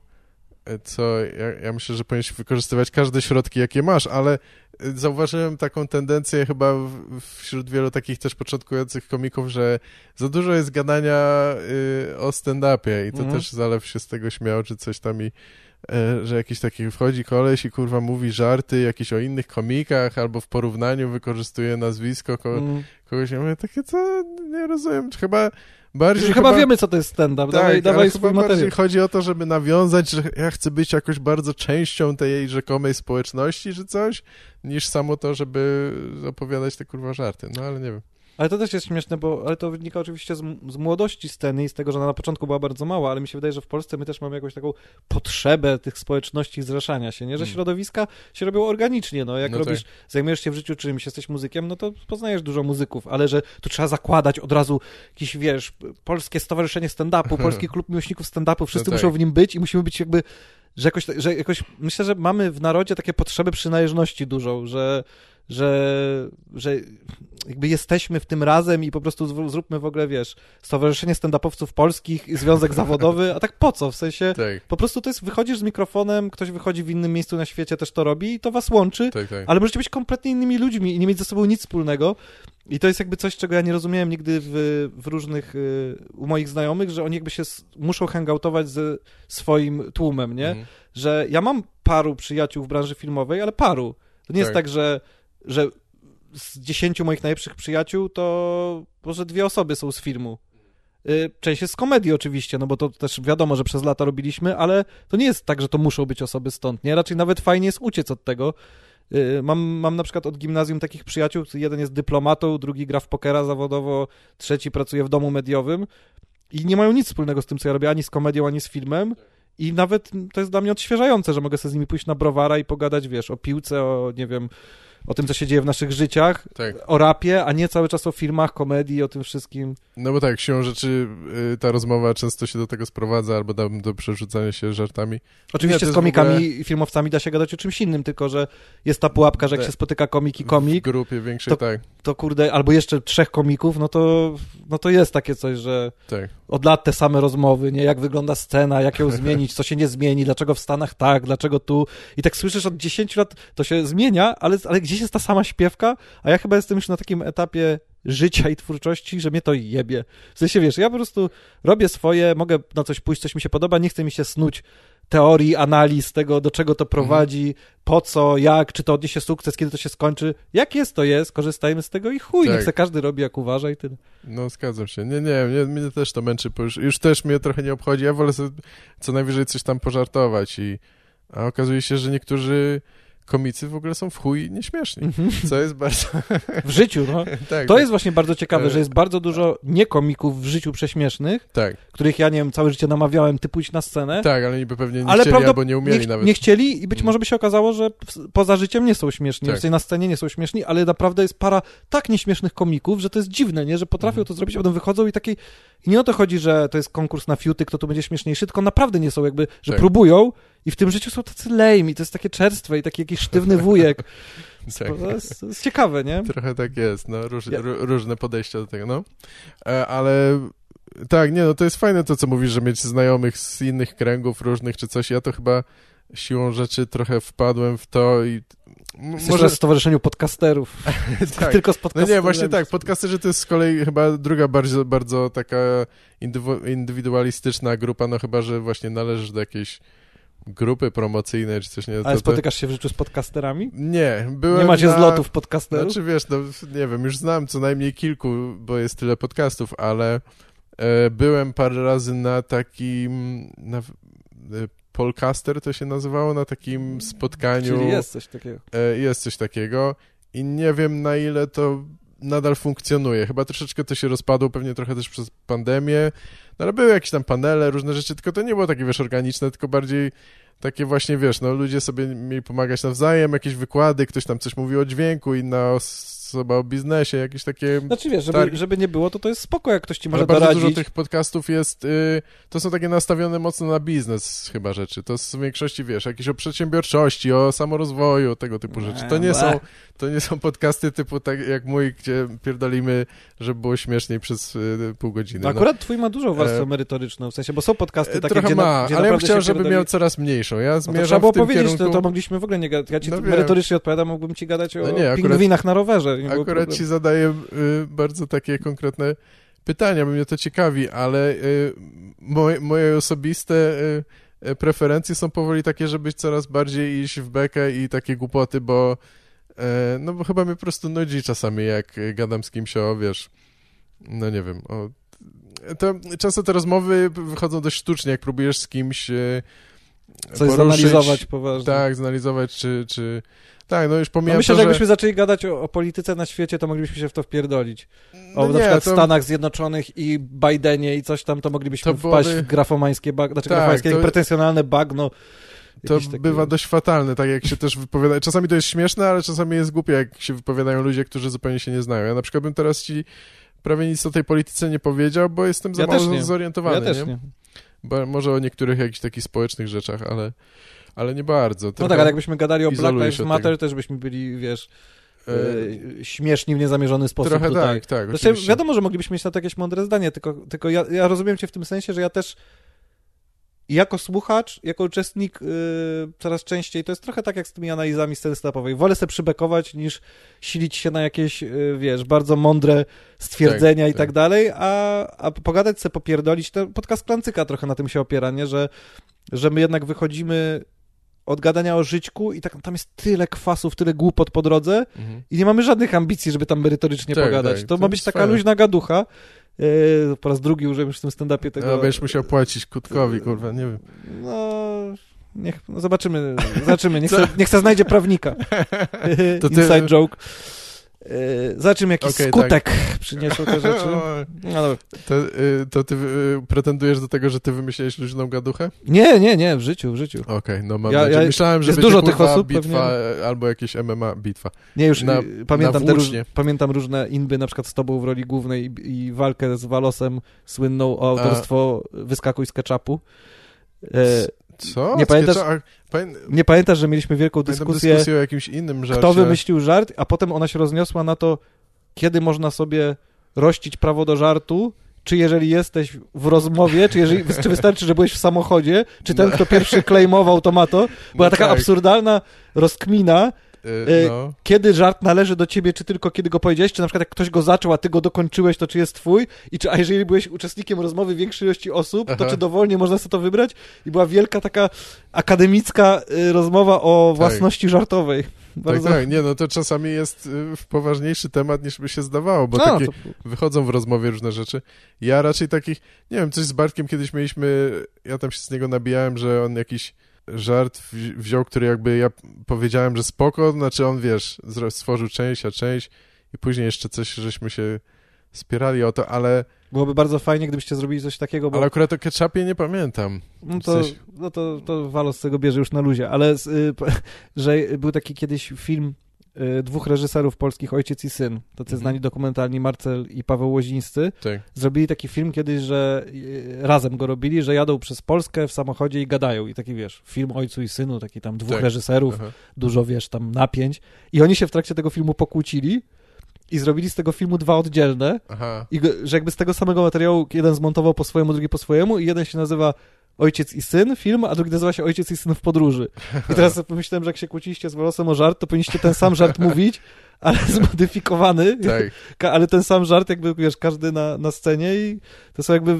Speaker 2: e, co ja, ja myślę, że powinieneś wykorzystywać każde środki, jakie masz, ale e, zauważyłem taką tendencję chyba wśród wielu takich też początkujących komików, że za dużo jest gadania y, o stand-upie i to mm. też Zalew się z tego śmiał, czy coś tam i że jakiś taki wchodzi koleś i kurwa mówi żarty jakieś o innych komikach albo w porównaniu wykorzystuje nazwisko ko mm. kogoś. Ja mówię, takie co? Nie rozumiem. Chyba bardziej...
Speaker 1: Chyba, chyba wiemy, co to jest stand-up. Tak, dawaj, dawaj swój materiał.
Speaker 2: chodzi o to, żeby nawiązać, że ja chcę być jakoś bardzo częścią tej rzekomej społeczności, czy coś, niż samo to, żeby opowiadać te kurwa żarty. No ale nie wiem.
Speaker 1: Ale to też jest śmieszne, bo ale to wynika oczywiście z, z, młodości sceny i z tego, że ona na początku była bardzo mała, ale mi się wydaje, że w Polsce my też mamy jakąś taką potrzebę tych społeczności zrzeszania się, nie? Że mm. środowiska się robią organicznie, no. Jak no robisz, tak. zajmujesz się w życiu czymś, jesteś muzykiem, no to poznajesz dużo muzyków, ale że tu trzeba zakładać od razu jakiś, wiesz, Polskie Stowarzyszenie Stand-Upu, Polski Klub Miłośników Stand-Upu, wszyscy no tak. muszą w nim być i musimy być jakby że jakoś, że jakoś, myślę, że mamy w narodzie takie potrzeby przynależności dużą, że że, że jakby jesteśmy w tym razem i po prostu zróbmy w ogóle, wiesz, Stowarzyszenie Stand-Upowców Polskich, Związek Zawodowy, a tak po co? W sensie, tak. po prostu to jest, wychodzisz z mikrofonem, ktoś wychodzi w innym miejscu na świecie, też to robi i to was łączy, tak, tak. ale możecie być kompletnie innymi ludźmi i nie mieć ze sobą nic wspólnego. I to jest jakby coś, czego ja nie rozumiałem nigdy w, w różnych, y, u moich znajomych, że oni jakby się muszą hangoutować ze swoim tłumem, nie? Mhm. Że ja mam paru przyjaciół w branży filmowej, ale paru. To nie tak. jest tak, że że z dziesięciu moich najlepszych przyjaciół to może dwie osoby są z filmu. Y, część jest z komedii oczywiście, no bo to też wiadomo, że przez lata robiliśmy, ale to nie jest tak, że to muszą być osoby stąd, nie? Raczej nawet fajnie jest uciec od tego. Y, mam, mam na przykład od gimnazjum takich przyjaciół, jeden jest dyplomatą, drugi gra w pokera zawodowo, trzeci pracuje w domu mediowym i nie mają nic wspólnego z tym, co ja robię, ani z komedią, ani z filmem. I nawet to jest dla mnie odświeżające, że mogę sobie z nimi pójść na browara i pogadać, wiesz, o piłce, o, nie wiem, o tym, co się dzieje w naszych życiach,
Speaker 2: Tak.
Speaker 1: o rapie, a nie cały czas o filmach, komedii, o tym wszystkim.
Speaker 2: No bo tak, siłą rzeczy y, ta rozmowa często się do tego sprowadza, albo do, do przerzucania się żartami.
Speaker 1: Oczywiście
Speaker 2: Nie,
Speaker 1: z
Speaker 2: w
Speaker 1: komikami
Speaker 2: ogóle-
Speaker 1: i filmowcami da się gadać o czymś innym, tylko że jest ta pułapka, że jak
Speaker 2: Tak.
Speaker 1: się spotyka komik i
Speaker 2: W
Speaker 1: komik,
Speaker 2: grupie większej,
Speaker 1: To-
Speaker 2: tak,
Speaker 1: to kurde, albo jeszcze trzech komików, no to, no to jest takie coś, że
Speaker 2: tak.
Speaker 1: Od lat te same rozmowy, nie? Jak wygląda scena, jak ją zmienić, co się nie zmieni, dlaczego w Stanach tak, dlaczego tu. I tak słyszysz od 10 lat, to się zmienia, ale, ale gdzieś jest ta sama śpiewka, a ja chyba jestem już na takim etapie życia i twórczości, że mnie to jebie. W sensie, wiesz, ja po prostu robię swoje, mogę na coś pójść, coś mi się podoba, nie chce mi się snuć teorii, analiz tego, do czego to prowadzi, po co, jak, czy to odniesie sukces, kiedy to się skończy. Jak jest, to jest, korzystajmy z tego i chuj,
Speaker 2: Tak.
Speaker 1: niech se każdy robi jak uważa i tyle.
Speaker 2: No, zgadzam się. Nie, nie, mnie, mnie też to męczy, bo już, już też mnie trochę nie obchodzi. Ja wolę sobie co najwyżej coś tam pożartować i a okazuje się, że niektórzy komicy w ogóle są w chuj nieśmieszni, co jest bardzo...
Speaker 1: W życiu, no.
Speaker 2: tak,
Speaker 1: To jest właśnie bardzo ciekawe,
Speaker 2: E,
Speaker 1: że jest bardzo dużo niekomików w życiu prześmiesznych,
Speaker 2: Tak,
Speaker 1: których ja, nie wiem, całe życie namawiałem, ty pójdź na scenę,
Speaker 2: tak, ale niby pewnie nie
Speaker 1: ale
Speaker 2: chcieli
Speaker 1: prawda-
Speaker 2: albo nie umieli
Speaker 1: nie,
Speaker 2: nawet.
Speaker 1: nie chcieli i być
Speaker 2: Mm.
Speaker 1: może by się okazało, że poza życiem nie są śmieszni,
Speaker 2: Tak.
Speaker 1: na scenie nie są śmieszni, ale naprawdę jest para tak nieśmiesznych komików, że to jest dziwne, nie, że potrafią
Speaker 2: Mhm.
Speaker 1: to zrobić, a potem wychodzą i takiej... I nie o to chodzi, że to jest konkurs na fiuty, kto tu będzie śmieszniejszy, tylko naprawdę nie są jakby, że
Speaker 2: Tak.
Speaker 1: próbują i w tym życiu są tacy lame i to jest takie czerstwe i taki jakiś sztywny wujek.
Speaker 2: Tak.
Speaker 1: To jest, to jest ciekawe, nie?
Speaker 2: Trochę tak jest, no, róż,
Speaker 1: Ja-
Speaker 2: ró- różne podejścia do tego, no. E, ale tak, nie, no to jest fajne to, co mówisz, że mieć znajomych z innych kręgów różnych czy coś. Ja to chyba siłą rzeczy trochę wpadłem w to i
Speaker 1: Jesteś
Speaker 2: może
Speaker 1: w stowarzyszeniu podcasterów.
Speaker 2: tak.
Speaker 1: Tylko z
Speaker 2: No
Speaker 1: podcasterami.
Speaker 2: nie, właśnie tak, podcasterzy to jest z kolei chyba druga bardzo, bardzo taka indywidualistyczna grupa, no chyba, że właśnie należysz do jakiejś grupy promocyjnej czy coś, nie?
Speaker 1: Ale
Speaker 2: to...
Speaker 1: spotykasz się w życiu z podcasterami?
Speaker 2: Nie, byłem
Speaker 1: Nie macie
Speaker 2: na...
Speaker 1: zlotów podcasterów?
Speaker 2: Znaczy wiesz, no nie wiem, już znam co najmniej kilku, bo jest tyle podcastów, ale e, byłem parę razy na takim, na, e, Polcaster to się nazywało, na takim spotkaniu.
Speaker 1: Czyli jest coś takiego.
Speaker 2: E, jest coś takiego i nie wiem na ile to nadal funkcjonuje. Chyba troszeczkę to się rozpadło, pewnie trochę też przez pandemię, no ale były jakieś tam panele, różne rzeczy, tylko to nie było takie, wiesz, organiczne, tylko bardziej takie właśnie, wiesz, no ludzie sobie mieli pomagać nawzajem, jakieś wykłady, ktoś tam coś mówił o dźwięku, inna osoba o biznesie, jakieś takie...
Speaker 1: Znaczy wiesz, żeby, żeby nie było, to to jest spoko, jak ktoś ci może
Speaker 2: Ale bardzo
Speaker 1: doradzić.
Speaker 2: dużo tych podcastów jest, y, to są takie nastawione mocno na biznes chyba rzeczy. To w większości, wiesz, jakieś o przedsiębiorczości, o samorozwoju, tego typu rzeczy. To nie
Speaker 1: Eee,
Speaker 2: są, to nie są podcasty typu tak jak mój, gdzie pierdolimy, żeby było śmieszniej przez y, pół godziny.
Speaker 1: No akurat twój ma dużą warstwę
Speaker 2: E,
Speaker 1: merytoryczną, w sensie, bo są podcasty
Speaker 2: no.
Speaker 1: takie,
Speaker 2: Trochę
Speaker 1: gdzie,
Speaker 2: ma,
Speaker 1: gdzie
Speaker 2: ale ja bym chciał, żeby
Speaker 1: pierdoli-
Speaker 2: miał coraz mniejszą. Ja
Speaker 1: No to
Speaker 2: zmierzam
Speaker 1: trzeba było powiedzieć,
Speaker 2: kierunku...
Speaker 1: to, to mogliśmy w ogóle nie gadać. Ja ci
Speaker 2: No
Speaker 1: merytorycznie odpowiadam, mógłbym ci gadać o
Speaker 2: No nie, akurat-
Speaker 1: pingwinach na rowerze. Nie było
Speaker 2: Akurat
Speaker 1: problemu.
Speaker 2: ci zadaję y, bardzo takie konkretne pytania, bo mnie to ciekawi, ale y, moje, moje osobiste y, preferencje są powoli takie, żeby coraz bardziej iść w bekę i takie głupoty, bo y, no bo chyba mnie po prostu nudzi czasami, jak gadam z kimś o, wiesz, no nie wiem, o... To często te rozmowy wychodzą dość sztucznie, jak próbujesz z kimś y,
Speaker 1: Coś
Speaker 2: poruszyć-
Speaker 1: zanalizować poważnie.
Speaker 2: Tak, zanalizować, czy... czy tak, no już
Speaker 1: No
Speaker 2: pomijam
Speaker 1: myślę,
Speaker 2: to,
Speaker 1: że
Speaker 2: że...
Speaker 1: jakbyśmy zaczęli gadać o, o polityce na świecie, to moglibyśmy się w to wpierdolić. O
Speaker 2: No
Speaker 1: na przykład
Speaker 2: to-
Speaker 1: Stanach Zjednoczonych i Bidenie i coś tam, to moglibyśmy
Speaker 2: To
Speaker 1: wpaść
Speaker 2: byłoby-
Speaker 1: w grafomańskie bagno, znaczy
Speaker 2: Tak,
Speaker 1: grafomańskie,
Speaker 2: to-
Speaker 1: pretensjonalne bagno.
Speaker 2: To
Speaker 1: takie-
Speaker 2: bywa dość fatalne, tak jak się też wypowiada. Czasami to jest śmieszne, ale czasami jest głupie, jak się wypowiadają ludzie, którzy zupełnie się nie znają. Ja na przykład bym teraz ci prawie nic o tej polityce nie powiedział, bo jestem za
Speaker 1: Ja
Speaker 2: mało zorientowany.
Speaker 1: Ja też
Speaker 2: nie?
Speaker 1: nie.
Speaker 2: Może o niektórych jakichś takich społecznych rzeczach, ale, ale nie bardzo.
Speaker 1: No
Speaker 2: Trochę,
Speaker 1: tak, ale jakbyśmy gadali o Black Lives Matter, też byśmy byli, wiesz,
Speaker 2: e,
Speaker 1: e, śmieszni w niezamierzony sposób
Speaker 2: trochę
Speaker 1: tutaj.
Speaker 2: tak, tak.
Speaker 1: Zresztą
Speaker 2: oczywiście.
Speaker 1: wiadomo, że moglibyśmy mieć na to jakieś mądre zdanie, tylko, tylko ja, ja rozumiem cię w tym sensie, że ja też jako słuchacz, jako uczestnik yy, coraz częściej, to jest trochę tak jak z tymi analizami stand-upowej. Wolę sobie przybekować, niż silić się na jakieś, yy, wiesz, bardzo mądre stwierdzenia
Speaker 2: Tak,
Speaker 1: i tak
Speaker 2: tak.
Speaker 1: dalej, a, a pogadać sobie, popierdolić. To podcast Klancyka trochę na tym się opiera, nie? Że, że my jednak wychodzimy od gadania o żyćku i tak, tam jest tyle kwasów, tyle głupot po drodze,
Speaker 2: Mhm.
Speaker 1: i nie mamy żadnych ambicji, żeby tam merytorycznie
Speaker 2: Tak,
Speaker 1: pogadać.
Speaker 2: tak,
Speaker 1: to, ma być taka
Speaker 2: fajne.
Speaker 1: luźna gaducha. Yy, po raz drugi użyłem już w tym stand-upie tego.
Speaker 2: A będziesz musiał płacić Kutkowi, kurwa, nie wiem.
Speaker 1: No, niech, no zobaczymy, zobaczymy. Niech se, niech se znajdzie prawnika.
Speaker 2: To ty-
Speaker 1: Inside joke. Yy, zobaczymy, jaki okay, skutek tak. te rzeczy. No
Speaker 2: dobra. To, yy, to ty yy, pretendujesz do tego, że ty wymyśliłeś luźną gaduchę?
Speaker 1: Nie, nie, nie, w życiu, w życiu.
Speaker 2: Okej, okay, no mam ja, ja, Myślałem, że
Speaker 1: jest dużo tych osób,
Speaker 2: bitwa pewnie. albo jakieś MMA bitwa.
Speaker 1: Nie, już na, pamiętam, na róż, pamiętam różne inby, na przykład z tobą w roli głównej i, i walkę z Walosem słynną o autorstwo A. Wyskakuj z ketchupu.
Speaker 2: E, co?
Speaker 1: Nie pamiętasz, nie pamiętasz, że mieliśmy wielką dyskusję,
Speaker 2: dyskusję o jakimś innym żarcie.
Speaker 1: Kto wymyślił żart, a potem ona się rozniosła na to, kiedy można sobie rościć prawo do żartu, czy jeżeli jesteś w rozmowie, czy, jeżeli, czy wystarczy, że byłeś w samochodzie, czy ten, no. kto pierwszy klejmował tomato. Była no taka tak. absurdalna rozkmina, no. Kiedy żart należy do ciebie, czy tylko kiedy go powiedziałeś, czy na przykład jak ktoś go zaczął, a ty go dokończyłeś, to czy jest twój? I czy, a jeżeli byłeś uczestnikiem rozmowy większej ilości osób, Aha. to czy dowolnie można sobie to wybrać? I była wielka taka akademicka y, rozmowa o tak. własności żartowej. Tak,
Speaker 2: Bardzo... Tak, tak, nie, no to czasami jest y, poważniejszy temat niż by się zdawało, bo no, takie to... wychodzą w rozmowie różne rzeczy. Ja raczej takich, nie wiem, coś z Bartkiem kiedyś mieliśmy, ja tam się z niego nabijałem, że on jakiś żart wziął, który jakby ja powiedziałem, że spoko, znaczy on, wiesz, stworzył część, a część i później jeszcze coś, żeśmy się spierali o to, ale...
Speaker 1: Byłoby bardzo fajnie, gdybyście zrobili coś takiego, bo...
Speaker 2: Ale akurat o ketchupie nie pamiętam.
Speaker 1: No to, no to, to Walos z tego bierze już na luzie, ale y, że był taki kiedyś film dwóch reżyserów polskich, ojciec i syn, tacy mhm. znani dokumentalni Marcel i Paweł Łozińscy, tak. zrobili taki film kiedyś, że y, razem go robili, że jadą przez Polskę w samochodzie i gadają i taki, wiesz, film ojcu i synu, taki tam dwóch tak. reżyserów, Aha. dużo, wiesz, tam napięć i oni się w trakcie tego filmu pokłócili i zrobili z tego filmu dwa oddzielne Aha. i że jakby z tego samego materiału jeden zmontował po swojemu, drugi po swojemu i jeden się nazywa Ojciec i Syn film, a drugi nazywa się Ojciec i Syn w podróży. I teraz pomyślałem, że jak się kłóciliście z Wolosem o żart, to powinniście ten sam żart mówić, ale zmodyfikowany, tak. ale ten sam żart jakby, wiesz, każdy na, na scenie i to są jakby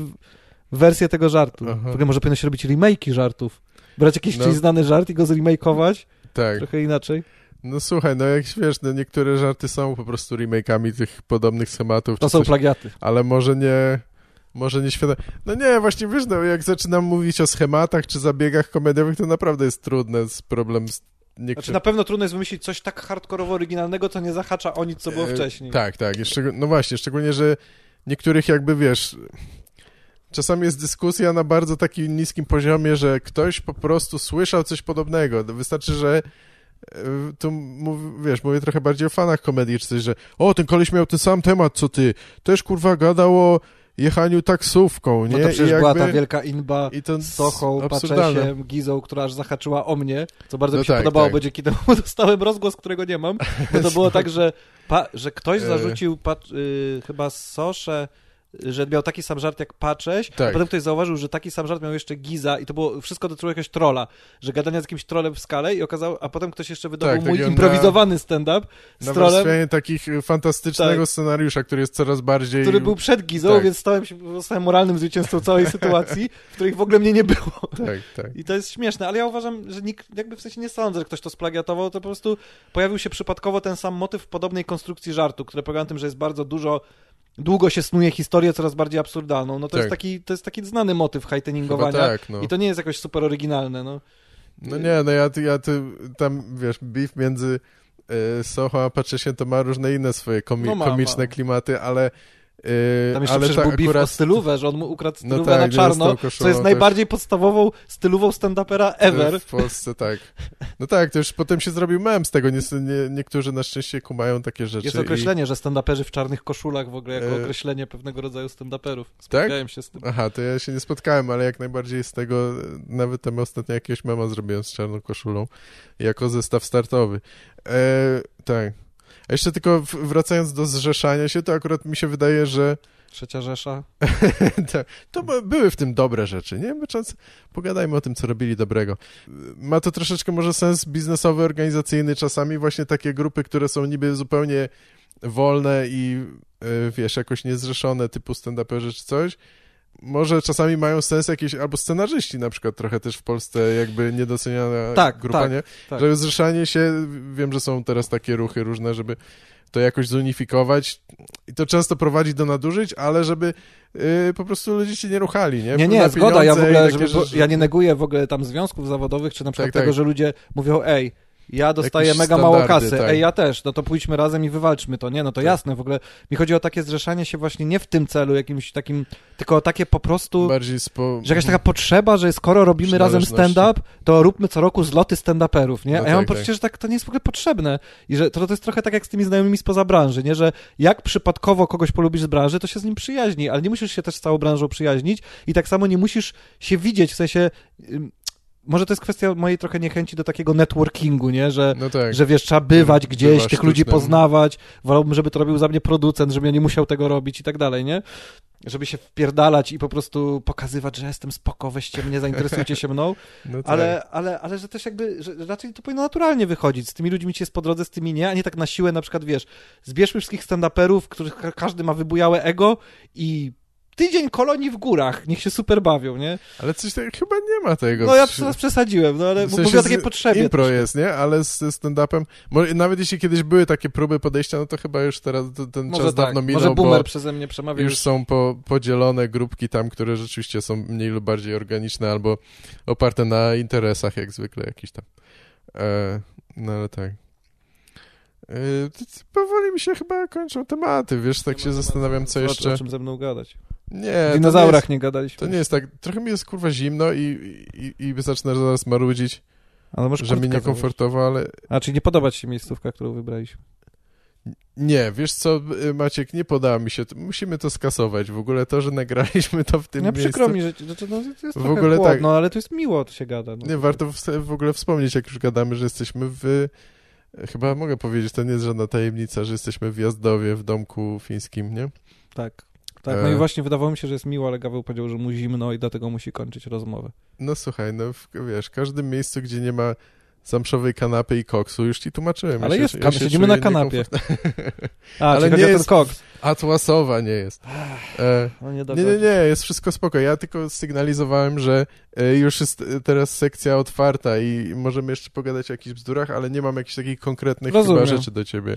Speaker 1: wersje tego żartu. Aha. W ogóle może powinno się robić remake'i żartów. Brać jakiś no. znany żart i go zremakeować tak. trochę inaczej.
Speaker 2: No słuchaj, no jak wiesz, no niektóre żarty są po prostu remake'ami tych podobnych schematów.
Speaker 1: To są coś, plagiaty.
Speaker 2: Ale może nie może nieświadomie. No nie, właśnie wiesz, no, jak zaczynam mówić o schematach czy zabiegach komediowych, to naprawdę jest trudne, z problem z
Speaker 1: niektórych... Znaczy na pewno trudno jest wymyślić coś tak hardkorowo oryginalnego, co nie zahacza o nic, co było e, wcześniej.
Speaker 2: tak, tak. Jeszcze, no właśnie, szczególnie, że niektórych jakby, wiesz... Czasami jest dyskusja na bardzo takim niskim poziomie, że ktoś po prostu słyszał coś podobnego. Wystarczy, że e, tu mów, wiesz, mówię trochę bardziej o fanach komedii czy coś, że o, ten koleś miał ten sam temat, co ty. Też, kurwa, gadał o jechaniu taksówką, nie?
Speaker 1: No to przecież jakby... była ta wielka inba i to z Sochą, Paczesiem, Gizą, która aż zahaczyła o mnie, co bardzo no mi się tak, podobało, tak. bo dzięki temu dostałem rozgłos, którego nie mam, bo to było tak, że, pa, że ktoś e. zarzucił y, chyba Soszę że miał taki sam żart jak Pacześ, tak. a potem ktoś zauważył, że taki sam żart miał jeszcze Giza i to było wszystko dotyczyło jakiegoś trola, że gadania z jakimś trolem w skale i okazało, a potem ktoś jeszcze wydobył tak, mój improwizowany stand-up z na trolem.
Speaker 2: takich fantastycznego tak. scenariusza, który jest coraz bardziej...
Speaker 1: Który był przed Gizą, tak. więc stałem się zostałem moralnym zwycięzcą całej sytuacji, w której w ogóle mnie nie było. Tak, tak. I to jest śmieszne, ale ja uważam, że nikt, jakby w sensie nie sądzę, że ktoś to splagiatował, to po prostu pojawił się przypadkowo ten sam motyw w podobnej konstrukcji żartu, który polega na tym, że jest bardzo dużo długo się snuje historię coraz bardziej absurdalną. No to, tak. jest, taki, to jest taki znany motyw highteningowania tak, no. i to nie jest jakoś super oryginalne, no.
Speaker 2: No nie, no ja, ja ty, tam, wiesz, beef między y, Soho a Patrzę to ma różne inne swoje komi no ma, komiczne ma. klimaty, ale
Speaker 1: Tam jeszcze ale przecież był beef akurat... o stylówę, że on mu ukradł no stylówę no tak, na czarno, co jest najbardziej podstawową stylówą stand-upera ever.
Speaker 2: W Polsce, tak. No tak, to już potem się zrobił mem z tego, nie, nie, niektórzy na szczęście kumają takie rzeczy.
Speaker 1: Jest określenie, i... że stand-uperzy w czarnych koszulach w ogóle jako yy... określenie pewnego rodzaju stand-uperów. Spotkałem tak? się z tym.
Speaker 2: Aha, to ja się nie spotkałem, ale jak najbardziej z tego, nawet tam ostatnio jakiegoś mema zrobiłem z czarną koszulą, jako zestaw startowy. E, tak. A jeszcze tylko wracając do zrzeszania się, to akurat mi się wydaje, że
Speaker 1: Trzecia Rzesza.
Speaker 2: tak, to były w tym dobre rzeczy, nie? Czas, pogadajmy o tym, co robili dobrego. Ma to troszeczkę może sens biznesowy, organizacyjny czasami, właśnie takie grupy, które są niby zupełnie wolne i e, wiesz, jakoś niezrzeszone, typu stand-uperzy czy coś, może czasami mają sens jakieś, albo scenarzyści na przykład trochę też w Polsce jakby niedoceniana tak, grupa, tak, nie? Tak. Że zrzeszanie się, wiem, że są teraz takie ruchy różne, żeby to jakoś zunifikować i to często prowadzi do nadużyć, ale żeby yy, po prostu ludzie się nie ruchali, nie?
Speaker 1: Nie, nie, zgoda, ja w ogóle, żeby, ja nie neguję w ogóle tam związków zawodowych, czy na przykład tak, tego, tak. że ludzie mówią, ej, ja dostaję mega mało kasy,
Speaker 2: tak.
Speaker 1: ej, ja też, no to pójdźmy razem i wywalczmy to, nie? No to
Speaker 2: Tak.
Speaker 1: jasne, w ogóle mi chodzi o takie zrzeszanie się właśnie nie w tym celu jakimś takim, tylko o takie po prostu,
Speaker 2: Bardziej spo...
Speaker 1: że jakaś taka potrzeba, że skoro robimy razem stand-up, to róbmy co roku zloty stand-uperów, nie?
Speaker 2: No
Speaker 1: A ja mam
Speaker 2: tak,
Speaker 1: poczucie, że tak to nie jest w ogóle potrzebne i że to, to jest trochę tak jak z tymi znajomymi spoza branży, nie? Że jak przypadkowo kogoś polubisz z branży, to się z nim przyjaźni, ale nie musisz się też z całą branżą przyjaźnić i tak samo nie musisz się widzieć, w sensie... może to jest kwestia mojej trochę niechęci do takiego networkingu, nie? Że,
Speaker 2: No tak.
Speaker 1: że wiesz, trzeba bywać gdzieś,
Speaker 2: Bywa
Speaker 1: tych ludzi poznawać, wolałbym, żeby to robił za mnie producent, żebym ja nie musiał tego robić i tak dalej, nie? Żeby się wpierdalać i po prostu pokazywać, że jestem spoko, weźcie mnie, zainteresujcie się mną,
Speaker 2: no tak.
Speaker 1: ale, ale, ale że też jakby, że raczej to powinno naturalnie wychodzić, z tymi ludźmi ci jest po drodze, z tymi nie, a nie tak na siłę, na przykład, wiesz, zbierzmy wszystkich stand-uperów, których ka- każdy ma wybujałe ego i tydzień kolonii w górach, niech się super bawią, nie?
Speaker 2: Ale coś tak chyba nie ma tego.
Speaker 1: No ja teraz przesadziłem, no ale
Speaker 2: w sensie
Speaker 1: mówię o takiej potrzebie.
Speaker 2: Impro
Speaker 1: też.
Speaker 2: jest, nie? Ale z z stand-upem, nawet jeśli kiedyś były takie próby podejścia, no to chyba już teraz ten
Speaker 1: Może
Speaker 2: czas
Speaker 1: tak,
Speaker 2: dawno minął,
Speaker 1: może boomer
Speaker 2: bo
Speaker 1: przeze mnie przemawiał.
Speaker 2: już są po, podzielone grupki tam, które rzeczywiście są mniej lub bardziej organiczne albo oparte na interesach, jak zwykle jakiś tam. E, no ale tak. E, powoli mi się chyba kończą tematy, wiesz, tak się zastanawiam, co jeszcze...
Speaker 1: O czym ze mną gadać?
Speaker 2: Nie,
Speaker 1: O
Speaker 2: to nie
Speaker 1: dinozaurach
Speaker 2: jest,
Speaker 1: nie gadaliśmy.
Speaker 2: to nie jest tak, trochę mi jest kurwa zimno i, i, i zacznę zaraz marudzić,
Speaker 1: Ale może
Speaker 2: że mi niekomfortowo, ale.
Speaker 1: A, czyli nie podoba ci się miejscówka, którą wybraliśmy.
Speaker 2: Nie, wiesz co, y, Maciek, nie podoba mi się. Musimy to skasować. W ogóle to, że nagraliśmy to w tym
Speaker 1: No
Speaker 2: miejscu.
Speaker 1: przykro mi, że znaczy, no, to jest
Speaker 2: W ogóle tak.
Speaker 1: chłodno, ale to jest miło, to się gada. No.
Speaker 2: Nie, warto w, w ogóle wspomnieć, jak już gadamy, że jesteśmy w... Chyba mogę powiedzieć, to nie jest żadna tajemnica, że jesteśmy w Jazdowie, w domku fińskim, nie?
Speaker 1: Tak. Tak, no
Speaker 2: E.
Speaker 1: i właśnie wydawało mi się, że jest miło, ale Gaweł powiedział, że mu zimno i dlatego musi kończyć rozmowę.
Speaker 2: No słuchaj, no w, wiesz, w każdym miejscu, gdzie nie ma zamszowej kanapy i koksu, już ci tłumaczyłem.
Speaker 1: Ale
Speaker 2: Ja
Speaker 1: jest
Speaker 2: się- się
Speaker 1: siedzimy na kanapie. A,
Speaker 2: Ale nie
Speaker 1: ten
Speaker 2: jest-
Speaker 1: koks.
Speaker 2: Atłasowa nie jest. E,
Speaker 1: No nie,
Speaker 2: Nie, nie, nie, jest wszystko spoko. Ja tylko sygnalizowałem, że e, już jest e, teraz sekcja otwarta i możemy jeszcze pogadać o jakichś bzdurach, ale nie mam jakichś takich konkretnych
Speaker 1: Rozumiem.
Speaker 2: chyba rzeczy do ciebie.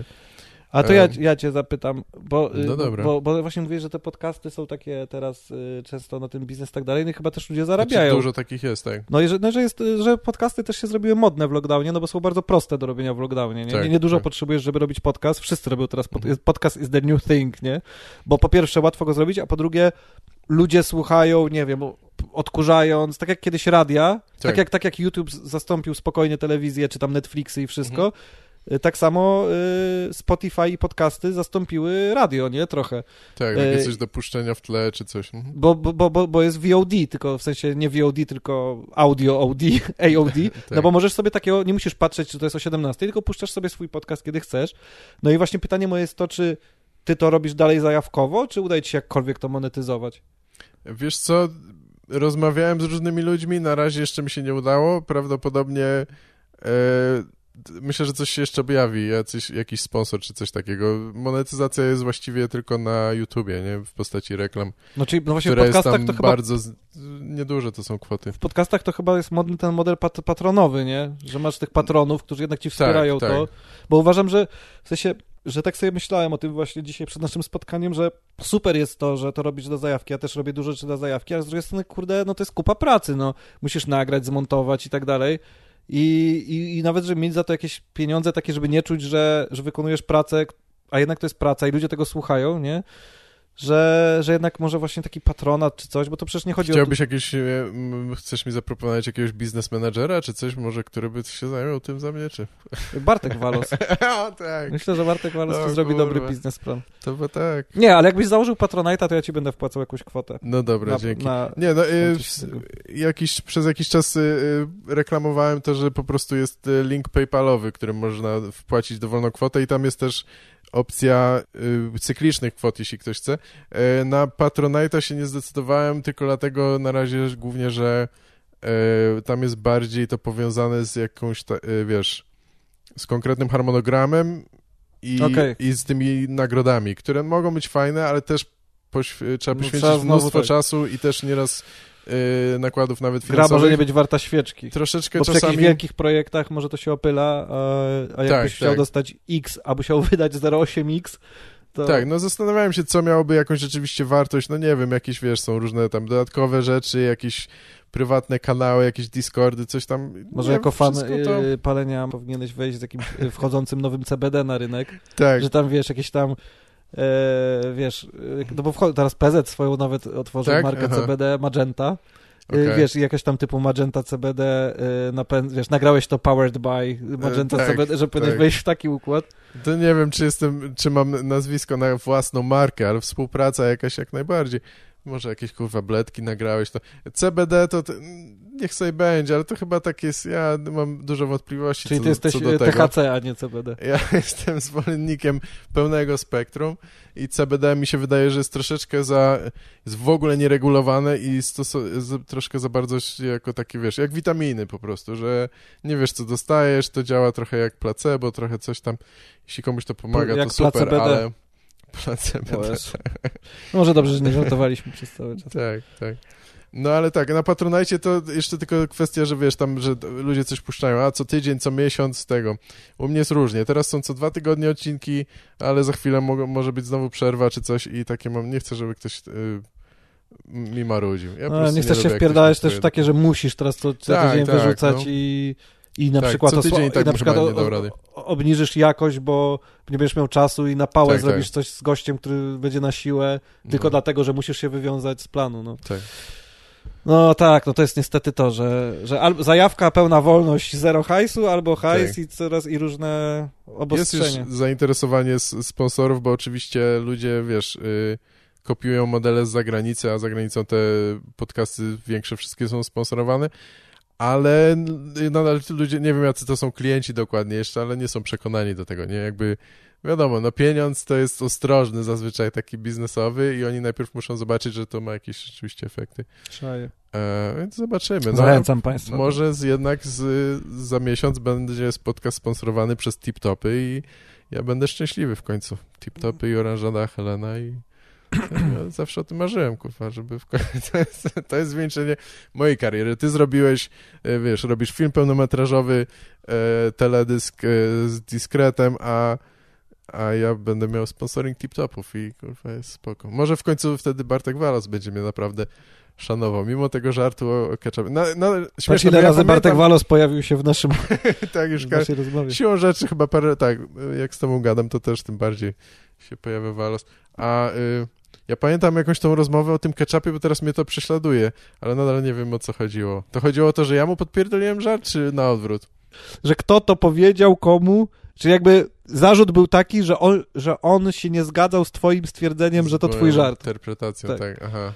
Speaker 1: A to ja, ja cię zapytam, bo, y,
Speaker 2: No
Speaker 1: bo, bo właśnie mówisz, że te podcasty są takie teraz y, często na ten biznes i tak dalej, no i chyba też ludzie
Speaker 2: Znaczy,
Speaker 1: zarabiają.
Speaker 2: dużo takich jest, tak.
Speaker 1: No i że, no, że, jest, że podcasty też się zrobiły modne w lockdownie, no bo są bardzo proste do robienia w lockdownie, nie?
Speaker 2: Tak,
Speaker 1: nie, nie dużo
Speaker 2: tak.
Speaker 1: potrzebujesz, żeby robić podcast, wszyscy robią teraz, pod,
Speaker 2: Mhm.
Speaker 1: podcast is the new thing, nie? Bo po pierwsze łatwo go zrobić, a po drugie ludzie słuchają, nie wiem, odkurzając, tak jak kiedyś radia, tak,
Speaker 2: Tak.
Speaker 1: jak, tak jak YouTube zastąpił spokojnie telewizję, czy tam Netflixy i wszystko,
Speaker 2: Mhm.
Speaker 1: Y, tak samo y, Spotify i podcasty zastąpiły radio, nie? Trochę.
Speaker 2: Tak, takie coś do puszczenia w tle czy coś. Mhm.
Speaker 1: Bo, bo, bo- bo, jest VOD, tylko w sensie nie VOD, tylko audio OD, AOD. No
Speaker 2: Tak.
Speaker 1: bo możesz sobie takiego, nie musisz patrzeć, czy to jest o 17, tylko puszczasz sobie swój podcast, kiedy chcesz. No i właśnie pytanie moje jest to, czy ty to robisz dalej zajawkowo, czy udaje ci się jakkolwiek to monetyzować?
Speaker 2: Wiesz co, rozmawiałem z różnymi ludźmi, na razie jeszcze mi się nie udało. Prawdopodobnie e, myślę, że coś się jeszcze objawi, jacyś, jakiś sponsor czy coś takiego. Monetyzacja jest właściwie tylko na YouTubie, nie? W postaci reklam,
Speaker 1: No czyli no właśnie w podcastach to chyba
Speaker 2: bardzo... Z... Nieduże to są kwoty.
Speaker 1: w podcastach to chyba jest modny ten model pat patronowy, nie? Że masz tych patronów, którzy jednak ci wspierają
Speaker 2: tak.
Speaker 1: to. Bo uważam, że w sensie, że tak sobie myślałem o tym właśnie dzisiaj przed naszym spotkaniem, że super jest to, że to robisz do zajawki. Ja też robię dużo rzeczy dla zajawki, ale z drugiej strony, kurde, no to jest kupa pracy, no. Musisz nagrać, zmontować i tak dalej. I, i, I nawet, żeby mieć za to jakieś pieniądze takie, żeby nie czuć, że, że wykonujesz pracę, a jednak to jest praca i ludzie tego słuchają, nie? Że, że jednak może właśnie taki patronat czy coś, bo to przecież nie chodzi o...
Speaker 2: Chciałbyś e, chcesz mi zaproponować jakiegoś biznes managera, czy coś może, który by się zajął tym za mnie, czy?
Speaker 1: Bartek Walos.
Speaker 2: o, tak,
Speaker 1: Myślę, że Bartek Walos to
Speaker 2: O,
Speaker 1: zrobi
Speaker 2: kurwa.
Speaker 1: dobry biznesplan.
Speaker 2: to bo tak.
Speaker 1: Nie, ale jakbyś założył Patronite'a, to ja ci będę wpłacał jakąś kwotę.
Speaker 2: No dobra,
Speaker 1: na,
Speaker 2: dzięki.
Speaker 1: Na,
Speaker 2: Nie, no, y,
Speaker 1: takiego.
Speaker 2: jakiś, przez jakiś czas y, y, reklamowałem to, że po prostu jest link PayPalowy, którym można wpłacić dowolną kwotę i tam jest też opcja y, cyklicznych kwot, jeśli ktoś chce. Y, na Patronite'a się nie zdecydowałem, tylko dlatego na razie głównie, że y, tam jest bardziej to powiązane z jakąś, wiesz, z konkretnym harmonogramem i,
Speaker 1: Okej.
Speaker 2: i z tymi nagrodami, które mogą być fajne, ale też pośw- trzeba
Speaker 1: No,
Speaker 2: poświęcić
Speaker 1: trzeba znowu
Speaker 2: mnóstwo
Speaker 1: tak.
Speaker 2: czasu i też nieraz y, nakładów nawet
Speaker 1: Gra
Speaker 2: finansowych.
Speaker 1: może nie być warta świeczki.
Speaker 2: Troszeczkę
Speaker 1: Bo przy
Speaker 2: czasami...
Speaker 1: jakichś wielkich projektach może to się opyla, a, a jakbyś
Speaker 2: Tak,
Speaker 1: chciał
Speaker 2: tak.
Speaker 1: dostać X, a musiał wydać 0,8X,
Speaker 2: To... Tak, no zastanawiałem się, co miałoby jakąś rzeczywiście wartość, no nie wiem, jakieś, wiesz, są różne tam dodatkowe rzeczy, jakieś prywatne kanały, jakieś Discordy, coś tam.
Speaker 1: Może jako fan to... Y, palenia powinieneś wejść z jakimś y, wchodzącym nowym CBD na rynek. Tak. Że tam, wiesz, jakieś tam e, wiesz, no bo teraz PZ swoją nawet otworzył tak? markę Aha. CBD Magenta. Okay. Wiesz, jakaś tam typu Magenta CBD, napęd, wiesz, nagrałeś to powered by Magenta tak, CBD, że powinieneś tak. wejść w taki układ.
Speaker 2: To nie wiem, czy jestem, czy mam nazwisko na własną markę, ale współpraca jakaś jak najbardziej. Może jakieś kurwa bledki nagrałeś. To CBD to, niech sobie będzie, ale to chyba tak jest. Ja mam dużo wątpliwości.
Speaker 1: Czyli
Speaker 2: co,
Speaker 1: ty jesteś
Speaker 2: co do
Speaker 1: tego. THC, a nie CBD.
Speaker 2: Ja jestem zwolennikiem pełnego spektrum i CBD mi się wydaje, że jest troszeczkę za. jest w ogóle nieregulowane i stos- troszkę za bardzo jako takie wiesz, jak witaminy po prostu, że nie wiesz co dostajesz, to działa trochę jak placebo, trochę coś tam. Jeśli komuś to pomaga, to, to super, ale.
Speaker 1: Placebo. Może dobrze, że nie żartowaliśmy przez cały czas.
Speaker 2: Tak, tak. No ale tak, na Patronajcie to jeszcze tylko kwestia, że wiesz, tam, że ludzie coś puszczają, a co tydzień, co miesiąc tego. U mnie jest różnie. Teraz są co dwa tygodnie odcinki, ale za chwilę mo może być znowu przerwa czy coś i takie mam, nie chcę, żeby ktoś... Yy, mi marudził. Ja
Speaker 1: no, nie chcesz nie się wpierdalać też w takie, że musisz teraz to co tak, tydzień tak, wyrzucać no. i i na
Speaker 2: tak,
Speaker 1: przykład,
Speaker 2: co tydzień tak
Speaker 1: na przykład o, obniżysz jakość, bo nie będziesz miał czasu i na pałę tak, zrobisz tak. coś z gościem, który będzie na siłę, tylko no. dlatego, że musisz się wywiązać z planu. No.
Speaker 2: Tak.
Speaker 1: No tak, no to jest niestety to, że, że albo zajawka, pełna wolność, zero hajsu, albo hajs tak. i coraz i różne obostrzenia.
Speaker 2: Jest już zainteresowanie sponsorów, bo oczywiście ludzie, wiesz, yy, kopiują modele z zagranicy, a za granicą te podcasty większe wszystkie są sponsorowane, ale nadal ludzie, nie wiem jacy to są klienci dokładnie jeszcze, ale nie są przekonani do tego, nie? Jakby wiadomo, no pieniądz to jest ostrożny zazwyczaj taki biznesowy i oni najpierw muszą zobaczyć, że to ma jakieś rzeczywiście efekty.
Speaker 1: Szaję.
Speaker 2: E, więc zobaczymy. No,
Speaker 1: Zachęcam Państwa.
Speaker 2: Może z, jednak z, za miesiąc będzie podcast sponsorowany przez Tip Topy i ja będę szczęśliwy w końcu. Tip Topy i Oranżada Helena i ja zawsze o tym marzyłem, kurwa, żeby w końcu... To jest, to jest zwieńczenie mojej kariery. Ty zrobiłeś, e, wiesz, robisz film pełnometrażowy, e, teledysk e, z dyskretem, a, a ja będę miał sponsoring tip-topów i kurwa jest spoko. Może w końcu wtedy Bartek Walas będzie mnie naprawdę szanował, mimo tego żartu o ketchupie. No, no,
Speaker 1: śmieszne, ile ja razy pamiętam... Bartek Walos pojawił się w naszym
Speaker 2: tak, już w naszej rozmowie. Siłą rzeczy chyba parę, tak, jak z tobą gadam, to też tym bardziej się pojawia Walos. A y, ja pamiętam jakąś tą rozmowę o tym ketchupie, bo teraz mnie to prześladuje, ale nadal nie wiem o co chodziło. To chodziło o to, że ja mu podpierdoliłem żart, czy na odwrót?
Speaker 1: Że kto to powiedział komu, czy jakby zarzut był taki, że on, że on się nie zgadzał z twoim stwierdzeniem, z że to twój żart.
Speaker 2: interpretacją, tak, tak aha.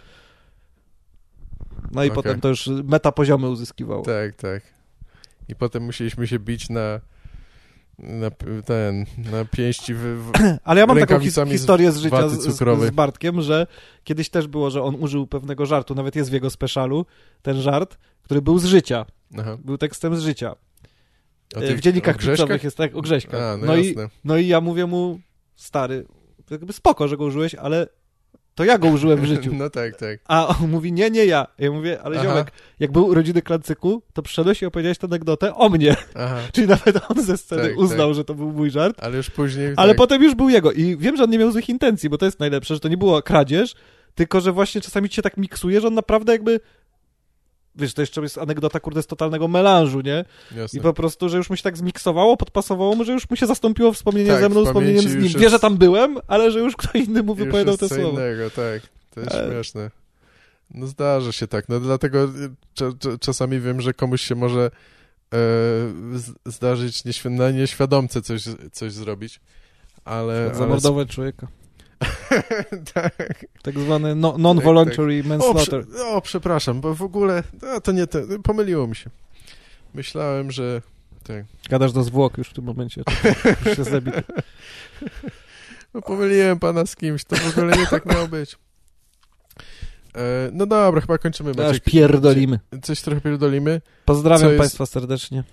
Speaker 1: No i okay. potem to już meta poziomy uzyskiwało.
Speaker 2: Tak, tak. I potem musieliśmy się bić na na, ten, na pięści w, w
Speaker 1: Ale ja mam taką his historię z życia z, z, Bartkiem, że kiedyś też było, że on użył pewnego żartu, nawet jest w jego specialu, ten żart, który był z życia. Aha. Był tekstem z życia. w dziennikach pizzowych jest tak, o Grześkach. A, no, no, i, no i ja mówię mu, stary, jakby spoko, że go użyłeś, ale to ja go użyłem w życiu.
Speaker 2: No tak, tak.
Speaker 1: A on mówi, nie, nie ja. Ja mówię, ale Aha. ziomek, jak był urodziny Klancyku, to przyszedłeś i opowiedziałeś tę anegdotę o mnie. Aha. Czyli nawet on ze sceny tak, uznał, tak. że to był mój żart.
Speaker 2: Ale już później...
Speaker 1: Ale tak. potem już był jego. I wiem, że on nie miał złych intencji, bo to jest najlepsze, że to nie było kradzież, tylko że właśnie czasami ci się tak miksuje, że on naprawdę jakby wiesz, to jeszcze jest anegdota, kurde, z totalnego melanżu, nie? Jasne. I po prostu, że już mu się tak zmiksowało, podpasowało mu, że już mu się zastąpiło wspomnienie tak, ze mną, wspomnieniem z nim. Jest... Wie, że tam byłem, ale że już kto inny mu wypowiadał te słowa.
Speaker 2: innego, tak. To jest ale... śmieszne. No zdarza się tak, no dlatego czasami wiem, że komuś się może e, zdarzyć na nieświadomce coś, coś zrobić, ale...
Speaker 1: Zamordować ale... człowieka. tak. Tak zwany no, non-voluntary tak, tak. manslaughter.
Speaker 2: O, o, przepraszam, bo w ogóle no, to nie to, pomyliło mi się. Myślałem, że... Tak.
Speaker 1: Gadasz do zwłok już w tym momencie. już się zabity.
Speaker 2: No, pomyliłem pana z kimś, to w ogóle nie tak miało być. E, no dobra, chyba kończymy.
Speaker 1: Aż pierdolimy.
Speaker 2: Coś trochę pierdolimy.
Speaker 1: Pozdrawiam jest... Państwa serdecznie.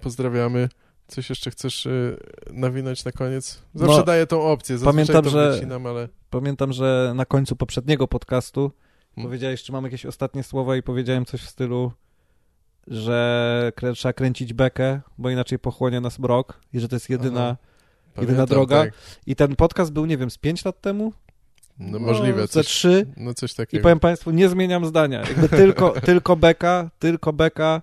Speaker 2: Pozdrawiamy. Coś jeszcze chcesz y, nawinąć na koniec? Zawsze no, daję tą opcję,
Speaker 1: pamiętam,
Speaker 2: że,
Speaker 1: wycinam, ale... Pamiętam, że na końcu poprzedniego podcastu hmm. powiedziałeś, czy mam jakieś ostatnie słowa i powiedziałem coś w stylu, że trzeba kręcić bekę, bo inaczej pochłonie nas mrok i że to jest jedyna... Aha. Jedyna droga. Tak. I ten podcast był, nie wiem, z 5 lat temu?
Speaker 2: No, no możliwe.
Speaker 1: Ze trzy.
Speaker 2: No coś takiego.
Speaker 1: I powiem Państwu, nie zmieniam zdania. Jakby tylko, tylko beka, tylko beka.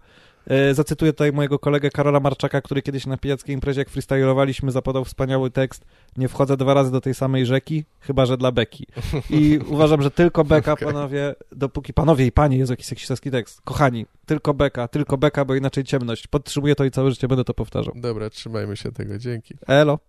Speaker 1: E, zacytuję tutaj mojego kolegę Karola Marczaka, który kiedyś na pijackiej imprezie, jak freestylowaliśmy, zapodał wspaniały tekst Nie wchodzę dwa razy do tej samej rzeki, chyba że dla beki. I uważam, że tylko beka, okay. panowie, dopóki panowie i panie, jest jakiś seksistowski tekst, kochani, tylko beka, tylko beka, bo inaczej ciemność. Podtrzymuję to i całe życie będę to powtarzał.
Speaker 2: Dobra, trzymajmy się tego, dzięki.
Speaker 1: Elo.